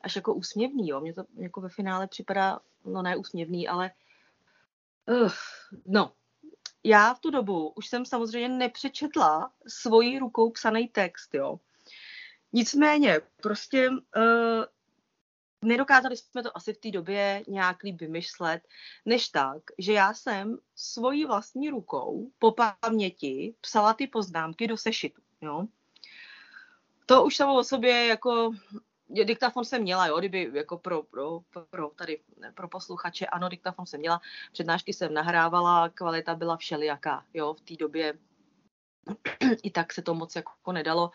až jako úsměvný, jo. Mně to jako ve finále připadá, no ne úsměvný, ale uh, no, já v tu dobu už jsem samozřejmě nepřečetla svojí rukou psaný text, jo. Nicméně, prostě uh, nedokázali jsme to asi v té době nějak líp vymyslet, než tak, že já jsem svojí vlastní rukou po paměti psala ty poznámky do sešitu, jo. To už samo o sobě jako diktafon jsem měla, jo, kdyby jako pro, pro, pro, tady, pro posluchače, ano, diktafon jsem měla, přednášky jsem nahrávala, kvalita byla všelijaká, jo, v té době (clears throat) i tak se to moc jako nedalo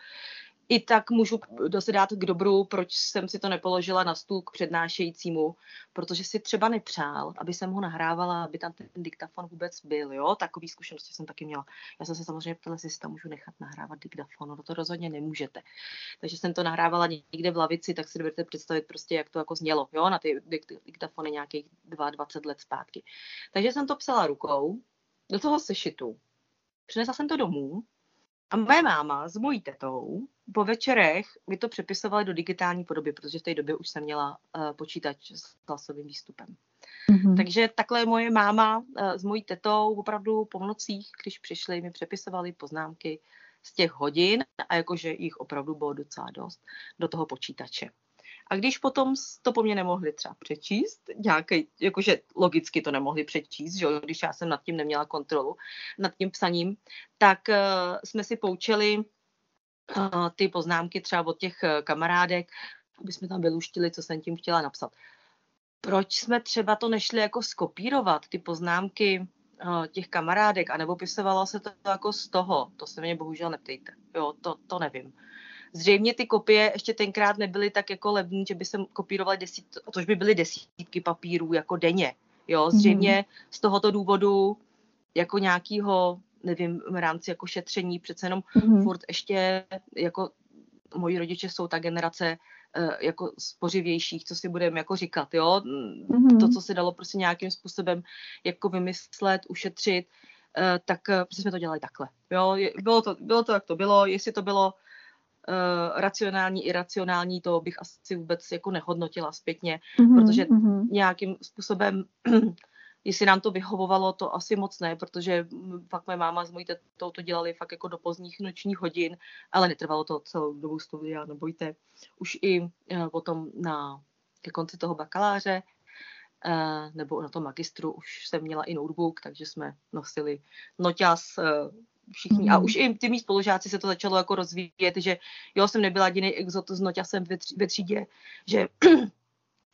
i tak můžu dosi dát k dobru, proč jsem si to nepoložila na stůl k přednášejícímu, protože si třeba nepřál, aby jsem ho nahrávala, aby tam ten diktafon vůbec byl, jo, takový zkušenosti jsem taky měla. Já jsem se samozřejmě ptala, jestli tam můžu nechat nahrávat diktafon, no to rozhodně nemůžete. Takže jsem to nahrávala někde v lavici, tak si dovedete představit prostě, jak to jako znělo, jo, na ty diktafony nějakých 22 let zpátky. Takže jsem to psala rukou do toho sešitu. Přinesla jsem to domů, a moje máma s mojí tetou po večerech mi to přepisovali do digitální podoby, protože v té době už jsem měla uh, počítač s hlasovým výstupem. Mm-hmm. Takže takhle moje máma uh, s mojí tetou opravdu po nocích, když přišli, mi přepisovali poznámky z těch hodin a jakože jich opravdu bylo docela dost do toho počítače. A když potom to po mně nemohli třeba přečíst, nějaký, jakože logicky to nemohli přečíst, že když já jsem nad tím neměla kontrolu, nad tím psaním, tak uh, jsme si poučili uh, ty poznámky třeba od těch uh, kamarádek, aby jsme tam vyluštili, co jsem tím chtěla napsat. Proč jsme třeba to nešli jako skopírovat, ty poznámky uh, těch kamarádek, anebo pisovalo se to jako z toho, to se mě bohužel neptejte, jo, to, to nevím. Zřejmě ty kopie ještě tenkrát nebyly tak jako levné, že by se kopírovaly desít, tož by byly desítky papírů jako denně. Jo, zřejmě mm-hmm. z tohoto důvodu jako nějakýho, nevím, v rámci jako šetření přece jenom mm-hmm. furt ještě jako moji rodiče jsou ta generace uh, jako spořivějších, co si budeme jako říkat, jo. Mm-hmm. To, co se dalo prostě nějakým způsobem jako vymyslet, ušetřit, uh, tak uh, prostě jsme to dělali takhle. Jo, bylo to, bylo to, jak to bylo, jestli to bylo racionální, iracionální, to bych asi vůbec jako nehodnotila zpětně, mm-hmm, protože mm-hmm. nějakým způsobem (clears throat) jestli nám to vyhovovalo, to asi moc ne, protože fakt moje máma s mojí tetou to dělali fakt jako do pozdních nočních hodin, ale netrvalo to celou dobu studia, nebojte. Už i uh, potom na ke konci toho bakaláře uh, nebo na tom magistru už jsem měla i notebook, takže jsme nosili noťas, uh, všichni. Mm. A mhm. už i ty mý spolužáci se to začalo jako rozvíjet, že jo, jsem nebyla jediný exot s noťasem ve, ve třídě, že (clears throat)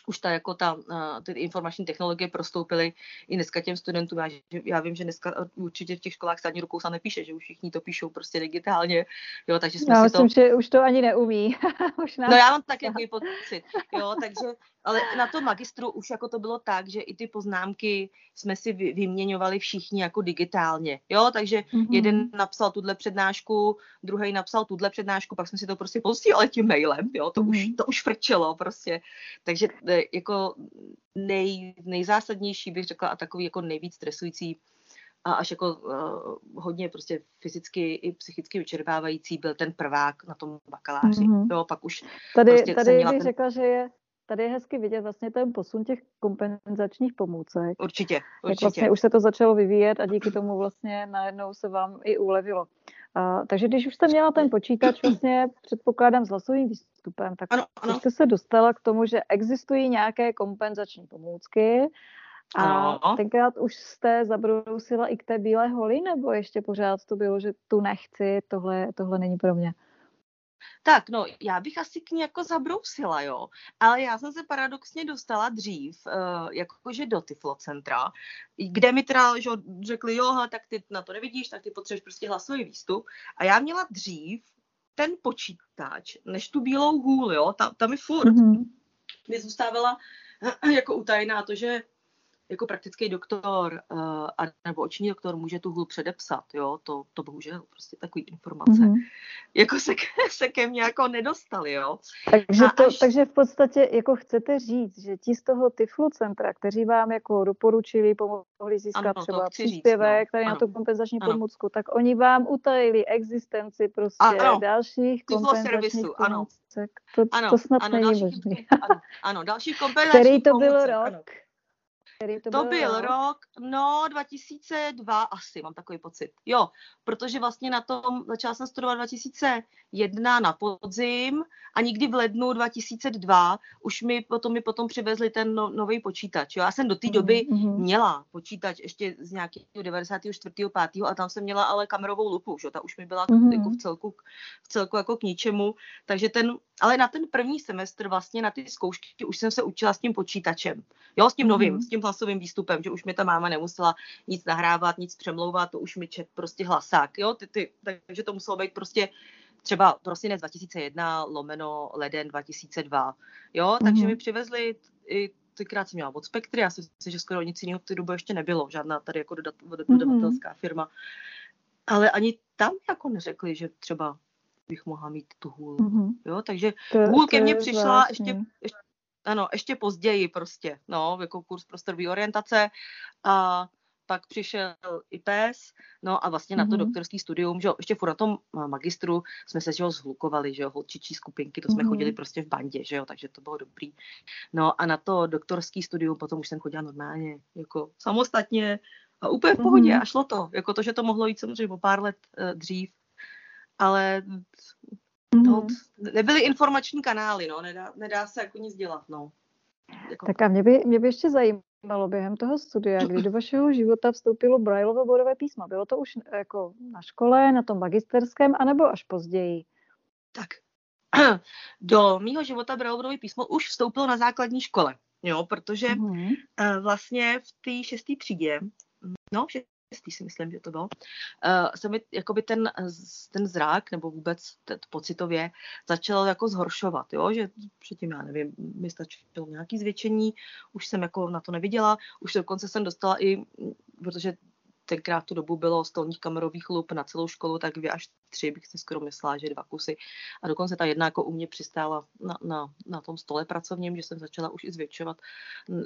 už ta, jako ta, ty informační technologie prostoupily i dneska těm studentům. Já, já vím, že dneska určitě v těch školách státní rukou se nepíše, že už všichni to píšou prostě digitálně, jo, takže jsme já si myslím, to... že už to ani neumí. (laughs) už nás... No já mám taky (laughs) takový pocit, jo, takže, ale na tom magistru už jako to bylo tak, že i ty poznámky jsme si vyměňovali všichni jako digitálně, jo, takže mm-hmm. jeden napsal tuhle přednášku, druhý napsal tuhle přednášku, pak jsme si to prostě posílali tím mailem, jo, to mm-hmm. už, to už frčelo prostě, takže e, jako nej, nejzásadnější bych řekla a takový jako nejvíc stresující a až jako uh, hodně prostě fyzicky i psychicky vyčerpávající byl ten prvák na tom bakaláři. Mm-hmm. Jo, pak už tady, prostě tady bych ten... řekla, že je tady je hezky vidět vlastně ten posun těch kompenzačních pomůcek. Určitě, určitě. Jak vlastně už se to začalo vyvíjet a díky tomu vlastně najednou se vám i ulevilo. Uh, takže když už jste měla ten počítač vlastně předpokládám s hlasovým výstupem, tak ano, ano. jste se dostala k tomu, že existují nějaké kompenzační pomůcky a ano. tenkrát už jste zabrousila i k té bílé holi, nebo ještě pořád to bylo, že tu nechci, tohle, tohle není pro mě? Tak, no, já bych asi k ní jako zabrousila, jo. Ale já jsem se paradoxně dostala dřív, uh, jakože do Tyflocentra, kde mi teda že, řekli, jo, tak ty na to nevidíš, tak ty potřebuješ prostě hlasový výstup. A já měla dřív ten počítač, než tu bílou hůl, jo, ta, ta mi furt mm-hmm. mi zůstávala (clears throat) jako utajená to, že jako praktický doktor uh, a, nebo oční doktor může tu hůl předepsat, jo, to, to bohužel prostě takový informace, mm-hmm. jako se, (laughs) se ke mně jako nedostali, jo. Takže, to, až... takže v podstatě jako chcete říct, že ti z toho Tyflu centra, kteří vám jako doporučili, pomohli získat ano, třeba příspěvek říct, no. tady ano. na tu kompenzační ano. pomůcku, tak oni vám utajili existenci prostě ano. dalších kompenzačních pomůcek. Ano. To, ano, to snad ano, není možné. Ano, ano, další kompenzační (laughs) Který to bylo rok? Ano Který to, to byl, byl rok, no 2002 asi, mám takový pocit. Jo, protože vlastně na tom začala jsem studovat 2001 na podzim a nikdy v lednu 2002 už mi potom, mi potom přivezli ten no, nový počítač. Jo. Já jsem do té doby mm-hmm. měla počítač ještě z nějakého 94. 5. a tam jsem měla ale kamerovou lupu, že? ta už mi byla mm-hmm. jako v celku, v celku jako k ničemu, takže ten, ale na ten první semestr vlastně na ty zkoušky už jsem se učila s tím počítačem. Jo, s tím novým, mm-hmm. s tím hlasovým výstupem, že už mi ta máma nemusela nic nahrávat, nic přemlouvat, to už mi čet prostě hlasák, jo, ty, ty, takže to muselo být prostě třeba prosinec 2001, lomeno leden 2002, jo, mm-hmm. takže mi přivezli i tenkrát jsem měla od Spektry, já si myslím, že skoro nic jiného v té době ještě nebylo, žádná tady jako dodat, dodavatelská mm-hmm. firma. Ale ani tam jako neřekli, že třeba bych mohla mít tu hůl. Mm-hmm. Jo, takže to, hůl ke mně přišla ještě, ještě, ano, ještě později prostě, no, jako kurz prostorové orientace a pak přišel i PES, no a vlastně mm-hmm. na to mhm. doktorský studium, že jo, ještě furt na tom magistru jsme se, že jo, zhlukovali, že jo, holčičí skupinky, to jsme mm-hmm. chodili prostě v bandě, že jo, takže to bylo dobrý. No a na to doktorský studium potom už jsem chodila normálně, jako samostatně a úplně v pohodě mm-hmm. a šlo to, jako to, že to mohlo jít samozřejmě o pár let uh, dřív, ale mm-hmm. nebyly informační kanály, no, nedá, nedá se jako nic dělat, no. Jako tak a mě by, mě by ještě zajímalo během toho studia, kdy do vašeho života vstoupilo Brailleovo bodové písmo. Bylo to už jako na škole, na tom magisterském, anebo až později? Tak, (clears throat) do mýho života Brailleovo písmo už vstoupilo na základní škole, jo, protože mm-hmm. vlastně v té šesté třídě, no, šestý si myslím, že to bylo, uh, se mi jakoby ten, ten zrak nebo vůbec ten, pocitově začal jako zhoršovat, jo? že předtím, já nevím, mi stačilo nějaký zvětšení, už jsem jako na to neviděla, už dokonce jsem dostala i, protože tenkrát tu dobu bylo stolních kamerových lup na celou školu, tak dvě až tři bych si skoro myslela, že dva kusy. A dokonce ta jedna jako u mě přistála na, na, na tom stole pracovním, že jsem začala už i zvětšovat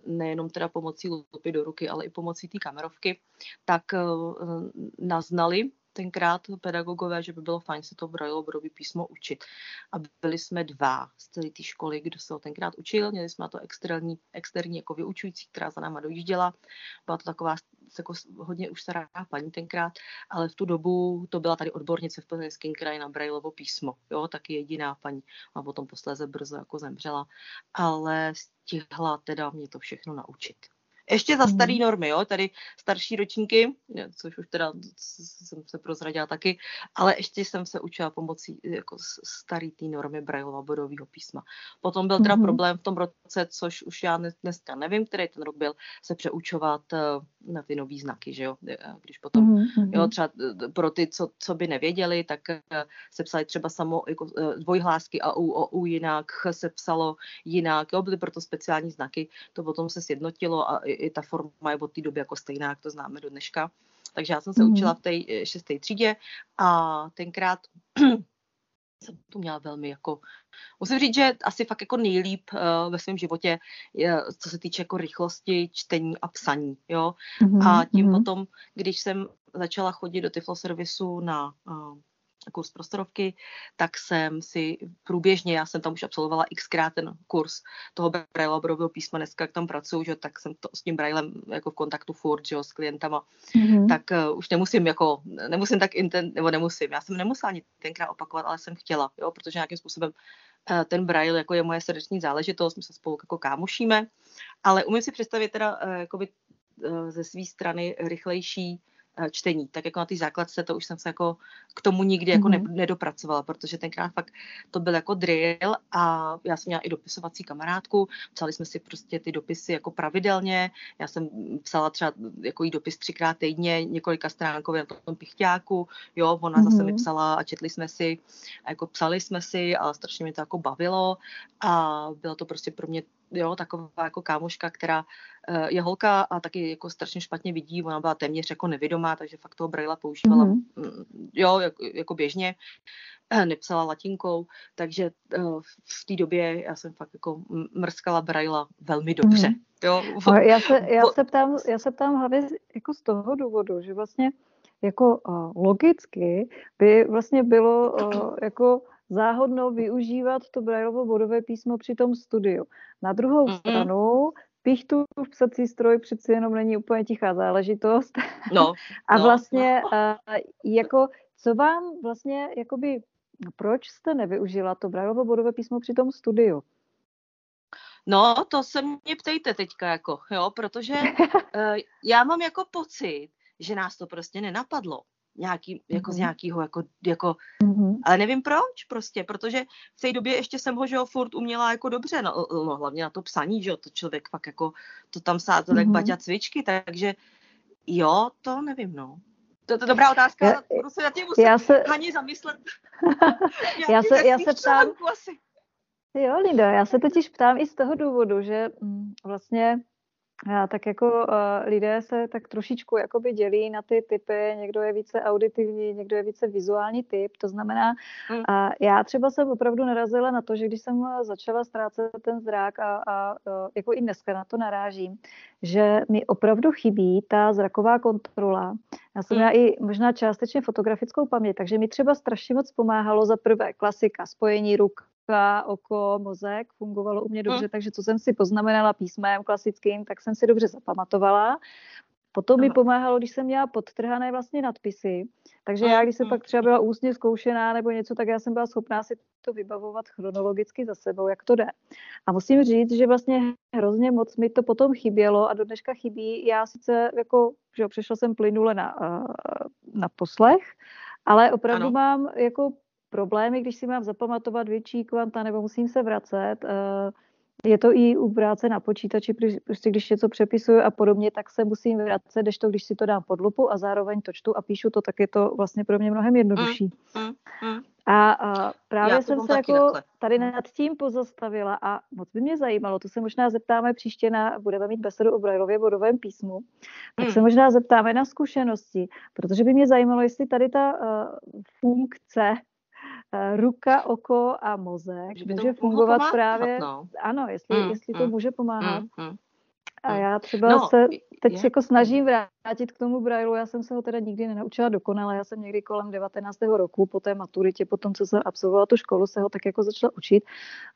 nejenom teda pomocí lupy do ruky, ale i pomocí té kamerovky, tak uh, naznali tenkrát pedagogové, že by bylo fajn se to Brailleovo písmo učit. A byli jsme dva z celé té školy, kdo se ho tenkrát učil. Měli jsme na to externí, externí jako vyučující, která za náma dojížděla. Byla to taková jako hodně už stará paní tenkrát, ale v tu dobu to byla tady odbornice v Plzeňském kraji na Brailleovo písmo. Jo, taky jediná paní. A potom posléze brzo jako zemřela. Ale stihla teda mě to všechno naučit. Ještě za starý mhm. normy, jo, tady starší ročníky, což už teda jsem se prozradila taky, ale ještě jsem se učila pomocí jako starý té normy Brailleova bodového písma. Potom byl teda mm-hmm. problém v tom roce, což už já dneska nevím, který ten rok byl, se přeučovat eh, na ty nové znaky, že jo, eh, když potom, mm-hmm. jo, třeba eh, pro ty, co, co by nevěděli, tak se psali třeba samo jako dvojhlásky a u, o, u jinak, se psalo jinak, jo, byly proto speciální znaky, to potom se sjednotilo a i ta forma je od té doby jako stejná, jak to známe do dneška. Takže já jsem se mm-hmm. učila v té eh, šesté třídě a tenkrát (clears throat) jsem to měla velmi jako, musím říct, že asi fakt jako nejlíp uh, ve svém životě, je, co se týče jako rychlosti čtení a psaní, jo. Mm-hmm. A tím mm-hmm. potom, když jsem začala chodit do Tiflo servisu na uh, kurz prostorovky, tak jsem si průběžně, já jsem tam už absolvovala xkrát ten kurz toho Brailleového písma, dneska jak tam pracuju, že, tak jsem to s tím Braillem jako v kontaktu furt, že, s klientama, mm-hmm. tak uh, už nemusím jako, nemusím tak inten, nebo nemusím, já jsem nemusela ani tenkrát opakovat, ale jsem chtěla, jo, protože nějakým způsobem uh, ten Braille jako je moje srdeční záležitost, my se spolu jako kámošíme, ale umím si představit teda uh, jakoby, uh, ze své strany rychlejší čtení. Tak jako na té základce to už jsem se jako k tomu nikdy jako mm-hmm. nedopracovala, protože tenkrát fakt to byl jako drill a já jsem měla i dopisovací kamarádku, psali jsme si prostě ty dopisy jako pravidelně, já jsem psala třeba jako jí dopis třikrát týdně, několika stránkově na tom pichťáku, jo, ona mm-hmm. zase mi psala a četli jsme si, a jako psali jsme si a strašně mě to jako bavilo a bylo to prostě pro mě jo, taková jako kámoška, která uh, je holka a taky jako strašně špatně vidí, ona byla téměř jako nevědomá, takže fakt toho Braila používala, mm-hmm. jo, jako, jako běžně, uh, nepsala latinkou, takže uh, v té době já jsem fakt jako mrskala Braila velmi dobře. Mm-hmm. Jo. Já, se, (laughs) já, se ptám, já se ptám hlavně jako z toho důvodu, že vlastně jako uh, logicky by vlastně bylo uh, jako záhodno využívat to Brailleovo bodové písmo při tom studiu. Na druhou mm-hmm. stranu tu v psací stroj přeci jenom není úplně tichá záležitost. No, (laughs) a no. vlastně uh, jako, co vám vlastně, jakoby, proč jste nevyužila to Braillovo bodové písmo při tom studiu? No, to se mě ptejte teďka, jako, jo, protože uh, (laughs) já mám jako pocit, že nás to prostě nenapadlo nějaký, jako mm-hmm. z mhm. nějakého, jako, jako mm-hmm. ale nevím proč prostě, protože v té době ještě jsem ho, že ho furt uměla jako dobře, no, no hlavně na to psaní, že jo, to člověk fakt jako, to tam sázel mm-hmm. jak Baťa cvičky, takže jo, to nevím, no. To, to je dobrá otázka, já, se na tím muset já se... Hani zamyslet. (laughs) já se, já se ptám, asi. Jo, Linda, já se totiž ptám i z toho důvodu, že mm, vlastně tak jako uh, lidé se tak trošičku jakoby dělí na ty typy, někdo je více auditivní, někdo je více vizuální typ, to znamená, mm. uh, já třeba jsem opravdu narazila na to, že když jsem začala ztrácet ten zrak a, a uh, jako i dneska na to narážím, že mi opravdu chybí ta zraková kontrola. Já jsem mm. měla i možná částečně fotografickou paměť, takže mi třeba strašně moc pomáhalo za prvé klasika, spojení ruk, ruka, oko, mozek fungovalo u mě dobře, hmm. takže co jsem si poznamenala písmem klasickým, tak jsem si dobře zapamatovala. Potom mi pomáhalo, když jsem měla podtrhané vlastně nadpisy, takže já, když jsem pak třeba byla ústně zkoušená nebo něco, tak já jsem byla schopná si to vybavovat chronologicky za sebou, jak to jde. A musím říct, že vlastně hrozně moc mi to potom chybělo a do dneška chybí. Já sice jako, že přešla jsem plynule na, na poslech, ale opravdu ano. mám jako problémy, když si mám zapamatovat větší kvanta nebo musím se vracet. Eh, je to i u práce na počítači, prostě když něco přepisuju a podobně, tak se musím vracet, když to, když si to dám pod lupu a zároveň to čtu a píšu to, tak je to vlastně pro mě mnohem jednodušší. Mm, mm, mm. A, a právě Já jsem se jako takhle. tady nad tím pozastavila a moc by mě zajímalo, to se možná zeptáme příště na, budeme mít besedu o Brailově bodovém písmu, tak mm. se možná zeptáme na zkušenosti, protože by mě zajímalo, jestli tady ta uh, funkce ruka, oko a mozek že může fungovat pomáhat, právě, no. ano, jestli, mm, jestli to mm, může pomáhat. Mm, mm, a mm. já třeba no, se teď je. jako snažím vrátit k tomu Brailu, já jsem se ho teda nikdy nenaučila dokonale, já jsem někdy kolem 19. roku po té maturitě, po tom, co jsem absolvovala tu školu, se ho tak jako začala učit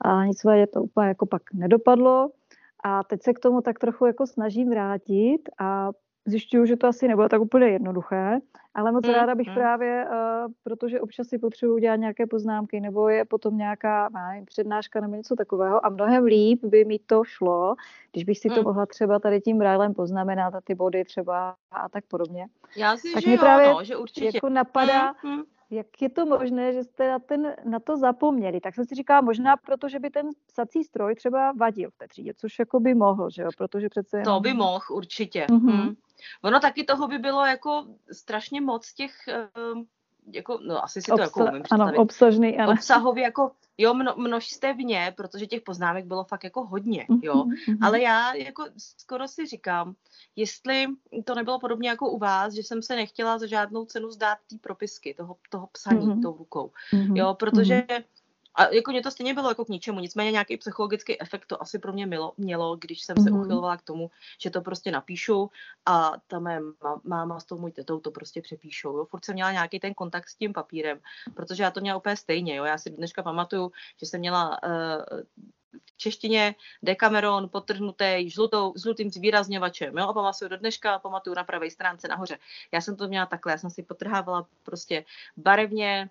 a nicméně to úplně jako pak nedopadlo. A teď se k tomu tak trochu jako snažím vrátit a zjišťuju, že to asi nebylo tak úplně jednoduché, ale moc mm, ráda bych mm. právě, uh, protože občas si potřebuji dělat nějaké poznámky, nebo je potom nějaká nevím, přednáška nebo něco takového a mnohem líp by mi to šlo, když bych si mm. to mohla třeba tady tím brálem poznamenat a ty body třeba a tak podobně. Já si, tak že jo, právě no, že určitě. jako napadá, mm, mm jak je to možné, že jste na, ten, na to zapomněli. Tak jsem si říkala, možná protože by ten psací stroj třeba vadil v té třídě, což jako by mohl, že jo, protože přece... To by mohl, určitě. Mm-hmm. Mm. Ono taky toho by bylo jako strašně moc těch, um, jako, no asi si to Obsa- jako umím představit. Ano, obsažný, ano. Obsahově jako, jo, mno, množstevně, protože těch poznámek bylo fakt jako hodně, mhm, jo. Mm-hmm. Ale já jako skoro si říkám, jestli to nebylo podobně jako u vás, že jsem se nechtěla za žádnou cenu zdát té propisky, toho, toho psaní mm-hmm. tou rukou, mm-hmm. jo, protože mm-hmm a jako mě to stejně bylo jako k ničemu, nicméně nějaký psychologický efekt to asi pro mě mělo, mělo když jsem mm-hmm. se mhm. uchylovala k tomu, že to prostě napíšu a ta mé máma s tou můj tetou to prostě přepíšou. Jo. Furt jsem měla nějaký ten kontakt s tím papírem, protože já to měla úplně stejně. Jo. Já si dneška pamatuju, že jsem měla uh, v češtině Decameron potrhnutý žlutou, žlutým zvýrazňovačem. Jo? A pamatuju do dneška, pamatuju na pravé stránce nahoře. Já jsem to měla takhle, já jsem si potrhávala prostě barevně,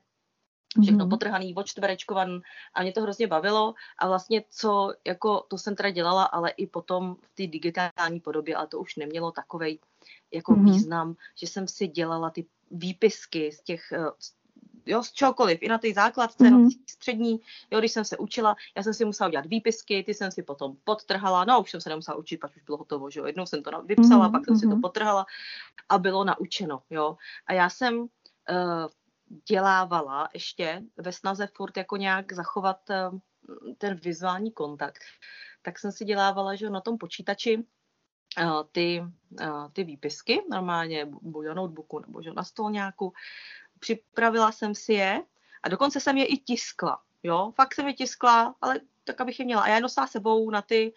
všechno mm-hmm. potrhaný, očtverečkovan a mě to hrozně bavilo a vlastně co, jako to jsem teda dělala, ale i potom v té digitální podobě, ale to už nemělo takovej jako mm-hmm. význam, že jsem si dělala ty výpisky z těch, eh, jo, z čokoliv, i na té základce, mm-hmm. na té střední, jo, když jsem se učila, já jsem si musela udělat výpisky, ty jsem si potom podtrhala, no už jsem se nemusela učit, pak už bylo hotovo, že jo, jednou jsem to vypsala, mm-hmm. pak jsem si to mhm. podtrhala a bylo naučeno, jo, a já jsem uh, dělávala ještě ve snaze furt jako nějak zachovat eh, ten vizuální kontakt, tak jsem si dělávala, že na tom počítači eh, ty, eh, ty výpisky, normálně buď na notebooku nebo že na stolňáku. Připravila jsem si je a dokonce jsem je i tiskla. Jo, fakt jsem je tiskla, ale tak, abych je měla. A já je nosila sebou na ty,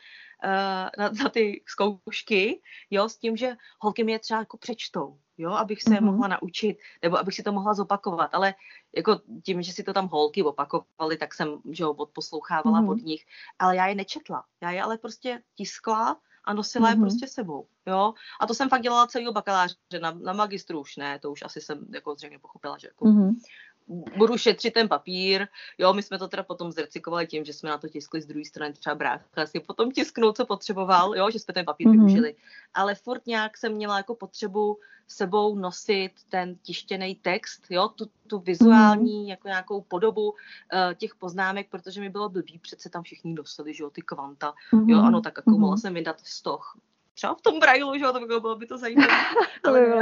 na, na ty zkoušky, jo, s tím, že holky mě třeba jako přečtou jo, abych se mm-hmm. mohla naučit, nebo abych si to mohla zopakovat, ale jako tím, že si to tam holky opakovaly, tak jsem, že jo, odposlouchávala mm-hmm. od nich, ale já je nečetla, já je ale prostě tiskla a nosila mm-hmm. je mhm. prostě sebou, jo. A to jsem fakt dělala celý bakaláře, na, na magistru už ne, to už asi jsem jako zřejmě pochopila, že jako mm-hmm budu šetřit ten papír. Jo, my jsme to teda potom zrecyklovali tím, že jsme na to tiskli z druhé strany třeba brácha si potom tisknul, co potřeboval, jo, že jsme ten papír mm-hmm. využili. Ale furt nějak jsem měla jako potřebu sebou nosit ten tištěný text, jo, tu, tu vizuální mm-hmm. jako nějakou podobu uh, těch poznámek, protože mi bylo blbý, přece tam všichni nosili, že jo, ty kvanta, mm-hmm. jo, ano, tak jako mm-hmm. mohla jsem vydat stoch, třeba v tom brailu, že jo, to by bylo by to zajímavé. (laughs) to by bylo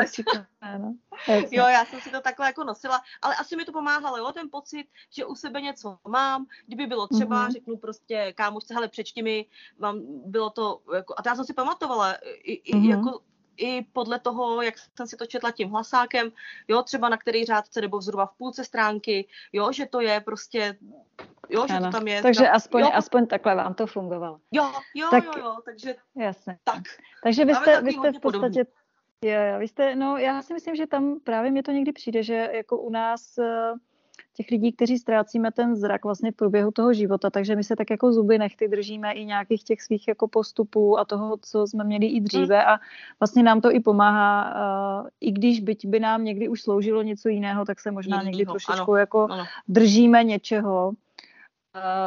no. (laughs) Jo, já jsem si to takhle jako nosila, ale asi mi to pomáhalo, jo, ten pocit, že u sebe něco mám, kdyby bylo třeba, mm-hmm. řeknu prostě kámošce, hele, přečti mi, mám, bylo to, jako, a já jsem si pamatovala, i, i mm-hmm. jako i podle toho, jak jsem si to četla tím hlasákem, jo, třeba na který řádce nebo zhruba v půlce stránky, jo, že to je prostě, jo, že ano. to tam je. Takže tam, aspoň, jo, aspoň takhle vám to fungovalo. Jo, jo, tak, jo, jo, takže jasně. tak. Takže vy jste, vy jste v podstatě, jo, jo, vy jste, no já si myslím, že tam právě mě to někdy přijde, že jako u nás uh, těch lidí, kteří ztrácíme ten zrak vlastně v průběhu toho života, takže my se tak jako zuby nechty držíme i nějakých těch svých jako postupů a toho, co jsme měli i dříve mm. a vlastně nám to i pomáhá, uh, i když byť by nám někdy už sloužilo něco jiného, tak se možná někdy trošičku ano, jako ano. držíme něčeho,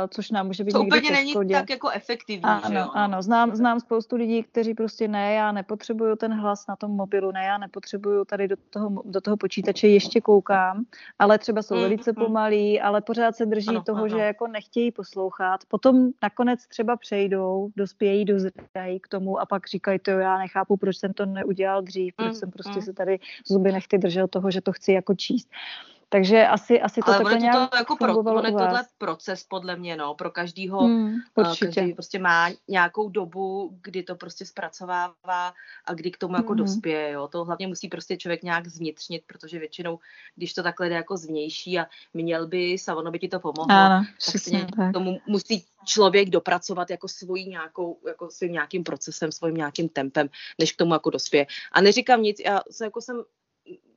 což nám může být to úplně není tak jako efektivní. Ano, že jo? ano. Znám, znám spoustu lidí, kteří prostě ne, já nepotřebuju ten hlas na tom mobilu, ne, já nepotřebuju tady do toho, do toho počítače ještě koukám, ale třeba jsou mm, velice mm. pomalí, ale pořád se drží ano, toho, ano. že jako nechtějí poslouchat. Potom nakonec třeba přejdou, dospějí, dozrají k tomu a pak říkají, to já nechápu, proč jsem to neudělal dřív, proč mm, jsem prostě mm. se tady zuby nechty držel toho, že to chci jako číst. Takže asi, asi to Ale takhle nějak to jako pro, je tohle proces podle mě, no, pro každýho, hmm, každý prostě má nějakou dobu, kdy to prostě zpracovává a kdy k tomu jako hmm. dospěje, jo. To hlavně musí prostě člověk nějak zvnitřnit, protože většinou, když to takhle jde jako zvnější a měl by se, ono by ti to pomohlo, ano, tak se tak. tomu musí člověk dopracovat jako svojí nějakou, jako svým nějakým procesem, svým nějakým tempem, než k tomu jako dospěje. A neříkám nic, já se jako jsem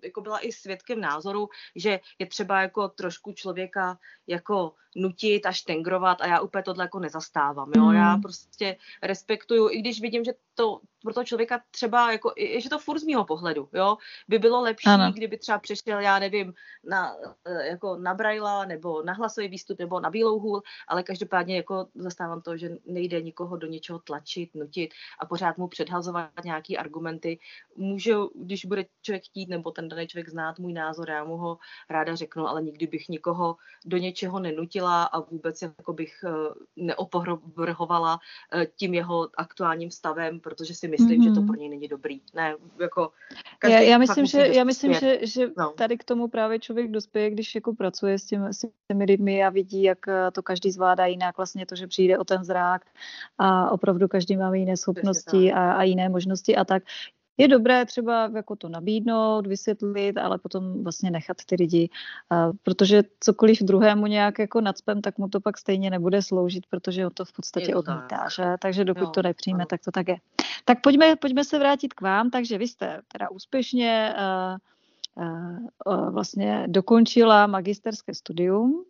jako byla i svědkem názoru, že je třeba jako trošku člověka jako nutit a štengrovat a já úplně tohle jako nezastávám, jo. Mm. Já prostě respektuju, i když vidím, že to pro toho člověka třeba jako, že to furt z mýho pohledu, jo, by bylo lepší, ano. kdyby třeba přešel, já nevím, na, e, jako na Braila, nebo na hlasový výstup, nebo na bílou hůl, ale každopádně jako zastávám to, že nejde nikoho do něčeho tlačit, nutit a pořád mu předhazovat nějaký argumenty. Může, když bude člověk chtít, nebo ten daný člověk znát můj názor, já mu ho ráda řeknu, ale nikdy bych nikoho do něčeho nenutila a vůbec jako bych e, neopovrhovala e, tím jeho aktuálním stavem, protože si myslím, mm-hmm. že to mhm. pro něj není dobrý. Ne, jako já, já myslím, že, já myslím že, že no. tady k tomu právě člověk dospěje, když jako pracuje s, tím, s těmi lidmi a vidí, jak eh, to každý zvládá jinak, vlastně to, že přijde o ten zrák a opravdu každý má jiné schopnosti a, a jiné možnosti a tak je dobré třeba jako to nabídnout, vysvětlit, ale potom vlastně nechat ty lidi, protože cokoliv druhému nějak jako nadspem, tak mu to pak stejně nebude sloužit, protože on to v podstatě odmítá, že? Takže dokud jo, to nepřijme, ano. tak to tak je. Tak pojďme, pojďme se vrátit k vám, takže vy jste teda úspěšně uh, uh, vlastně dokončila magisterské studium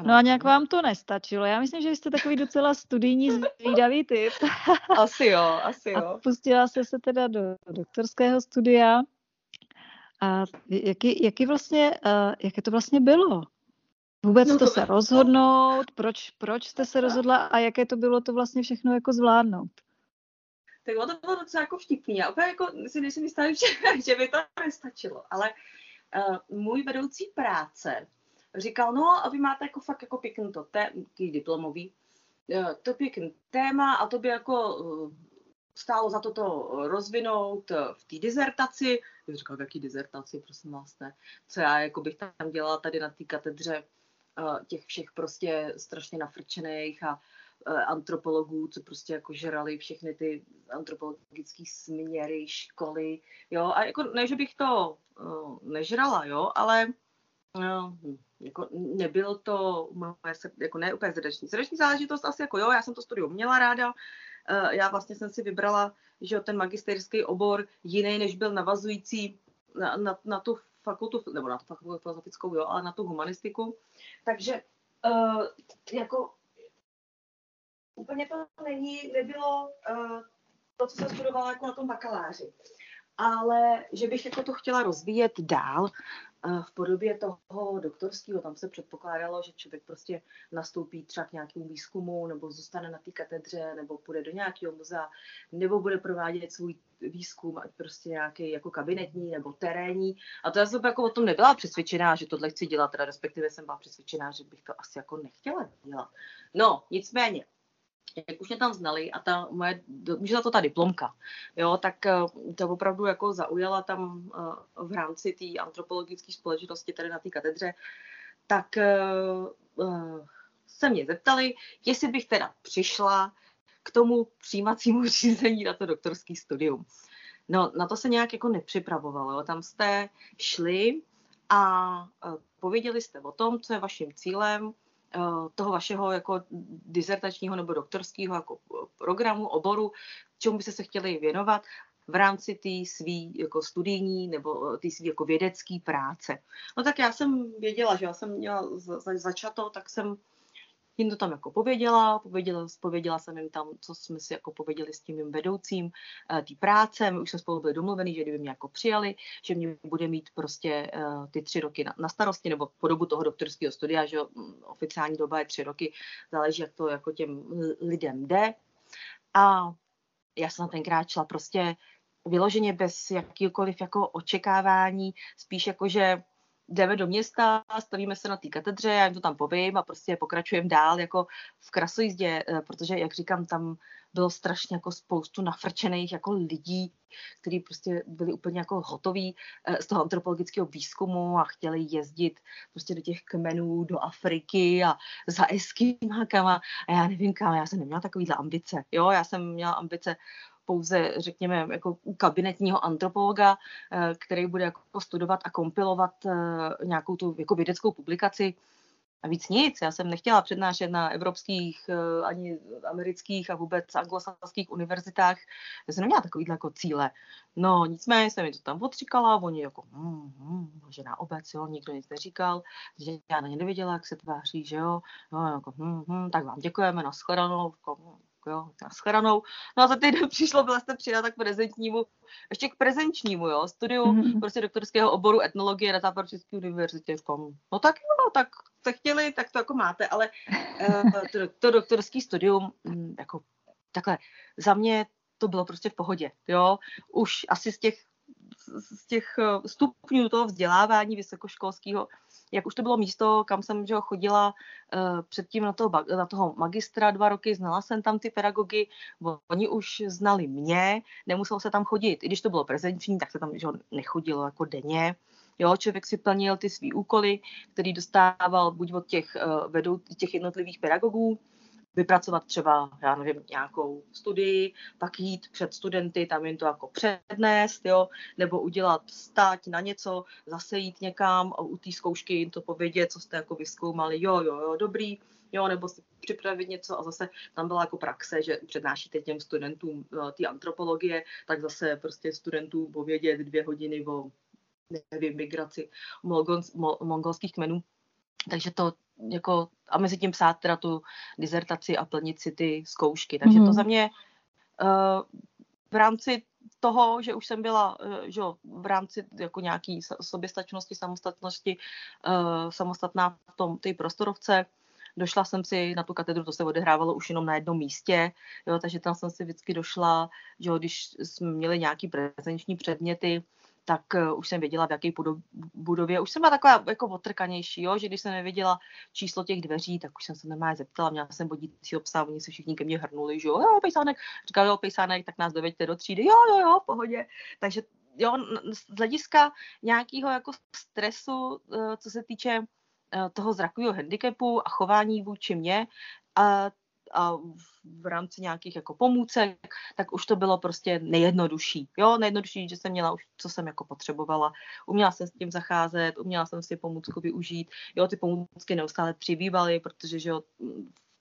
No a nějak vám to nestačilo. Já myslím, že jste takový docela studijní zvídavý typ. (laughs) Asi jo, asi jo. A pustila jste se teda do doktorského studia. A jaký, jaký vlastně, uh, jaké to vlastně bylo? Vůbec no to, to se rozhodnout, proč, proč jste se rozhodla a jaké to bylo to vlastně všechno jako zvládnout? Tak to bylo docela jako vtipný. Já úplně jako si nejsem jistá, (laughs) že, že by to nestačilo, ale uh, můj vedoucí práce říkal, no a vy máte jako fakt jako pěkný to té, diplomový, eh, to pěkný téma a to by jako eh, stálo za to to rozvinout eh, v té dizertaci. Já říkal, jaký dizertaci, prosím vás, ne. Co já jako bych tam dělala tady na té katedře těch všech prostě strašně nafrčených a antropologů, co prostě jako žrali všechny ty antropologické směry, školy, jo, a jako ne, že bych to nežrala, jo, ale No, jako nebylo to jako ne úplně srdeční. Srdeční záležitost asi jako jo, já jsem to studium měla ráda, eh, já vlastně jsem si vybrala, že ten magisterský obor jiný, než byl navazující na, na, na tu fakultu, nebo na tu fakultu filozofickou, jo, ale na tu humanistiku. Takže uh, jako úplně to není, nebylo uh, to, co jsem studovala jako na tom bakaláři. Ale že bych jako to chtěla rozvíjet dál v podobě toho doktorského, tam se předpokládalo, že člověk prostě nastoupí třeba k nějakému výzkumu, nebo zůstane na té katedře, nebo půjde do nějakého muzea, nebo bude provádět svůj výzkum, ať prostě nějaký jako kabinetní nebo terénní. A to já jsem jako o tom nebyla přesvědčená, že tohle chci dělat, teda respektive jsem byla přesvědčená, že bych to asi jako nechtěla dělat. No, nicméně, jak už mě tam znali a ta moje, může za to ta diplomka, jo, tak eh, to opravdu jako zaujala tam eh, v rámci té antropologické společnosti tady na té katedře, tak eh, se mě zeptali, jestli bych teda přišla k tomu přijímacímu (laughs) řízení na to doktorský studium. No, na to se nějak jako nepřipravovalo. Tam jste šli a pověděli jste o tom, co je vaším cílem, toho vašeho jako dizertačního nebo doktorského jako programu, oboru, čemu byste se chtěli věnovat v rámci té svý jako studijní nebo té svý jako vědecké práce. No tak já jsem věděla, že já jsem měla začato, tak jsem jim to tam jako pověděla, pověděla, pověděla jsem jim tam, co jsme si jako pověděli s tím mým vedoucím uh, té práce, my už jsme spolu byli domluveni, že kdyby mě jako přijali, že mě bude mít prostě uh, ty tři roky na, na starosti, nebo po dobu toho doktorského studia, že mm, oficiální doba je tři roky, záleží, jak to jako těm lidem jde. A já jsem tenkrát šla prostě vyloženě bez jakýkoliv jako očekávání, spíš jako, že jdeme do města, stavíme se na té katedře, já jim to tam povím a prostě pokračujeme dál jako v krasojízdě, eh, protože, jak říkám, tam bylo strašně jako spoustu nafrčených jako lidí, kteří prostě byli úplně jako hotoví eh, z toho antropologického výzkumu a chtěli jezdit prostě do těch kmenů, do Afriky a za eskimákama a já nevím kam, já jsem neměla takovýhle ambice, jo, já jsem měla ambice pouze, řekněme, jako kabinetního antropologa, eh, který bude jako studovat a kompilovat eh, nějakou tu jako vědeckou publikaci. A víc nic, já jsem nechtěla přednášet na evropských, eh, ani amerických a vůbec anglosaských univerzitách. Já jsem neměla takovýhle jako cíle. No nicméně jsem mi to tam odříkala, oni jako, hm, hm, že na obec, jo, nikdo nic neříkal, že já na ně nevěděla, jak se tváří, že jo, no, jako, hm, hm, tak vám děkujeme, nashledanou, jako, hm, jo, nashledanou. No a za týden (laughs) přišlo, byla jste přijata k prezentnímu, ještě k prezenčnímu, jo, studiu mm-hmm. prostě doktorského oboru etnologie na Západočeské univerzitě. Kom. No tak jo, tak jste chtěli, tak to jako máte, ale uh, to, to doktorský studium, um, jako takhle, za mě to bylo prostě v pohodě, jo. Už asi z těch z těch eh, stupňů toho vzdělávání vysokoškolského jak už to bylo místo, kam jsem že chodila uh, předtím na toho, na toho magistra dva roky, znala jsem tam ty pedagogy, oni už znali mě, nemuselo se tam chodit. I když to bylo prezenční, tak se tam že nechodilo jako denně. Jo, člověk si plnil ty svý úkoly, který dostával buď od těch, uh, vedou, těch jednotlivých pedagogů, vypracovat třeba, já nevím, nějakou studii, pak jít před studenty, tam jim to jako přednést, jo, nebo udělat stát na něco, zase jít někam a u té zkoušky jim to povědět, co jste jako vyskoumali, jo, jo, jo, dobrý, jo, nebo si připravit něco a zase tam byla jako praxe, že přednášíte těm studentům eh, ty antropologie, tak zase prostě studentům povědět dvě hodiny o nevím, migraci mongolských kmenů. Takže to jako, a mezi tím psát teda tu dizertaci a plnit si ty zkoušky. Takže mm-hmm. to mhm. za mě uh, v rámci toho, že už jsem byla uh, že v rámci jako nějaký soběstačnosti, samostatnosti, uh, samostatná v tom té prostorovce, došla jsem si na tu katedru, to se odehrávalo už jenom na jednom místě, jo, takže tam jsem si vždycky došla, že když jsme měli nějaký prezenční předměty, tak uh, už jsem věděla, v jaké budově. Už jsem byla taková jako otrkanější, jo? že když jsem nevěděla číslo těch dveří, tak už jsem se normálně zeptala, měla jsem vodící psa, oni se všichni ke mně hrnuli, že jo, jo, pejsánek, říkal, jo, pejsánek, tak nás doveďte do třídy, jo, jo, jo, v pohodě. Takže jo, z hlediska nějakého jako stresu, uh, co se týče uh, toho zrakového handicapu a chování vůči mně, a a v rámci nějakých jako pomůcek, tak už to bylo prostě nejjednodušší. Jo, nejjednodušší, že jsem měla už, co jsem jako potřebovala. Uměla jsem s tím zacházet, uměla jsem si pomůcku využít. Jo, ty pomůcky neustále přibývaly, protože že jo,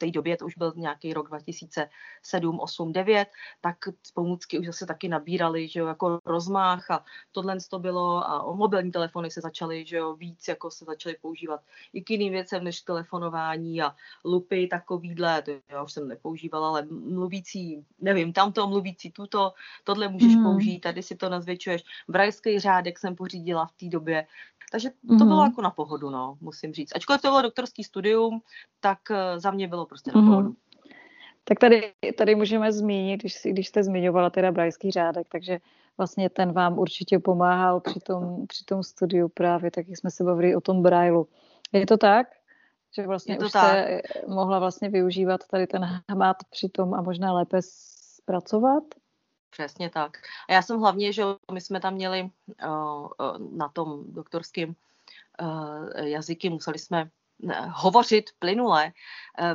té době, to už byl nějaký rok 2007, 8, 9, tak pomůcky už zase taky nabírali, že jo, jako rozmach a tohle to bylo a mobilní telefony se začaly, že jo, víc jako se začaly používat i k jiným věcem než telefonování a lupy takovýhle, to já už jsem nepoužívala, ale mluvící, nevím, tamto mluvící, tuto, tohle můžeš mm. použít, tady si to nazvětšuješ. Brajský řádek jsem pořídila v té době, takže to mm-hmm. bylo jako na pohodu, no, musím říct. Ačkoliv to bylo doktorský studium, tak eh, za mě bylo prostě na mm-hmm. pohodu. Tak tady, tady můžeme zmínit, když, když jste zmiňovala teda brajský řádek, takže vlastně ten vám určitě pomáhal při tom, při tom studiu právě, tak jsme se bavili o tom brajlu. Je to tak? Že vlastně už tak. jste mohla vlastně využívat tady ten hmat při tom a možná lépe zpracovat? Přesně tak. A já jsem hlavně, že my jsme tam měli uh, na tom doktorském uh, jazyky, museli jsme hovořit plynule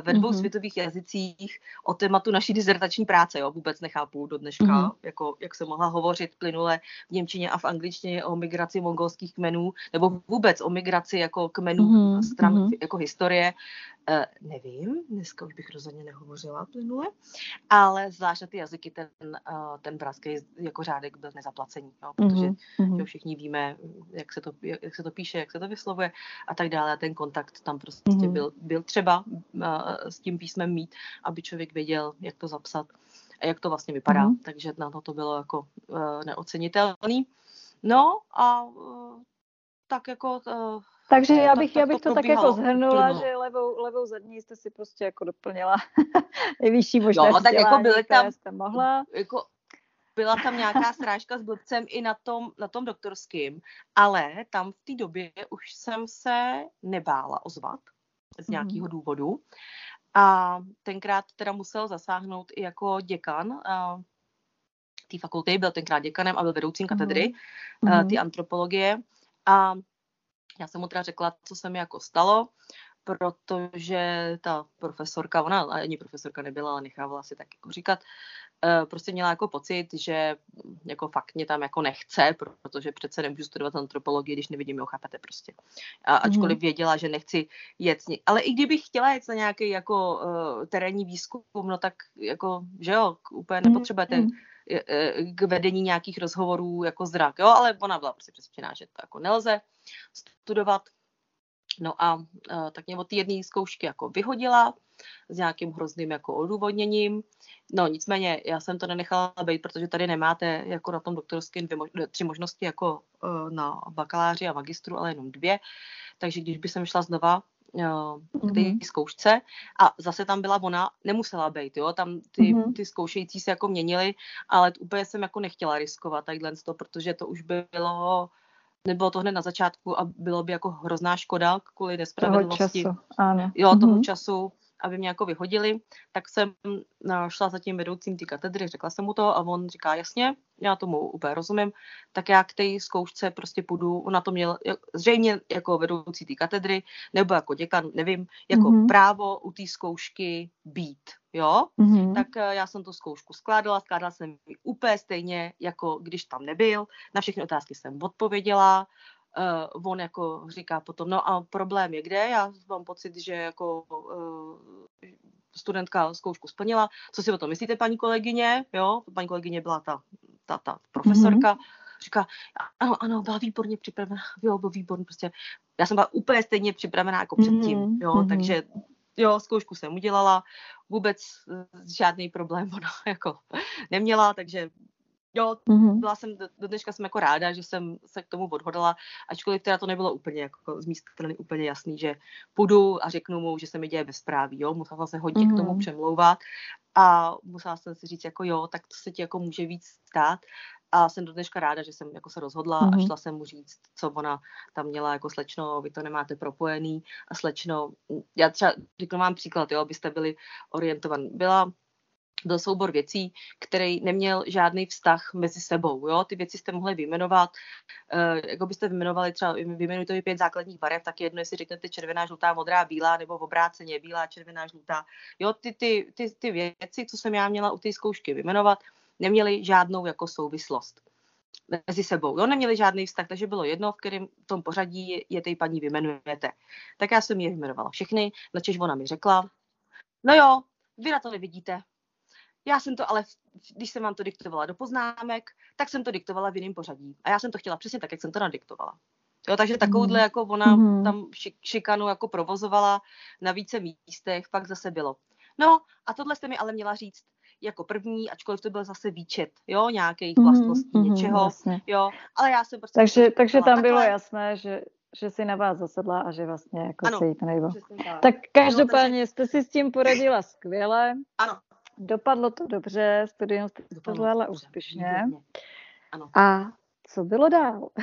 ve dvou mm-hmm. světových jazycích o tématu naší dizertační práce. Jo. Vůbec nechápu do dneška, mm-hmm. jako, jak se mohla hovořit plynule v Němčině a v angličtině o migraci mongolských kmenů, nebo vůbec o migraci jako kmenů mm-hmm. stran mm-hmm. jako historie. Uh, nevím, dneska už bych rozhodně nehovořila plynule, ale zvlášť na ty jazyky ten, uh, ten bratský jako řádek byl nezaplacený, jo, protože mm-hmm. všichni víme, jak se, to, jak se to píše, jak se to vyslovuje a tak dále a ten kontakt tam prostě mm-hmm. byl, byl třeba uh, s tím písmem mít, aby člověk věděl, jak to zapsat a jak to vlastně vypadá, mm-hmm. takže na to to bylo jako uh, neocenitelný. No a uh, tak jako uh, takže já bych, já bych to, to tak jako zhrnula, že levou, levou zadní jste si prostě jako doplnila (laughs) nejvyšší možné jo, tak jako byly tam, jste mohla. Jako, byla tam nějaká srážka s blbcem i na tom, na tom doktorským, ale tam v té době už jsem se nebála ozvat z mhm. nějakého důvodu. A tenkrát teda musel zasáhnout i jako děkan té fakulty, byl tenkrát děkanem a byl vedoucím katedry mm. ty antropologie. A já jsem mu teda řekla, co se mi jako stalo, protože ta profesorka, ona ani profesorka nebyla, ale nechávala si tak jako říkat, eh, prostě měla jako pocit, že jako fakt mě tam jako nechce, protože přece nemůžu studovat antropologii, když nevidím, jo, chápete prostě. A mhm. ačkoliv věděla, že nechci jet, ale i kdybych chtěla jet na nějaký jako uh, terénní výzkum, no tak jako, že jo, úplně mhm, nepotřebujete mm. K vedení nějakých rozhovorů jako zrak, jo, ale ona byla prostě přesvědčená, že to jako nelze studovat. No a uh, tak mě od té jedné zkoušky jako vyhodila s nějakým hrozným jako odůvodněním. No nicméně já jsem to nenechala být, protože tady nemáte jako na tom doktorském tři možnosti jako uh, na bakaláři a magistru, ale jenom dvě. Takže když by jsem šla znova k té mm-hmm. zkoušce a zase tam byla ona, nemusela být, jo, tam ty, mm-hmm. ty zkoušející se jako měnili, ale úplně jsem jako nechtěla riskovat tadyhle to, protože to už bylo nebylo to hned na začátku a bylo by jako hrozná škoda kvůli nespravedlnosti. Toho času, ano. Jo, toho mm-hmm. času, aby mě jako vyhodili, tak jsem no, šla za tím vedoucím té katedry, řekla jsem mu to a on říká, jasně, já tomu úplně rozumím, tak já k té zkoušce prostě půjdu, on na to měl zřejmě jako vedoucí té katedry, nebo jako děkan, nevím, jako mm-hmm. právo u té zkoušky být, jo, mm-hmm. tak eh, já jsem tu zkoušku skládala, skládala jsem ji úplně stejně, jako když tam nebyl, na všechny otázky jsem odpověděla, uh, on jako říká potom, no a problém je kde, já mám pocit, že jako uh, studentka zkoušku splnila, co si o tom myslíte, paní kolegyně, jo, paní kolegyně byla ta, ta, ta profesorka, mm-hmm. říká, ano, ano, byla výborně připravená, jo, byl výborný, prostě, já jsem byla úplně stejně připravená jako předtím, mm-hmm. jo, mm-hmm. takže jo, zkoušku jsem udělala, vůbec žádný problém ona (laughs) jako neměla, takže jo, mm-hmm. byla jsem, do dneška jsem jako ráda, že jsem se k tomu odhodala, ačkoliv teda to nebylo úplně jako z mé strany úplně jasný, že půjdu a řeknu mu, že se mi děje bezpráví, jo, musela se hodně mm-hmm. k tomu mhm. přemlouvat a musela jsem si říct jako jo, tak to se ti jako může víc stát a jsem do dneška ráda, že jsem jako se rozhodla mm-hmm. a šla jsem mu říct, co ona tam měla jako slečno, vy to nemáte propojený a slečno, já třeba řeknu vám příklad, jo, abyste byli orientovaní. Byla byl soubor věcí, který neměl žádný vztah mezi sebou. Jo? Ty věci jste mohli vyjmenovat, uh, jako byste vyjmenovali třeba, vyjmenujte pět základních barev, tak jedno, jestli řeknete červená, žlutá, modrá, bílá, nebo v obráceně bílá, červená, žlutá. Jo, ty, ty, ty, ty věci, co jsem já měla u té zkoušky vyjmenovat, neměly žádnou jako souvislost mezi sebou. Jo, neměli žádný vztah, takže bylo jedno, v kterém tom pořadí je, je té paní vyjmenujete. Tak já jsem je vyjmenovala všechny, načež ona mi řekla, no jo, vy na to nevidíte. Já jsem to ale, když jsem vám to diktovala do poznámek, tak jsem to diktovala v jiném pořadí. A já jsem to chtěla přesně tak, jak jsem to nadiktovala. Jo, takže takovouhle, mm. jako ona mm. tam šikanu jako provozovala na více místech, pak zase bylo. No a tohle jste mi ale měla říct jako první, ačkoliv to byl zase výčet, jo, nějakých vlastností, mm, něčeho, vlastně. jo, ale já jsem prostě... Takže, takže tam takhle. bylo jasné, že, že si na vás zasedla a že vlastně jako ano, se jí to nejde. Tak. tak každopádně no, takže... jste si s tím poradila skvěle. Ano. Dopadlo to dobře, studium jste to zvládla úspěšně. Ano. A co bylo dál? (laughs)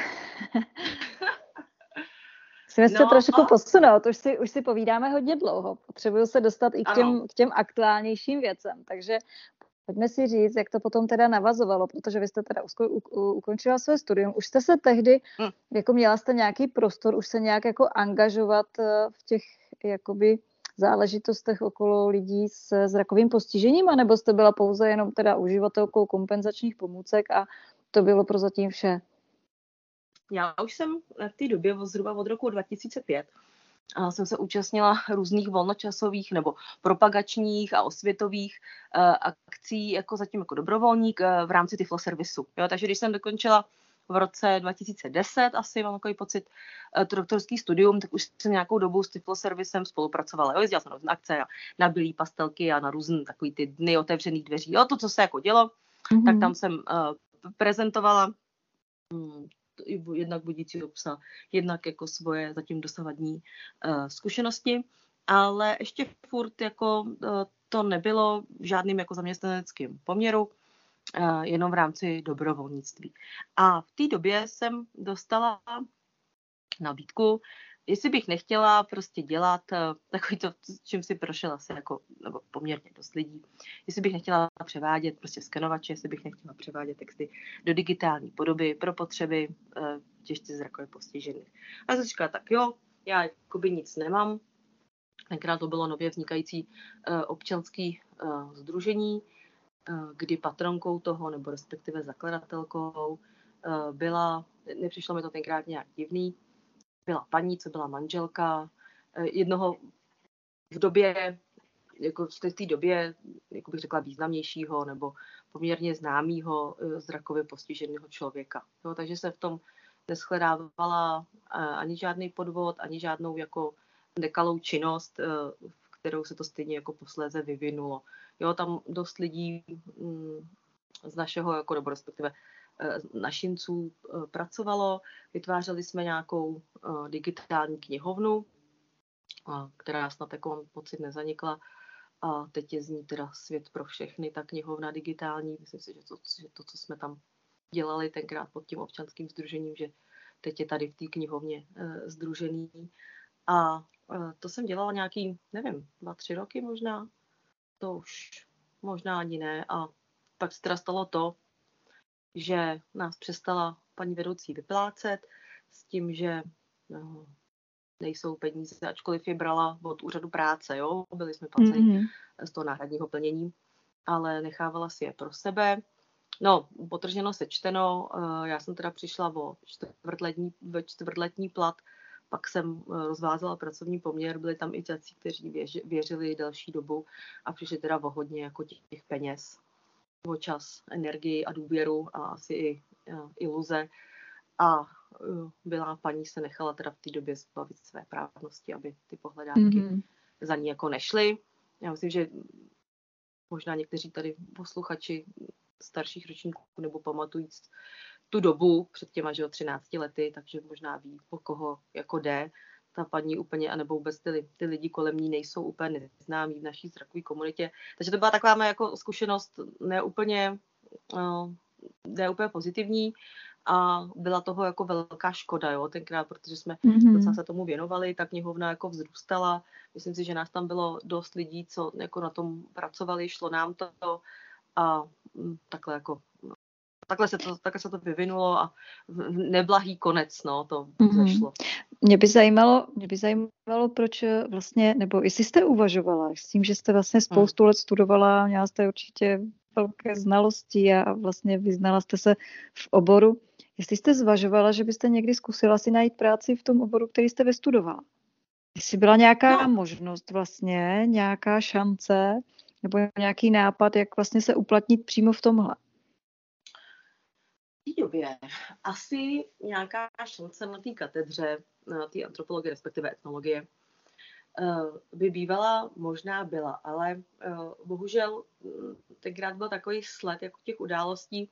Musíme no, se trošku a... posunout, už si, už si povídáme hodně dlouho. Potřebuju se dostat i k těm, k těm aktuálnějším věcem. Takže pojďme si říct, jak to potom teda navazovalo, protože vy jste teda ukončila své studium. Už jste se tehdy, hmm. jako měla jste nějaký prostor, už se nějak jako angažovat eh, v těch jakoby záležitostech okolo lidí s zrakovým postižením, anebo jste byla pouze jenom teda uživatelkou kompenzačních pomůcek a to bylo prozatím vše? Já už jsem v té době zhruba od roku 2005 a jsem se účastnila různých volnočasových nebo propagačních a osvětových uh, akcí jako zatím jako dobrovolník uh, v rámci Tiflo servisu. Jo, takže když jsem dokončila v roce 2010 asi, mám takový pocit, uh, to doktorský studium, tak už jsem nějakou dobu s Tiflo servisem spolupracovala. Jo, jezdila jsem na akce a na bílý pastelky a na různé takový ty dny otevřených dveří. Jo, to, co se jako dělo, mm-hmm. tak tam jsem uh, prezentovala um, jednak budícího psa, jednak jako svoje zatím dosavadní uh, zkušenosti, ale ještě furt jako uh, to nebylo v žádným jako zaměstnaneckém poměru, jenom v rámci dobrovolnictví. A v té době jsem dostala nabídku jestli bych nechtěla prostě dělat uh, takový to, čím si prošel asi jako, nebo poměrně dost lidí, jestli bych nechtěla převádět prostě skenovače, jestli bych nechtěla převádět texty do digitální podoby pro potřeby uh, těžce zrakově postižených. A jsem říkala, tak jo, já jakoby nic nemám. Tenkrát to bylo nově vznikající občanský združení, kdy patronkou toho, nebo respektive zakladatelkou, uh, byla, nepřišlo mi to tenkrát nějak divný, byla paní, co byla manželka eh, jednoho v době, jako v té době, jako bych řekla, významnějšího nebo poměrně známého eh, zrakově postiženého člověka. Jo, takže se v tom neschledávala eh, ani žádný podvod, ani žádnou jako nekalou činnost, kterou se to stejně jako posléze vyvinulo. Jo, tam dost lidí mm, z našeho, jako, nebo respektive Eh, našinců eh, pracovalo. Vytvářeli jsme nějakou eh, digitální knihovnu, která snad jako pocit nezanikla. A teď je z ní teda svět pro všechny, ta knihovna digitální. Myslím si, že to, že to co jsme tam dělali tenkrát pod tím občanským združením, že teď je tady v té knihovně združený. A to jsem dělala nějaký, nevím, dva, tři roky možná. To už možná ani ne. A pak se teda stalo to, že nás přestala paní vedoucí vyplácet s tím, že no, nejsou peníze, ačkoliv je brala od úřadu práce, jo, byli jsme placeni mm-hmm. z toho náhradního plnění, ale nechávala si je pro sebe. No, potrženo sečteno, eh, já jsem teda přišla o čtvrtletní, čtvrtletní plat, pak jsem eh, rozvázala pracovní poměr, byli tam i tací, kteří věřili delší dobu a přišli teda o hodně jako těch peněz o čas, energii a důvěru a asi i uh, iluze. A uh, byla paní se nechala teda v té době zbavit své právnosti, aby ty pohledávky mm-hmm. za ní jako nešly. Já myslím, že možná někteří tady posluchači starších ročníků nebo pamatují tu dobu před těma, že 13 lety, takže možná ví, po koho jako jde ta paní úplně, anebo vůbec ty, ty lidi kolem ní nejsou úplně neznámí v naší zrakové komunitě. Takže to byla taková moje jako zkušenost neúplně, uh, neúplně pozitivní a byla toho jako velká škoda, jo, tenkrát, protože jsme mm-hmm. docela se tomu věnovali, ta knihovna jako vzrůstala. Myslím si, že nás tam bylo dost lidí, co jako na tom pracovali, šlo nám to a mm, takhle jako takhle se to, takhle se to vyvinulo a neblahý konec, no, to mm-hmm. zešlo. Mě by zajímalo, mě by zajímalo, proč eh, vlastně, nebo jestli jste uvažovala, s tím, že jste vlastně hmm. spoustu hmm. let studovala, měla jste určitě velké znalosti a vlastně vyznala jste se v oboru. Jestli jste zvažovala, že byste někdy zkusila si najít práci v tom oboru, který jste vystudovala? jestli byla nějaká no. možnost vlastně, nějaká šance, nebo nějaký nápad, jak vlastně se uplatnit přímo v tomhle? Té době asi nějaká šance na té katedře, na té antropologie, respektive etnologie, eh, by bývala, možná byla, ale eh, bohužel mm, tenkrát byl takový sled jako těch událostí,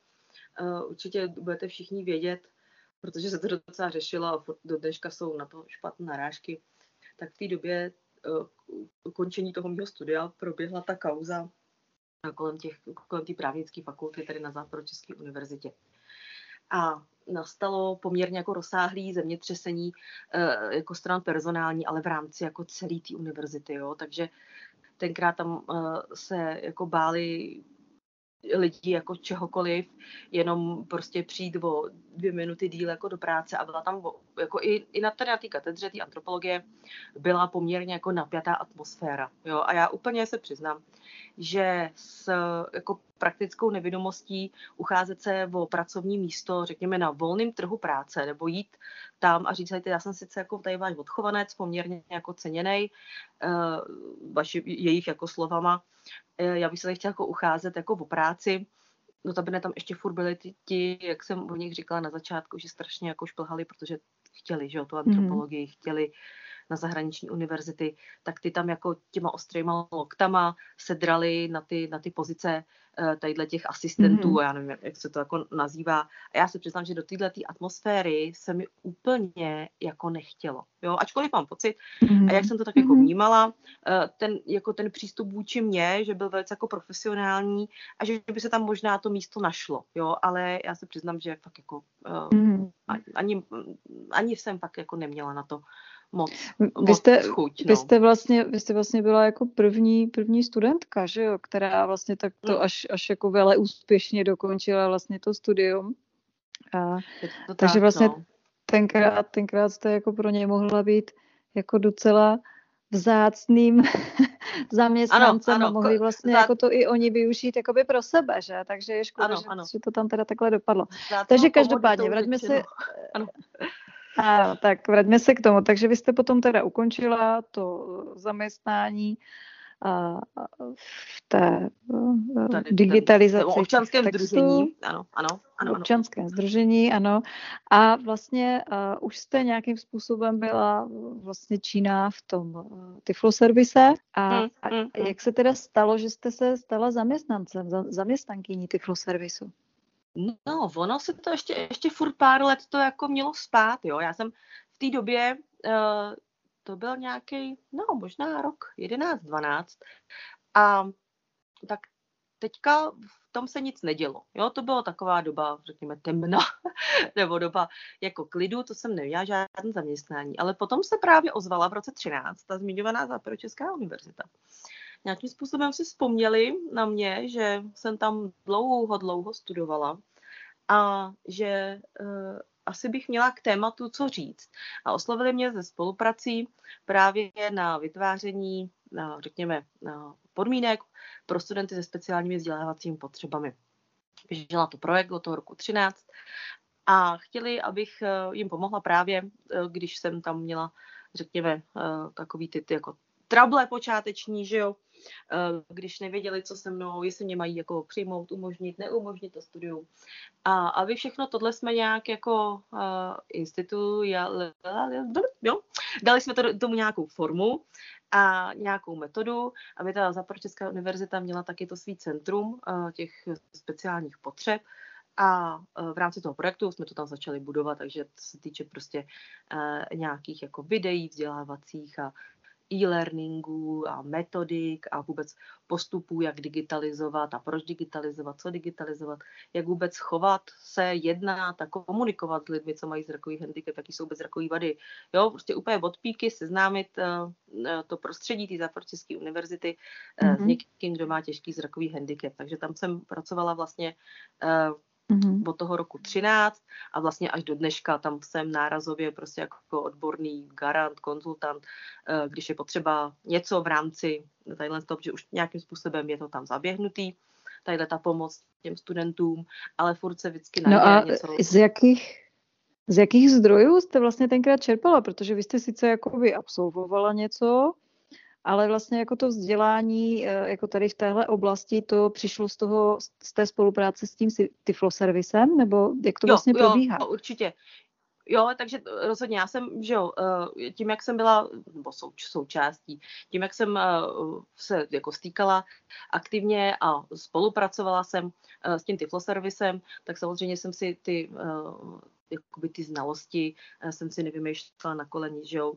eh, určitě budete všichni vědět, protože se to docela řešilo a do dneška jsou na to špatné narážky, tak v té době ukončení toho mého studia proběhla ta kauza kolem, těch, kolem té právnické fakulty tady na Západočeské univerzitě. A nastalo poměrně jako rozsáhlý zemětřesení eh, jako stran personální, ale v rámci jako celé té univerzity. Jo? Takže tenkrát tam eh, se jako báli lidí jako čehokoliv, jenom prostě přijít o dvě minuty díl jako do práce a byla tam jako i, i na té, na té katedře té antropologie byla poměrně jako napjatá atmosféra. Jo? A já úplně se přiznám, že s jako praktickou nevědomostí ucházet se o pracovní místo, řekněme na volném trhu práce, nebo jít tam a říct, já jsem sice jako tady váš odchovanec, poměrně jako ceněný, uh, vaši, jejich jako slovama, uh, já bych se tady chtěla jako ucházet jako o práci, no to by ne tam ještě furt byli ti, jak jsem o nich říkala na začátku, že strašně jako šplhali, protože chtěli, že jo, tu mhm. antropologii, mm. chtěli na zahraniční univerzity, tak ty tam jako těma ostrýma loktama sedrali na ty, na ty pozice eh, tadyhle těch asistentů, mm-hmm. já nevím, jak se to jako nazývá. A já se přiznám, že do téhle atmosféry se mi úplně jako nechtělo. Jo, ačkoliv mám pocit, mm-hmm. a jak jsem to tak jako mhm. vnímala, eh, ten, jako ten přístup vůči mně, že byl velice jako profesionální a že by se tam možná to místo našlo, jo, ale já se přiznám, že fakt jako mm-hmm. ani, ani jsem fakt jako neměla na to moc, vy jste, moc chuť. No. Vy, jste vlastně, vy jste vlastně byla jako první, první studentka, že jo, která vlastně tak to mm. až, až jako vele úspěšně dokončila vlastně to studium. A, to takže tak, vlastně no. tenkrát, tenkrát jste jako pro něj mohla být jako docela vzácným (laughs) zaměstnancem ano, ano, mohli vlastně za... jako to i oni využít jakoby pro sebe, že? Takže je škoda, ano, že, ano. že to tam teda takhle dopadlo. Za Takže každopádně, vraťme se, (laughs) ano. A, tak vraťme se k tomu. Takže vy jste potom teda ukončila to zaměstnání a, v té tady, digitalizaci. V občanském textu, združení, ano, ano. ano, občanském ano. združení, ano. A vlastně a, už jste nějakým způsobem byla vlastně číná v tom Tiflo servise. A, hmm, a hmm, hmm. jak se teda stalo, že jste se stala zaměstnancem, zaměstnankyní Tiflo servisu? No, ono se to ještě, ještě furt pár let to jako mělo spát, jo. Já jsem v té době, uh, to byl nějaký, no možná rok 11, 12 a tak teďka v tom se nic nedělo. Jo, to byla taková doba, řekněme, temna, (laughs) nebo doba jako klidu, to jsem neměla žádné zaměstnání. Ale potom se právě ozvala v roce 13 ta zmiňovaná Západočeská univerzita nějakým způsobem si vzpomněli na mě, že jsem tam dlouho, dlouho studovala a že uh, asi bych měla k tématu co říct. A oslovili mě ze spoluprací právě na vytváření, na, řekněme, na podmínek pro studenty se speciálními vzdělávacími potřebami. Běžela to projekt do toho roku 13 a chtěli, abych eh, jim pomohla právě, eh, když jsem tam měla, řekněme, takový ty, ty jako trable počáteční, že jo, Eh, když nevěděli, co se mnou, jestli mě mají jako přijmout, umožnit, neumožnit to studium. A aby všechno tohle jsme nějak jako uh, institu, jo, dali jsme to tomu nějakou formu a nějakou metodu, aby ta Západočeská univerzita měla taky to svý centrum uh, těch speciálních potřeb, a v rámci toho projektu jsme to tam začali budovat, takže se týče prostě nějakých jako videí vzdělávacích a e-learningu a metodik a vůbec postupů, jak digitalizovat a proč digitalizovat, co digitalizovat, jak vůbec chovat se, jednat a komunikovat s lidmi, co mají zrakový handicap, jaký jsou bezrakový vady. Jo, prostě úplně od píky seznámit uh, to prostředí té Západočeské univerzity uh, mm-hmm. s někým, kdo má těžký zrakový handicap. Takže tam jsem pracovala vlastně uh, mm-hmm. od toho roku 13 a vlastně až do dneška tam jsem nárazově prostě jako odborný garant, konzultant, eh, když je potřeba něco v rámci tadyhle toho, že už nějakým způsobem je to tam zaběhnutý, tadyhle ta pomoc těm studentům, ale furt se vždycky najde no a něco. z jakých, z jakých zdrojů jste vlastně tenkrát čerpala? Protože vy jste sice jakoby absolvovala něco, ale vlastně jako to vzdělání, eh, jako tady v téhle oblasti, to přišlo z toho, z té spolupráce s tím Tifloservisem, nebo jak to vlastně jo, probíhá? Jo, určitě. Jo, takže rozhodně já jsem, že jo, eh, tím, jak jsem byla, nebo sou, součástí, tím, jak jsem eh, se jako stýkala aktivně a spolupracovala jsem s tím Tifloservisem, tak samozřejmě jsem si ty jakoby ty znalosti jsem si nevymýšlela na koleni, že jo.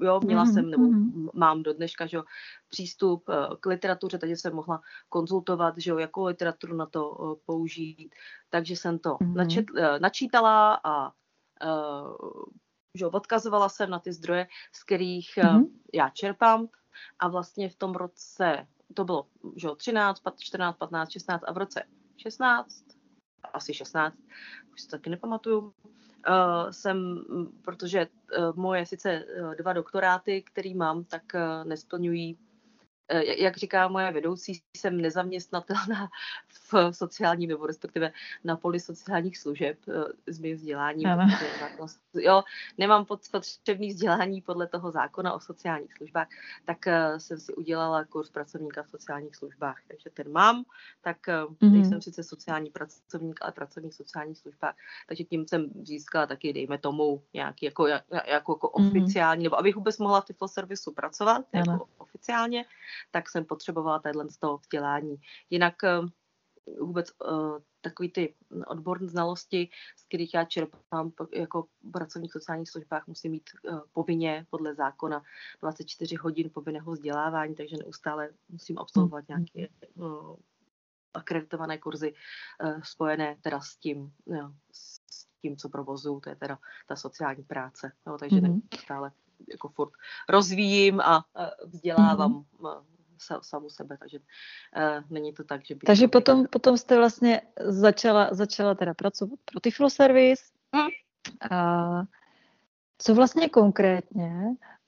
Jo, měla mm-hmm. jsem, nebo mm-hmm. mám do dneška, že jo, přístup k literatuře, takže jsem mohla konzultovat, že jo, jakou literaturu na to použít. Takže jsem to mm-hmm. načet, načítala a že jo, odkazovala jsem na ty zdroje, z kterých mm-hmm. já čerpám a vlastně v tom roce, to bylo že jo, 13, 14, 15, 16 a v roce 16, asi 16, už si taky nepamatuju, uh, jsem, protože uh, moje sice dva doktoráty, který mám, tak uh, nesplňují Eh, jak říká moje vedoucí, jsem nezaměstnatelná (laughs) v sociálním nebo respektive na poli sociálních služeb eh, s mým vzděláním. Jo, nemám potřebný vzdělání podle toho zákona o sociálních službách, tak eh, jsem si udělala kurz pracovníka v sociálních službách. Takže ten mám, tak mm-hmm. nejsem sice sociální pracovník, ale pracovník v sociálních službách. Takže tím jsem získala taky, dejme tomu, nějaký jako, jako, jako mm-hmm. oficiální, nebo abych vůbec mohla v Tiflo servisu pracovat, jako oficiálně, tak jsem potřebovala tadyhle z toho vzdělání. Jinak eh, vůbec uh, takový ty odborné znalosti, z kterých já čerpám jako pracovník v sociálních službách, musím mít uh, povinně podle zákona 24 hodin povinného vzdělávání, takže neustále musím absolvovat mm-hmm. nějaké uh, akreditované kurzy uh, spojené teda s tím, s tím, co provozu, to je teda ta sociální práce. No, takže mm-hmm. neustále jako furt rozvíjím a vzdělávám mm-hmm samu sebe, takže uh, není to tak, že by... Takže potom, potom jste vlastně začala, začala teda pracovat pro Tiflo Service. Hmm. A co vlastně konkrétně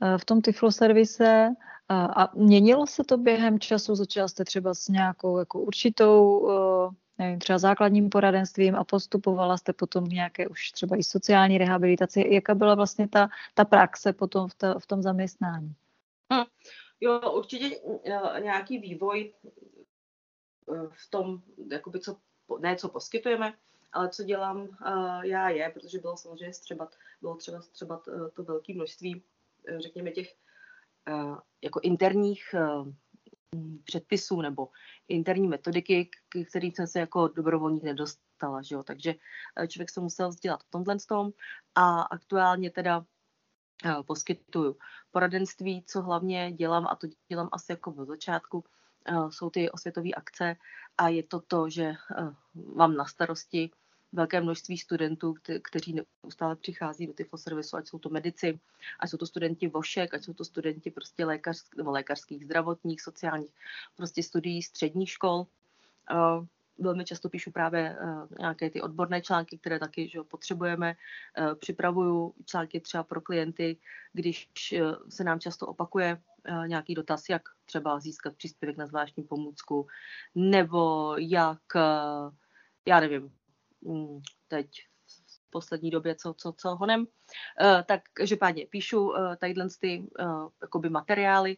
uh, v tom Tiflo Service a, a měnilo se to během času? Začala jste třeba s nějakou jako určitou uh, nevím, třeba základním poradenstvím a postupovala jste potom nějaké už třeba i sociální rehabilitaci. Jaká byla vlastně ta, ta praxe potom v, to, v tom zaměstnání? Hmm. Jo, určitě eh, nějaký vývoj eh, v tom, jakoby co, ne co poskytujeme, ale co dělám uh, já je, protože bylo samozřejmě střebat, bylo třeba střebat uh, to velké množství, řekněme, těch jako interních předpisů nebo interní metodiky, k kterým jsem se jako dobrovolník nedostala, že jo? takže člověk se musel vzdělat v tomhle tom a aktuálně teda Eh, poskytuju poradenství, co hlavně dělám, a to dělám asi jako od začátku, eh, jsou ty osvětové akce a je to to, že eh, mám na starosti velké množství studentů, kteří neustále přichází do tyfo servisu, ať jsou to medici, ať jsou to studenti vošek, ať jsou to studenti prostě lékař, nebo lékařských, zdravotních, sociálních, prostě studií středních škol velmi často píšu právě uh, nějaké ty odborné články, které taky že potřebujeme. Uh, připravuju články třeba pro klienty, když uh, se nám často opakuje nějaký dotaz, jak třeba získat příspěvek na zvláštní pomůcku, nebo jak, já nevím, um, teď poslední době, co, co, co honem. Uh, tak každopádně píšu uh, tadyhle ty uh, jakoby materiály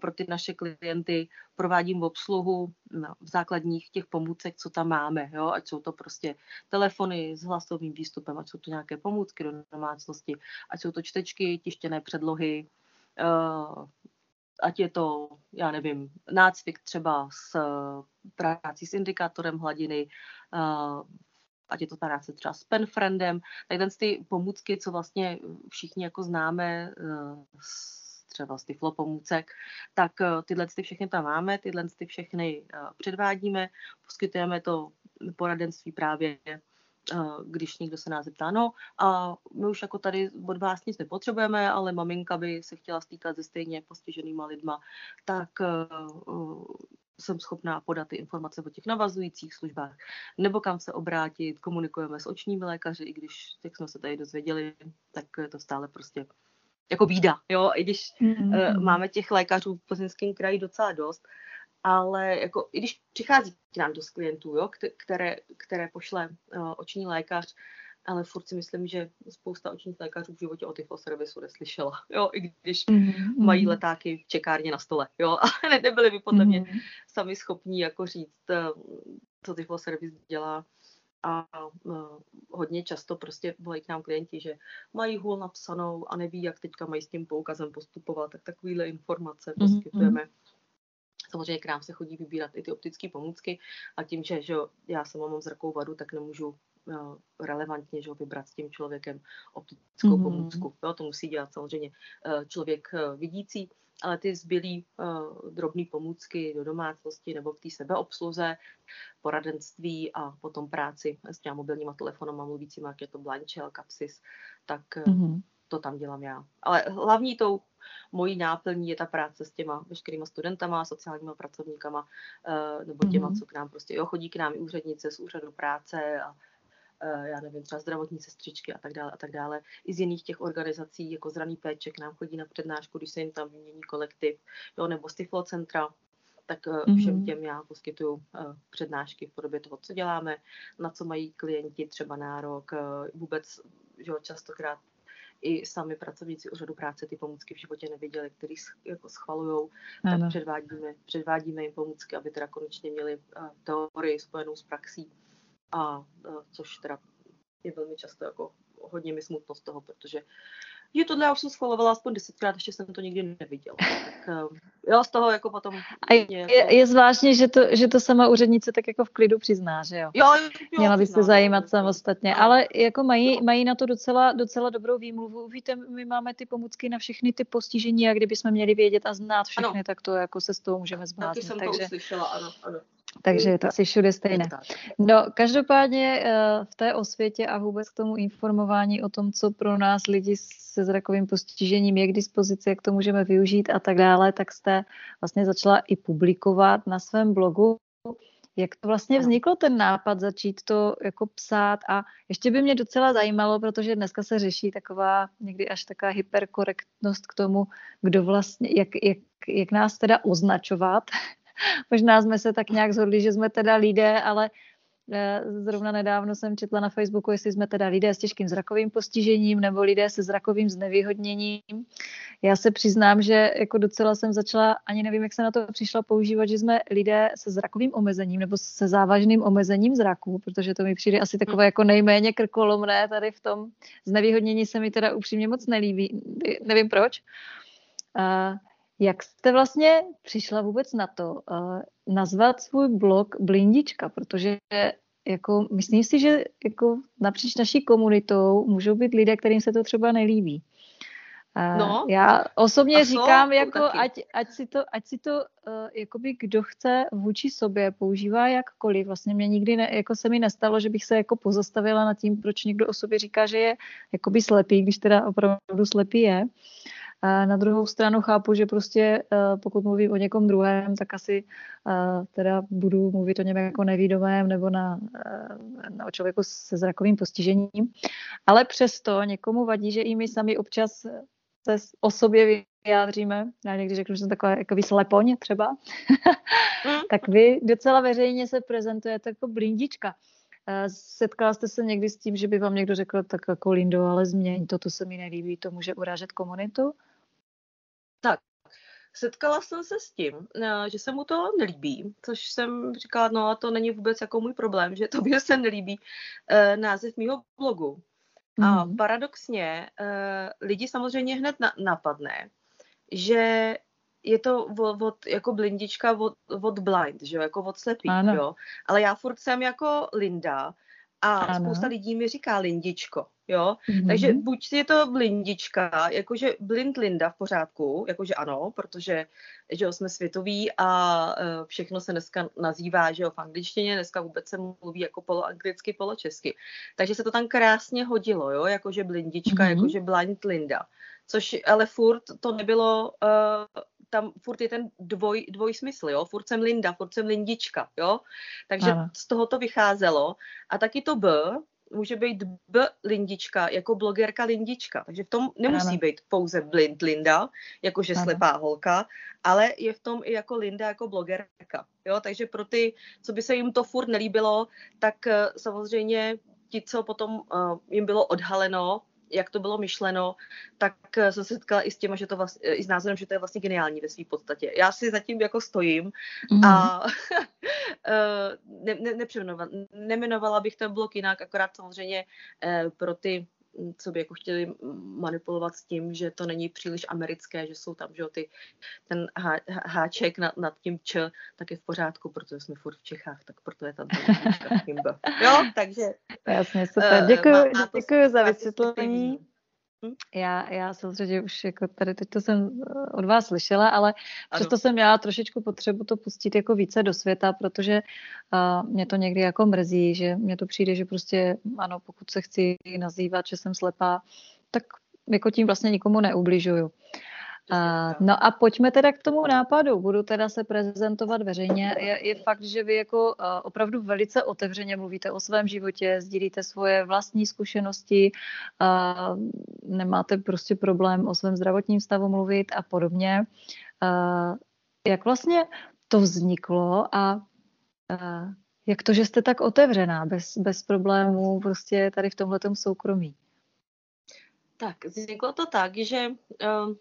pro ty naše klienty, provádím obsluhu no, v základních těch pomůcek, co tam máme, jo? ať jsou to prostě telefony s hlasovým výstupem, ať jsou to nějaké pomůcky do domácnosti, ať jsou to čtečky, tištěné předlohy, ať je to, já nevím, nácvik třeba s prací s indikátorem hladiny, ať je to práce třeba s penfriendem, tak ten ty pomůcky, co vlastně všichni jako známe eh, třeba z tyflo pomůcek, tak eh, tyhle ty všechny tam máme, tyhle ty všechny eh, předvádíme, poskytujeme to poradenství právě když někdo se nás zeptá, no a my už jako tady od vás nic nepotřebujeme, ale maminka by se chtěla stýkat se stejně postiženýma lidma, tak jsem schopná podat ty informace o těch navazujících službách, nebo kam se obrátit, komunikujeme s očními lékaři, i když, jak jsme se tady dozvěděli, tak je to stále prostě jako bída, jo, i když mm-hmm. uh, máme těch lékařů v Plzeňském kraji docela dost, ale jako, i když přichází k nám dost klientů, jo, které, které pošle uh, oční lékař, ale furt si myslím, že spousta očních lékařů v životě o tyfoservisu neslyšela, (laughs) jo, i když mm-hmm. mají letáky v čekárně na stole, jo, (laughs) ale nebyli by podle mm-hmm. mě sami schopní jako říct, eh, co tyfoservis dělá a uh, hodně často prostě volají k nám klienti, že mají hůl napsanou a neví, jak teďka mají s tím poukazem postupovat, tak takovýhle informace mm-hmm. poskytujeme. Samozřejmě k nám se chodí vybírat i ty optické pomůcky a tím, že, že já sama mám zrakovou vadu, tak nemůžu relevantně že, vybrat s tím člověkem optickou mm-hmm. pomůcku. Jo, to musí dělat samozřejmě uh, člověk uh, vidící, ale ty zbylý uh, drobné pomůcky do domácnosti nebo k té sebeobsluze, poradenství a potom práci s těma mobilníma telefonama mluvícíma, jak je to Blanchel, Capsis, tak mm-hmm. to tam dělám já. Ale hlavní tou mojí náplní je ta práce s těma veškerýma studentama, sociálníma pracovníkama, uh, nebo těma, mm-hmm. co k nám prostě, jo, chodí k nám i úřednice z úřadu práce a Eh, já nevím, třeba zdravotní sestřičky a tak dále a tak dále. I z jiných těch organizací, jako zraný péče, k nám chodí na přednášku, když se jim tam vymění kolektiv, jo, nebo z centra, tak mm-hmm. všem těm já poskytuju uh, přednášky v podobě toho, co děláme, na co mají klienti třeba nárok, vůbec, že častokrát i sami pracovníci úřadu práce ty pomůcky v životě neviděli, který jako schvalujou, tak předvádíme, předvádíme jim pomůcky, aby teda konečně měli teorii spojenou s praxí a což teda je velmi často jako hodně mi smutno z toho, protože je tohle já už jsem schvalovala aspoň desetkrát, ještě jsem to nikdy neviděla. Tak eh, jo, z toho jako potom... A je, jako... je zvláštní, že to, že to sama úřednice tak jako v klidu přizná, že jo? Jo, jo Měla by se zajímat samostatně, ale jako mají, mají na to docela, docela dobrou výmluvu. Víte, my máme ty pomůcky na všechny ty postižení a kdyby jsme měli vědět a znát všechny, ano. tak to jako se s toho můžeme zbláznit. Taky jsem takže... to uslyšela, ano, ano. Takže je to asi všude stejné. No, každopádně eh, v té osvětě a vůbec k tomu informování o tom, co pro nás lidi se zrakovým postižením je k dispozici, jak to můžeme využít a tak dále, tak jste vlastně začala i publikovat na svém blogu. Jak to vlastně vzniklo ten nápad začít to jako psát a ještě by mě docela zajímalo, protože dneska se řeší taková někdy až taková hyperkorektnost k tomu, kdo vlastně, jak, jak, jak nás teda označovat, (laughs) Možná jsme se tak nějak zhodli, že jsme teda lidé, ale eh, Zrovna nedávno jsem četla na Facebooku, jestli jsme teda lidé s těžkým zrakovým postižením nebo lidé se zrakovým znevýhodněním. Já se přiznám, že jako docela jsem začala, ani nevím, jak se na to přišla používat, že jsme lidé se zrakovým omezením nebo se závažným omezením zraku, protože to mi přijde asi takové jako nejméně krkolomné tady v tom znevýhodnění se mi teda upřímně moc nelíbí. Nevím proč. Jak jste vlastně přišla vůbec na to uh, nazvat svůj blog Blindička, protože jako, myslím si, že jako napříč naší komunitou můžou být lidé, kterým se to třeba nelíbí. Uh, no, já osobně říkám, jako ať, ať, si to, ať si to uh, jakoby kdo chce vůči sobě používá jakkoliv. Vlastně mě nikdy ne, jako se mi nestalo, že bych se jako pozastavila nad tím, proč někdo o sobě říká, že je jakoby slepý, když teda opravdu slepý je. A na druhou stranu chápu, že prostě eh, pokud mluvím o někom druhém, tak asi eh, teda budu mluvit o něm jako nevídomém nebo na, eh, na o člověku se zrakovým postižením. Ale přesto někomu vadí, že i my sami občas se o sobě vyjádříme. Já někdy řeknu, že jsem taková jako slepoň třeba. Mm. tak vy docela veřejně se prezentujete jako blindička. Setkala jste se někdy s tím, že by vám někdo řekl, tak jako Lindo, ale změň to, to se mi nelíbí, to může urážet komunitu? Tak, setkala jsem se s tím, eh, že se mu to nelíbí, což jsem říkala, no a to není vůbec jako můj problém, že (laughs) tobě se nelíbí eh, název mýho blogu. Mm. A mhm. paradoxně eh, lidi samozřejmě hned na, napadne, že je to od, od, jako blindička od, od blind, že jo, jako od slepý, ano. jo. Ale já furt jsem jako Linda a ano. spousta lidí mi říká Lindičko, jo. Mm-hmm. Takže buď je to blindička, jakože blind Linda v pořádku, jakože ano, protože že jo, jsme světoví a uh, všechno se dneska nazývá, že jo, v angličtině, dneska vůbec se mluví jako poloanglicky, poločesky. Takže se to tam krásně hodilo, jo, jakože blindička, mm-hmm. jakože blind Linda. Což ale furt to nebylo uh, tam furt je ten dvoj, dvoj smysl, jo, furt jsem Linda, furt jsem Lindička, jo, takže Aha. z toho to vycházelo a taky to B může být B Lindička, jako blogerka Lindička, takže v tom nemusí ano. být pouze blind Linda, jakože ano. slepá holka, ale je v tom i jako Linda, jako blogerka, jo, takže pro ty, co by se jim to furt nelíbilo, tak eh, samozřejmě ti, co potom uh, jim bylo odhaleno, jak to bylo myšleno, tak jsem se setkala i s tím, že to vlastně, i s názorem, že to je vlastně geniální ve své podstatě. Já si zatím jako stojím mm. a (laughs) ne, ne, nemenovala bych ten blok jinak, akorát samozřejmě pro ty co by jako chtěli manipulovat s tím, že to není příliš americké, že jsou tam, že ty, ten há, háček nad, nad tím č, tak je v pořádku, protože jsme furt v Čechách, tak proto je tam (laughs) Jo, takže... Jasně, super. Děkuji, uh, děkuji za vysvětlení. Já, já samozřejmě už jako tady teď to jsem eh, od vás slyšela, ale ano. přesto jsem měla trošičku potřebu to pustit jako více do světa, protože uh, mě to někdy jako mrzí, že mně to přijde, že prostě ano, pokud se chci nazývat, že jsem slepá, tak jako tím vlastně nikomu neubližuju. Uh, no a pojďme teda k tomu nápadu. Budu teda se prezentovat veřejně. Je, je fakt, že vy jako uh, opravdu velice otevřeně mluvíte o svém životě, sdílíte svoje vlastní zkušenosti, uh, nemáte prostě problém o svém zdravotním stavu mluvit a podobně. Uh, jak vlastně to vzniklo a uh, jak to, že jste tak otevřená, bez, bez problémů prostě tady v tomhletom soukromí? Tak, vzniklo to tak, že uh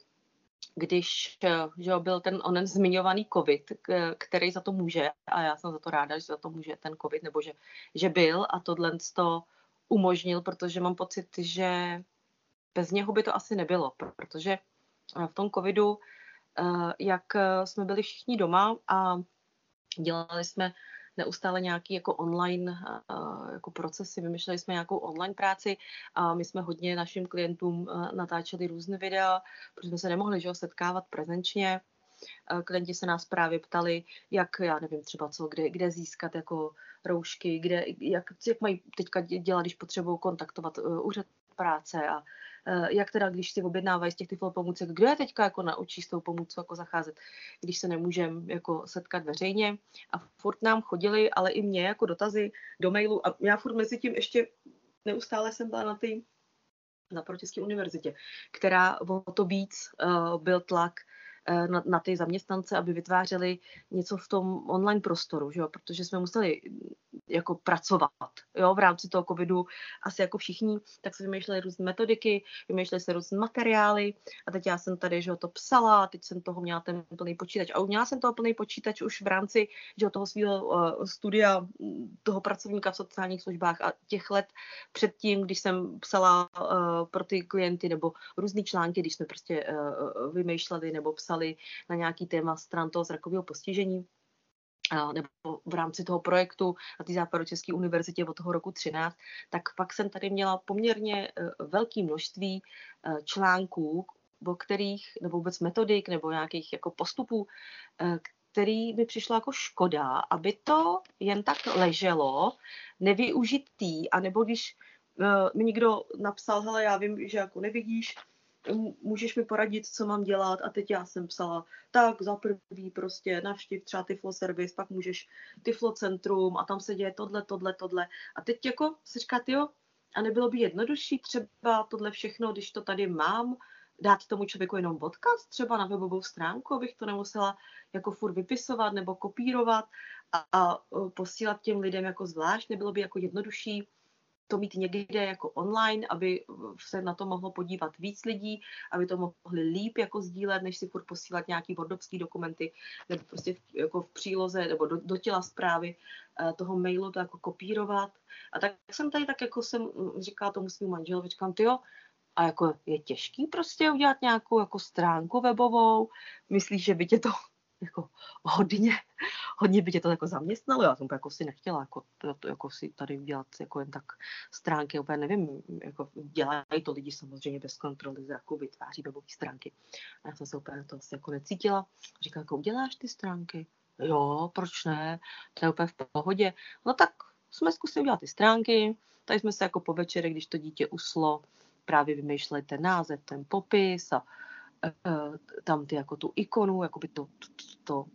když že byl ten onen zmiňovaný covid, který za to může, a já jsem za to ráda, že za to může ten covid, nebo že, že byl a tohle to umožnil, protože mám pocit, že bez něho by to asi nebylo, protože v tom covidu, eh, jak jsme byli všichni doma a dělali jsme neustále nějaký jako online uh, jako procesy, vymýšleli jsme nějakou online práci a my jsme hodně našim klientům uh, natáčeli různé videa, protože jsme se nemohli že, setkávat prezenčně. Uh, klienti se nás právě ptali, jak, já nevím třeba co, kde, kde získat jako roušky, kde, jak, jak mají teďka dělat, když potřebují kontaktovat úřad práce a Eh, jak teda, když si objednávají z těch tyflo pomůcek, kdo je teďka jako naučí s tou pomůckou jako zacházet, když se nemůžeme jako setkat veřejně. A furt nám chodili, ale i mě jako dotazy do mailu a já furt mezi tím ještě neustále jsem byla na ty na Protěské univerzitě, která o to víc uh, byl tlak Eh, na, na ty zaměstnance, aby vytvářeli něco v tom online prostoru, že jo? protože jsme museli mm, jako pracovat jo? v rámci toho covidu, asi jako všichni, tak se vymýšleli různé metodiky, vymýšleli se různé materiály a teď já jsem tady že jo, to psala, teď jsem toho měla ten plný počítač a měla jsem toho plný počítač už v rámci že jo, toho svého uh, studia, mm, toho pracovníka v sociálních službách a těch let předtím, když jsem psala uh, pro ty klienty nebo různé články, když jsme prostě uh, vymýšleli nebo psali psali na nějaký téma stran toho zrakového postižení nebo v rámci toho projektu na té Západočeské univerzitě od toho roku 13, tak pak jsem tady měla poměrně e, velké množství e, článků, o kterých, nebo vůbec metodik, nebo nějakých jako postupů, e, který mi přišlo jako škoda, aby to jen tak leželo, nevyužitý, anebo když mi někdo napsal, hele, já vím, že jako nevidíš, můžeš mi poradit, co mám dělat a teď já jsem psala, tak za prvý prostě navštiv třeba Tiflo Service, pak můžeš Tiflo Centrum a tam se děje tohle, tohle, tohle. A teď jako se říká, jo, a nebylo by jednodušší třeba tohle všechno, když to tady mám, dát tomu člověku jenom odkaz třeba na webovou stránku, abych to nemusela jako furt vypisovat nebo kopírovat a, a posílat těm lidem jako zvlášť, nebylo by jako jednodušší to mít někde jako online, aby se na to mohlo podívat víc lidí, aby to mohli líp jako sdílet, než si furt posílat nějaký wordovský dokumenty, nebo prostě jako v příloze, nebo do, do těla zprávy uh, toho mailu to jako kopírovat. A tak jsem tady tak jako jsem říkala tomu svým manželovi, říkám, ty jo, a jako je těžký prostě udělat nějakou jako stránku webovou, myslíš, že by tě to jako hodně, hodně by tě to jako zaměstnalo. Já jsem jako si nechtěla jako, to, jako si tady dělat jako jen tak stránky, úplně nevím, jako dělají to lidi samozřejmě bez kontroly zraku, vytváří webové stránky. A já jsem se úplně to asi jako necítila. Říkala, jako uděláš ty stránky? Jo, proč ne? To je úplně v pohodě. No tak jsme zkusili udělat ty stránky, tady jsme se jako po večeri, když to dítě uslo, právě vymýšleli ten název, ten popis a tam ty jako tu ikonu, jako by to, to, to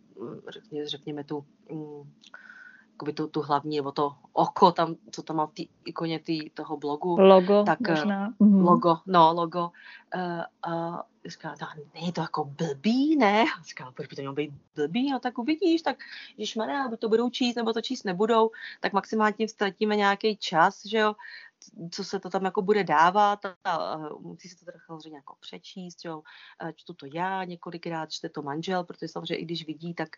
řekně, řekněme tu, um, jakoby tu, tu hlavní, nebo to oko tam, co tam má v té ikoně tý, toho blogu. Logo tak, eh, možná. Uh, logo, no, logo. Uh, uh, říká, no, není to jako blbý, ne? Říká, proč by to mělo být blbý? No tak uvidíš, tak když má buď to budou číst, nebo to číst nebudou, tak maximálně tím ztratíme nějaký čas, že jo? Co se to tam jako bude dávat a, a musí se to teda samozřejmě jako přečíst, jo. Čtu to já několikrát, čte to manžel, protože samozřejmě i když vidí, tak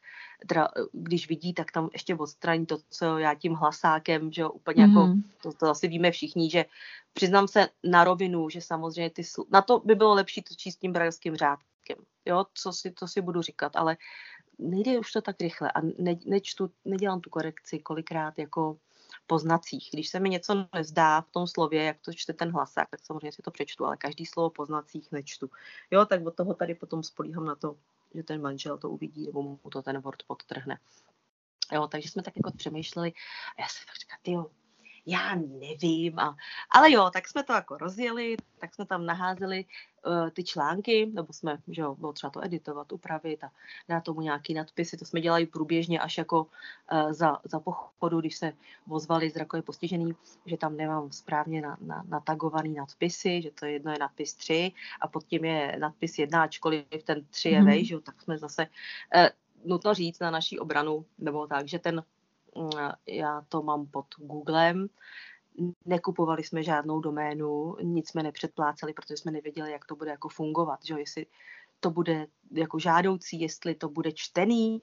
teda, když vidí, tak tam ještě odstraní to, co já tím hlasákem, že jo, úplně mm-hmm. jako, mhm. to, to asi víme všichni, že přiznám se na rovinu, že samozřejmě ty, na to by bylo lepší to číst tím brajlským řádkem, jo, co si, to si budu říkat, ale nejde už to tak rychle a ne, nečtu, nedělám tu korekci kolikrát jako po znacích. Když se mi něco nezdá v tom slově, jak to čte ten hlasák, tak samozřejmě si to přečtu, ale každý slovo po znacích nečtu. Jo, tak od toho tady potom spolíhám na to, že ten manžel to uvidí, nebo mu to ten Word podtrhne. Jo, takže jsme tak jako přemýšleli a já se tak jo, já nevím. A, ale jo, tak jsme to jako rozjeli, tak jsme tam naházeli uh, ty články, nebo jsme, že jo, bylo třeba to editovat, upravit a dát tomu nějaký nadpisy. To jsme dělali průběžně až jako uh, za, za pochodu, když se vozvali zrakově postižený, že tam nemám správně na, na, natagovaný nadpisy, že to jedno je nadpis 3 a pod tím je nadpis 1, ačkoliv ten 3 je mm. vej, že jo, tak jsme zase uh, nutno říct na naší obranu, nebo tak, že ten já to mám pod Googlem, nekupovali jsme žádnou doménu, nic jsme nepředpláceli, protože jsme nevěděli, jak to bude jako fungovat, že jestli to bude jako žádoucí, jestli to bude čtený,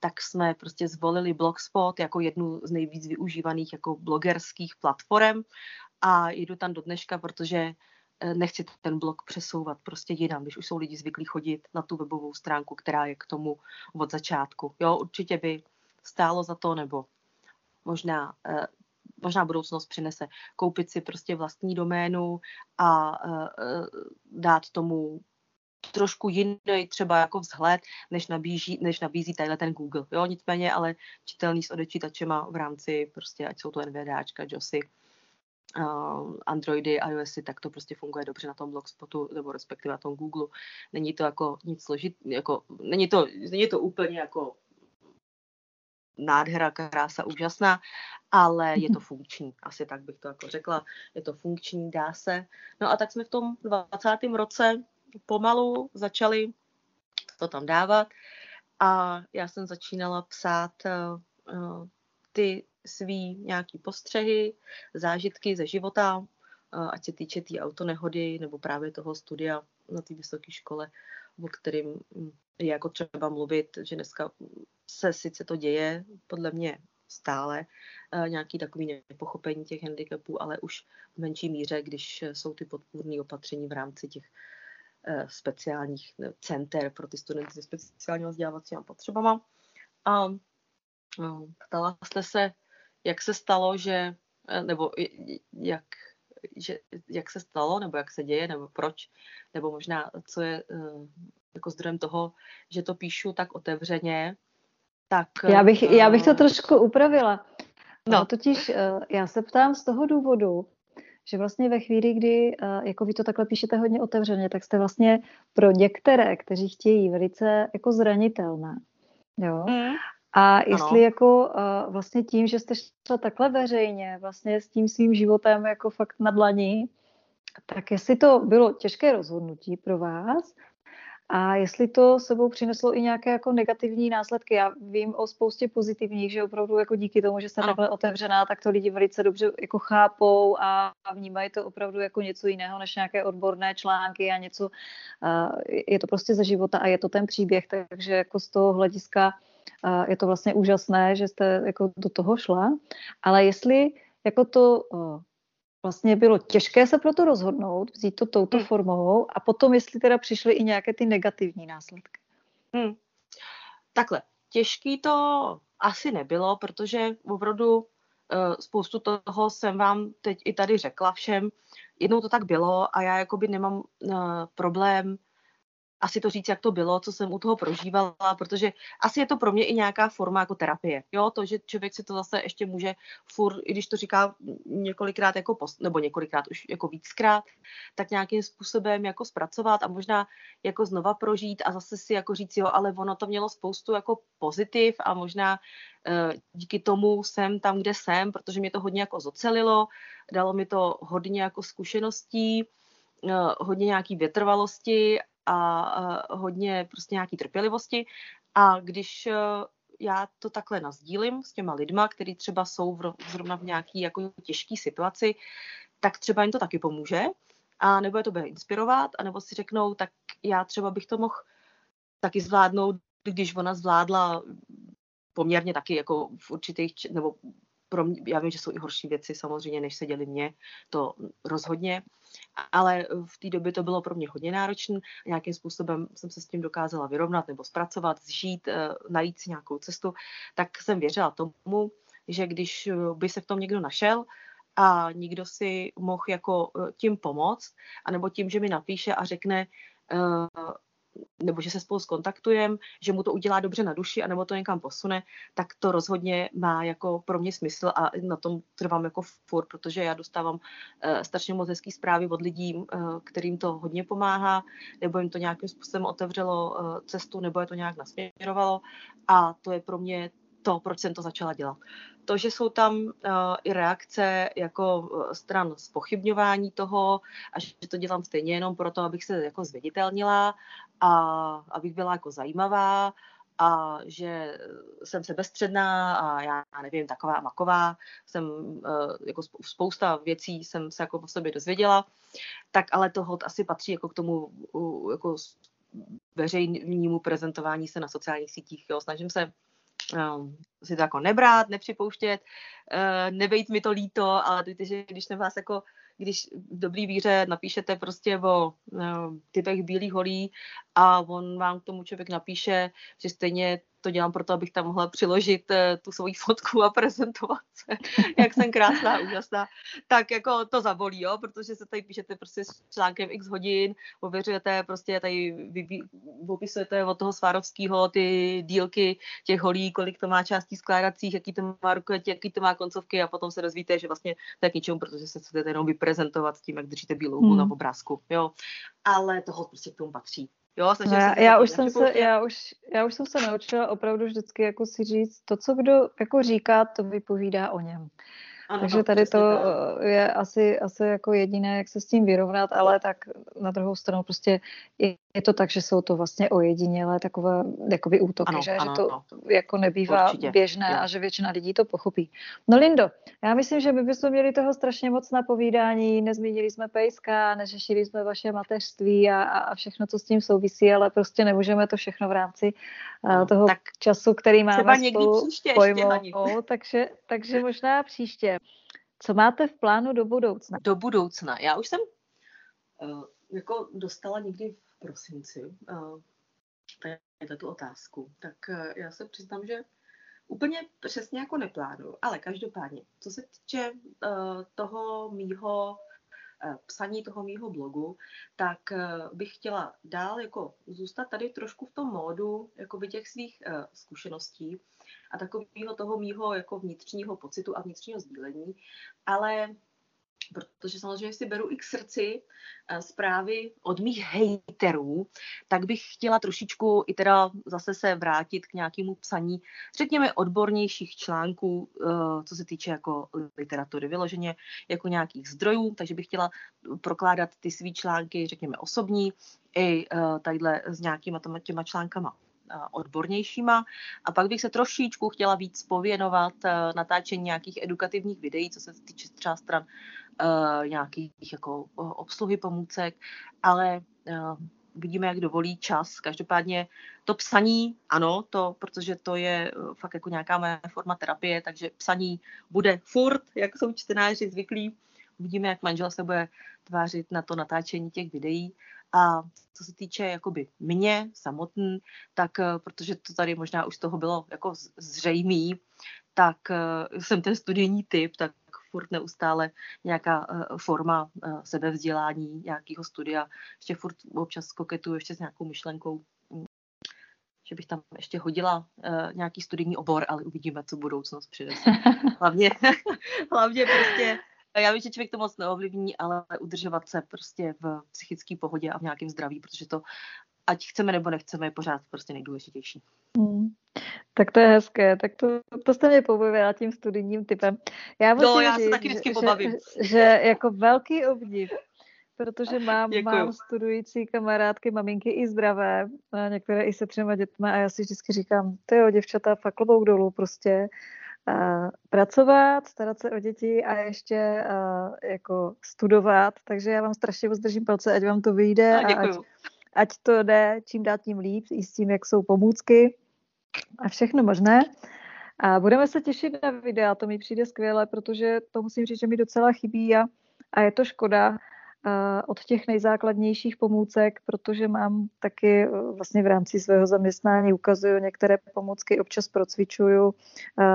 tak jsme prostě zvolili Blogspot jako jednu z nejvíc využívaných jako blogerských platform a jdu tam do dneška, protože eh, nechci ten blog přesouvat prostě jinam, když už jsou lidi zvyklí chodit na tu webovou stránku, která je k tomu od začátku. Jo, určitě by stálo za to, nebo možná, eh, možná budoucnost přinese koupit si prostě vlastní doménu a eh, eh, dát tomu trošku jiný třeba jako vzhled, než, nabíží, než nabízí tadyhle ten Google. Jo, nicméně, ale čitelný s odečítačema v rámci prostě, ať jsou to NVDAčka, JOSy, uh, Androidy, iOSy, tak to prostě funguje dobře na tom Blogspotu, nebo respektive na tom Google. Není to jako nic složit, jako, není to, není to úplně jako nádhera, krása, úžasná, ale je to funkční, asi tak bych to jako řekla, je to funkční, dá se. No a tak jsme v tom 20. roce pomalu začali to tam dávat a já jsem začínala psát uh, ty svý nějaký postřehy, zážitky ze života, uh, ať se týče té tý autonehody nebo právě toho studia na té vysoké škole, o kterým je jako třeba mluvit, že dneska se sice to děje, podle mě stále, eh, nějaký takový nepochopení těch handicapů, ale už v menší míře, když jsou ty podpůrné opatření v rámci těch eh, speciálních eh, center pro ty studenty se speciálního vzdělávacíma potřebama. A ptala jste se, jak se stalo, že, nebo jak, že, jak se stalo, nebo jak se děje, nebo proč, nebo možná, co je jako zdrojem toho, že to píšu tak otevřeně, tak... Já bych, já bych to eh, trošku upravila. No. no. Totiž eh, já se ptám z toho důvodu, že vlastně ve chvíli, kdy eh, jako vy to takhle píšete hodně otevřeně, tak jste vlastně pro některé, kteří chtějí, velice jako zranitelné. Jo? Mm. A jestli ano. jako uh, vlastně tím, že jste šla takhle veřejně, vlastně s tím svým životem jako fakt na dlaní, tak jestli to bylo těžké rozhodnutí pro vás, a jestli to sebou přineslo i nějaké jako negativní následky. Já vím o spoustě pozitivních, že opravdu jako díky tomu, že jsem takhle otevřená, tak to lidi velice dobře jako chápou a vnímají to opravdu jako něco jiného než nějaké odborné články a něco. Je to prostě ze života a je to ten příběh, takže jako z toho hlediska je to vlastně úžasné, že jste jako do toho šla. Ale jestli jako to vlastně bylo těžké se pro to rozhodnout, vzít to touto hmm. formou a potom, jestli teda přišly i nějaké ty negativní následky. Hmm. Takhle, těžký to asi nebylo, protože opravdu uh, spoustu toho jsem vám teď i tady řekla všem. Jednou to tak bylo a já jakoby nemám uh, problém asi to říct, jak to bylo, co jsem u toho prožívala, protože asi je to pro mě i nějaká forma jako terapie. Jo, to, že člověk si to zase ještě může furt, i když to říká několikrát jako post, nebo několikrát už jako víckrát, tak nějakým způsobem jako zpracovat a možná jako znova prožít a zase si jako říct, jo, ale ono to mělo spoustu jako pozitiv a možná uh, díky tomu jsem tam, kde jsem, protože mě to hodně jako zocelilo, dalo mi to hodně jako zkušeností, uh, hodně nějaký vytrvalosti a hodně prostě nějaký trpělivosti. A když e, já to takhle nazdílím s těma lidma, kteří třeba jsou v, zrovna v nějaký jako těžké situaci, tak třeba jim to taky pomůže, a nebo je to bude inspirovat, a nebo si řeknou, tak já třeba bych to mohl taky zvládnout, když ona zvládla poměrně taky jako v určitých, nebo pro mě, já vím, že jsou i horší věci samozřejmě, než se děli mě, to rozhodně, ale v té době to bylo pro mě hodně náročné. Nějakým způsobem jsem se s tím dokázala vyrovnat nebo zpracovat, zžít, eh, najít si nějakou cestu, tak jsem věřila tomu, že když by se v tom někdo našel, a nikdo si mohl jako eh, tím pomoct, anebo tím, že mi napíše a řekne, eh, nebo že se spolu skontaktujeme, že mu to udělá dobře na duši, anebo to někam posune, tak to rozhodně má jako pro mě smysl a na tom trvám jako furt, protože já dostávám uh, strašně moc hezký zprávy od lidí, uh, kterým to hodně pomáhá, nebo jim to nějakým způsobem otevřelo uh, cestu, nebo je to nějak nasměrovalo. A to je pro mě to, proč jsem to začala dělat. To, že jsou tam uh, i reakce jako stran spochybňování toho a že to dělám stejně jenom proto, abych se jako zviditelnila a abych byla jako zajímavá a že jsem sebestředná a já nevím, taková maková, jsem uh, jako spousta věcí jsem se jako o sobě dozvěděla, tak ale to hod asi patří jako k tomu jako veřejnému prezentování se na sociálních sítích. Jo. Snažím se si to jako nebrát, nepřipouštět, uh, nebejt mi to líto, ale že když na vás jako když v dobrý víře napíšete prostě o uh, typech bílých holí a on vám k tomu člověk napíše, že stejně to dělám proto, abych tam mohla přiložit uh, tu svoji fotku a (laughs) prezentovat se, jak jsem krásná, úžasná, tak jako to zabolí, jo, protože se tady píšete prostě s článkem x hodin, ověřujete prostě tady vy, vy, opisujete od toho Svárovského ty dílky těch holí, kolik to má částí skládacích, jaký to má rukojeti, jaký to má koncovky a potom se dozvíte, že vlastně to je k ničemu, protože se chcete jenom vyprezentovat tím, jak držíte bílou hmm. na obrázku, jo. Ale toho prostě k tomu patří. Jo, no já, já, už jsem se, já, už, já už jsem se naučila opravdu vždycky jako si říct, to, co kdo jako říká, to vypovídá o něm. Ano, Takže tady to tak. je asi, asi jako jediné, jak se s tím vyrovnat, ale tak na druhou stranu prostě je, je to tak, že jsou to vlastně ojedinělé takové jakoby útoky, ano, že, ano, že to ano. jako nebývá Určitě. běžné jo. a že většina lidí to pochopí. No Lindo, já myslím, že my bychom měli toho strašně moc na povídání, nezmínili jsme pejska, neřešili jsme vaše mateřství a, a všechno, co s tím souvisí, ale prostě nemůžeme to všechno v rámci no, toho tak času, který máme spolu pojmout, takže, takže možná příště. Co máte v plánu do budoucna? Do budoucna. Já už jsem uh, jako dostala někdy v prosinci uh, tady tu otázku. Tak uh, já se přiznám, že úplně přesně jako neplánuju, ale každopádně, co se týče uh, toho mýho psaní toho mýho blogu, tak bych chtěla dál jako zůstat tady trošku v tom módu jako by těch svých zkušeností a takového toho mýho jako vnitřního pocitu a vnitřního sdílení, ale protože samozřejmě si beru i k srdci eh, zprávy od mých hejterů, tak bych chtěla trošičku i teda zase se vrátit k nějakému psaní, řekněme, odbornějších článků, eh, co se týče jako literatury, vyloženě jako nějakých zdrojů, takže bych chtěla prokládat ty svý články, řekněme, osobní, i eh, tadyhle s nějakýma těma článkama odbornějšíma. A pak bych se trošičku chtěla víc pověnovat natáčení nějakých edukativních videí, co se týče třeba stran uh, nějakých jako obsluhy pomůcek, ale vidíme, jak dovolí čas. Každopádně to psaní, ano, to, protože to je fakt jako nějaká moje forma terapie, takže psaní bude furt, jak jsou čtenáři zvyklí. Uvidíme, jak manžel se bude tvářit na to natáčení těch videí. A co se týče jakoby mě samotný, tak protože to tady možná už z toho bylo jako zřejmý, tak jsem ten studijní typ, tak furt neustále nějaká uh, forma uh, sebevzdělání, nějakého studia. Ještě furt občas koketuju ještě s nějakou myšlenkou, že bych tam ještě hodila uh, nějaký studijní obor, ale uvidíme, co budoucnost přinese. (laughs) Hlavně, (laughs) hlavně prostě já vím, že člověk to moc neovlivní, ale udržovat se prostě v psychické pohodě a v nějakém zdraví, protože to, ať chceme nebo nechceme, je pořád prostě nejdůležitější. Mm. Tak to je hezké, tak to, to jste mě pobavila tím studijním typem. Já no, já se taky vždycky pobavím. Že, že jako velký obdiv, protože mám, mám studující kamarádky, maminky i zdravé, a některé i se třema dětmi a já si vždycky říkám, to jo, děvčata, fakt klobouk dolů prostě. Pracovat, starat se o děti a ještě jako studovat, takže já vám strašně moc držím palce, ať vám to vyjde a ať, ať to jde čím dát tím líp, i s tím, jak jsou pomůcky a všechno možné. A budeme se těšit na videa, to mi přijde skvěle, protože to musím říct, že mi docela chybí a, a je to škoda, od těch nejzákladnějších pomůcek, protože mám taky e, vlastně v rámci svého zaměstnání ukazuju některé pomůcky, občas procvičuju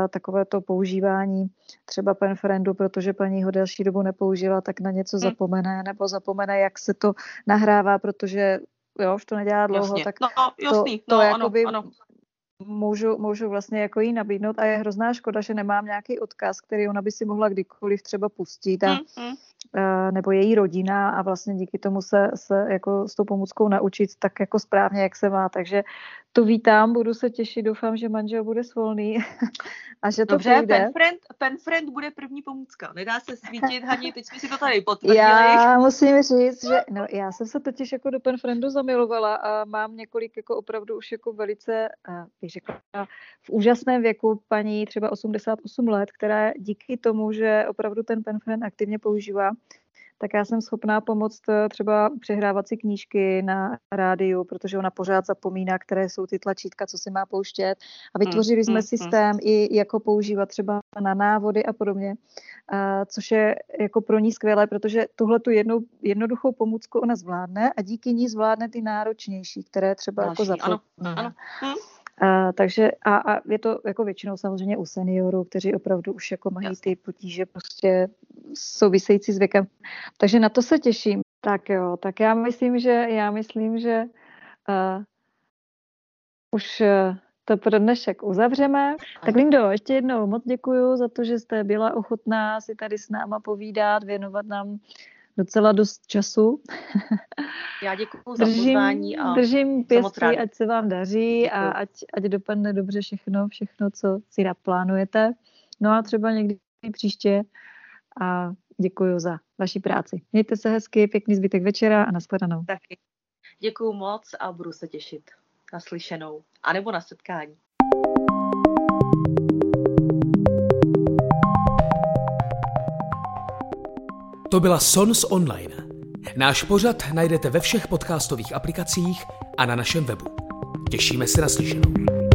takové to používání třeba penfriendu, protože paní ho delší dobu nepoužila, tak na něco hmm. zapomene, nebo zapomene, jak se to nahrává, protože jo, už to nedělá dlouho, jasně. tak no, jasný. to, to no, jakoby ano, ano můžu, můžu vlastně jako jí nabídnout a je hrozná škoda, že nemám nějaký odkaz, který ona by si mohla kdykoliv třeba pustit a, mm, mm. Nebo její rodina a vlastně díky tomu se, se jako s tou pomůckou naučit tak jako správně, jak se má. Takže to vítám, budu se těšit, doufám, že manžel bude svolný (laughs) a že to Dobře, půjde. Pen friend, pen friend bude první pomůcka. Nedá se svítit, Hani, teď jsme si to tady potvrdili. Já (laughs) musím říct, že no, já jsem se totiž jako do pen friendu zamilovala a mám několik jako opravdu už jako velice, bych řekla, v úžasném věku paní třeba 88 let, která díky tomu, že opravdu ten pen friend aktivně používá, tak já jsem schopná pomoct eh, třeba přehrávat si knížky na rádiu, protože ona pořád zapomíná, které jsou ty tlačítka, co si má pouštět. A vytvořili jsme mm, systém mm. i jako používat třeba na návody a podobně, a což je jako pro ní skvělé, protože tuhle tu jednou, jednoduchou pomůcku ona zvládne a díky ní zvládne ty náročnější, které třeba jako Další, jako zapomíná. Ano, ano. A, takže a, a je to jako většinou samozřejmě u seniorů, kteří opravdu už jako mají ty potíže prostě související s věkem. Takže na to se těším. Tak jo, tak já myslím, že já myslím, že uh, už uh, to pro dnešek uzavřeme. Tak Lindo, ještě jednou moc děkuji za to, že jste byla ochotná si tady s náma povídat, věnovat nám docela dost času. (laughs) Já děkuji za pozvání. A držím pěstí, ať se vám daří a ať, ať dopadne dobře všechno, všechno, co si naplánujete. No a třeba někdy příště a děkuji za vaši práci. Mějte se hezky, pěkný zbytek večera a nashledanou. Taky. Děkuji moc a budu se těšit na slyšenou. A nebo na setkání. To byla Sons Online. Náš pořad najdete ve všech podcastových aplikacích a na našem webu. Těšíme se na slyšenou.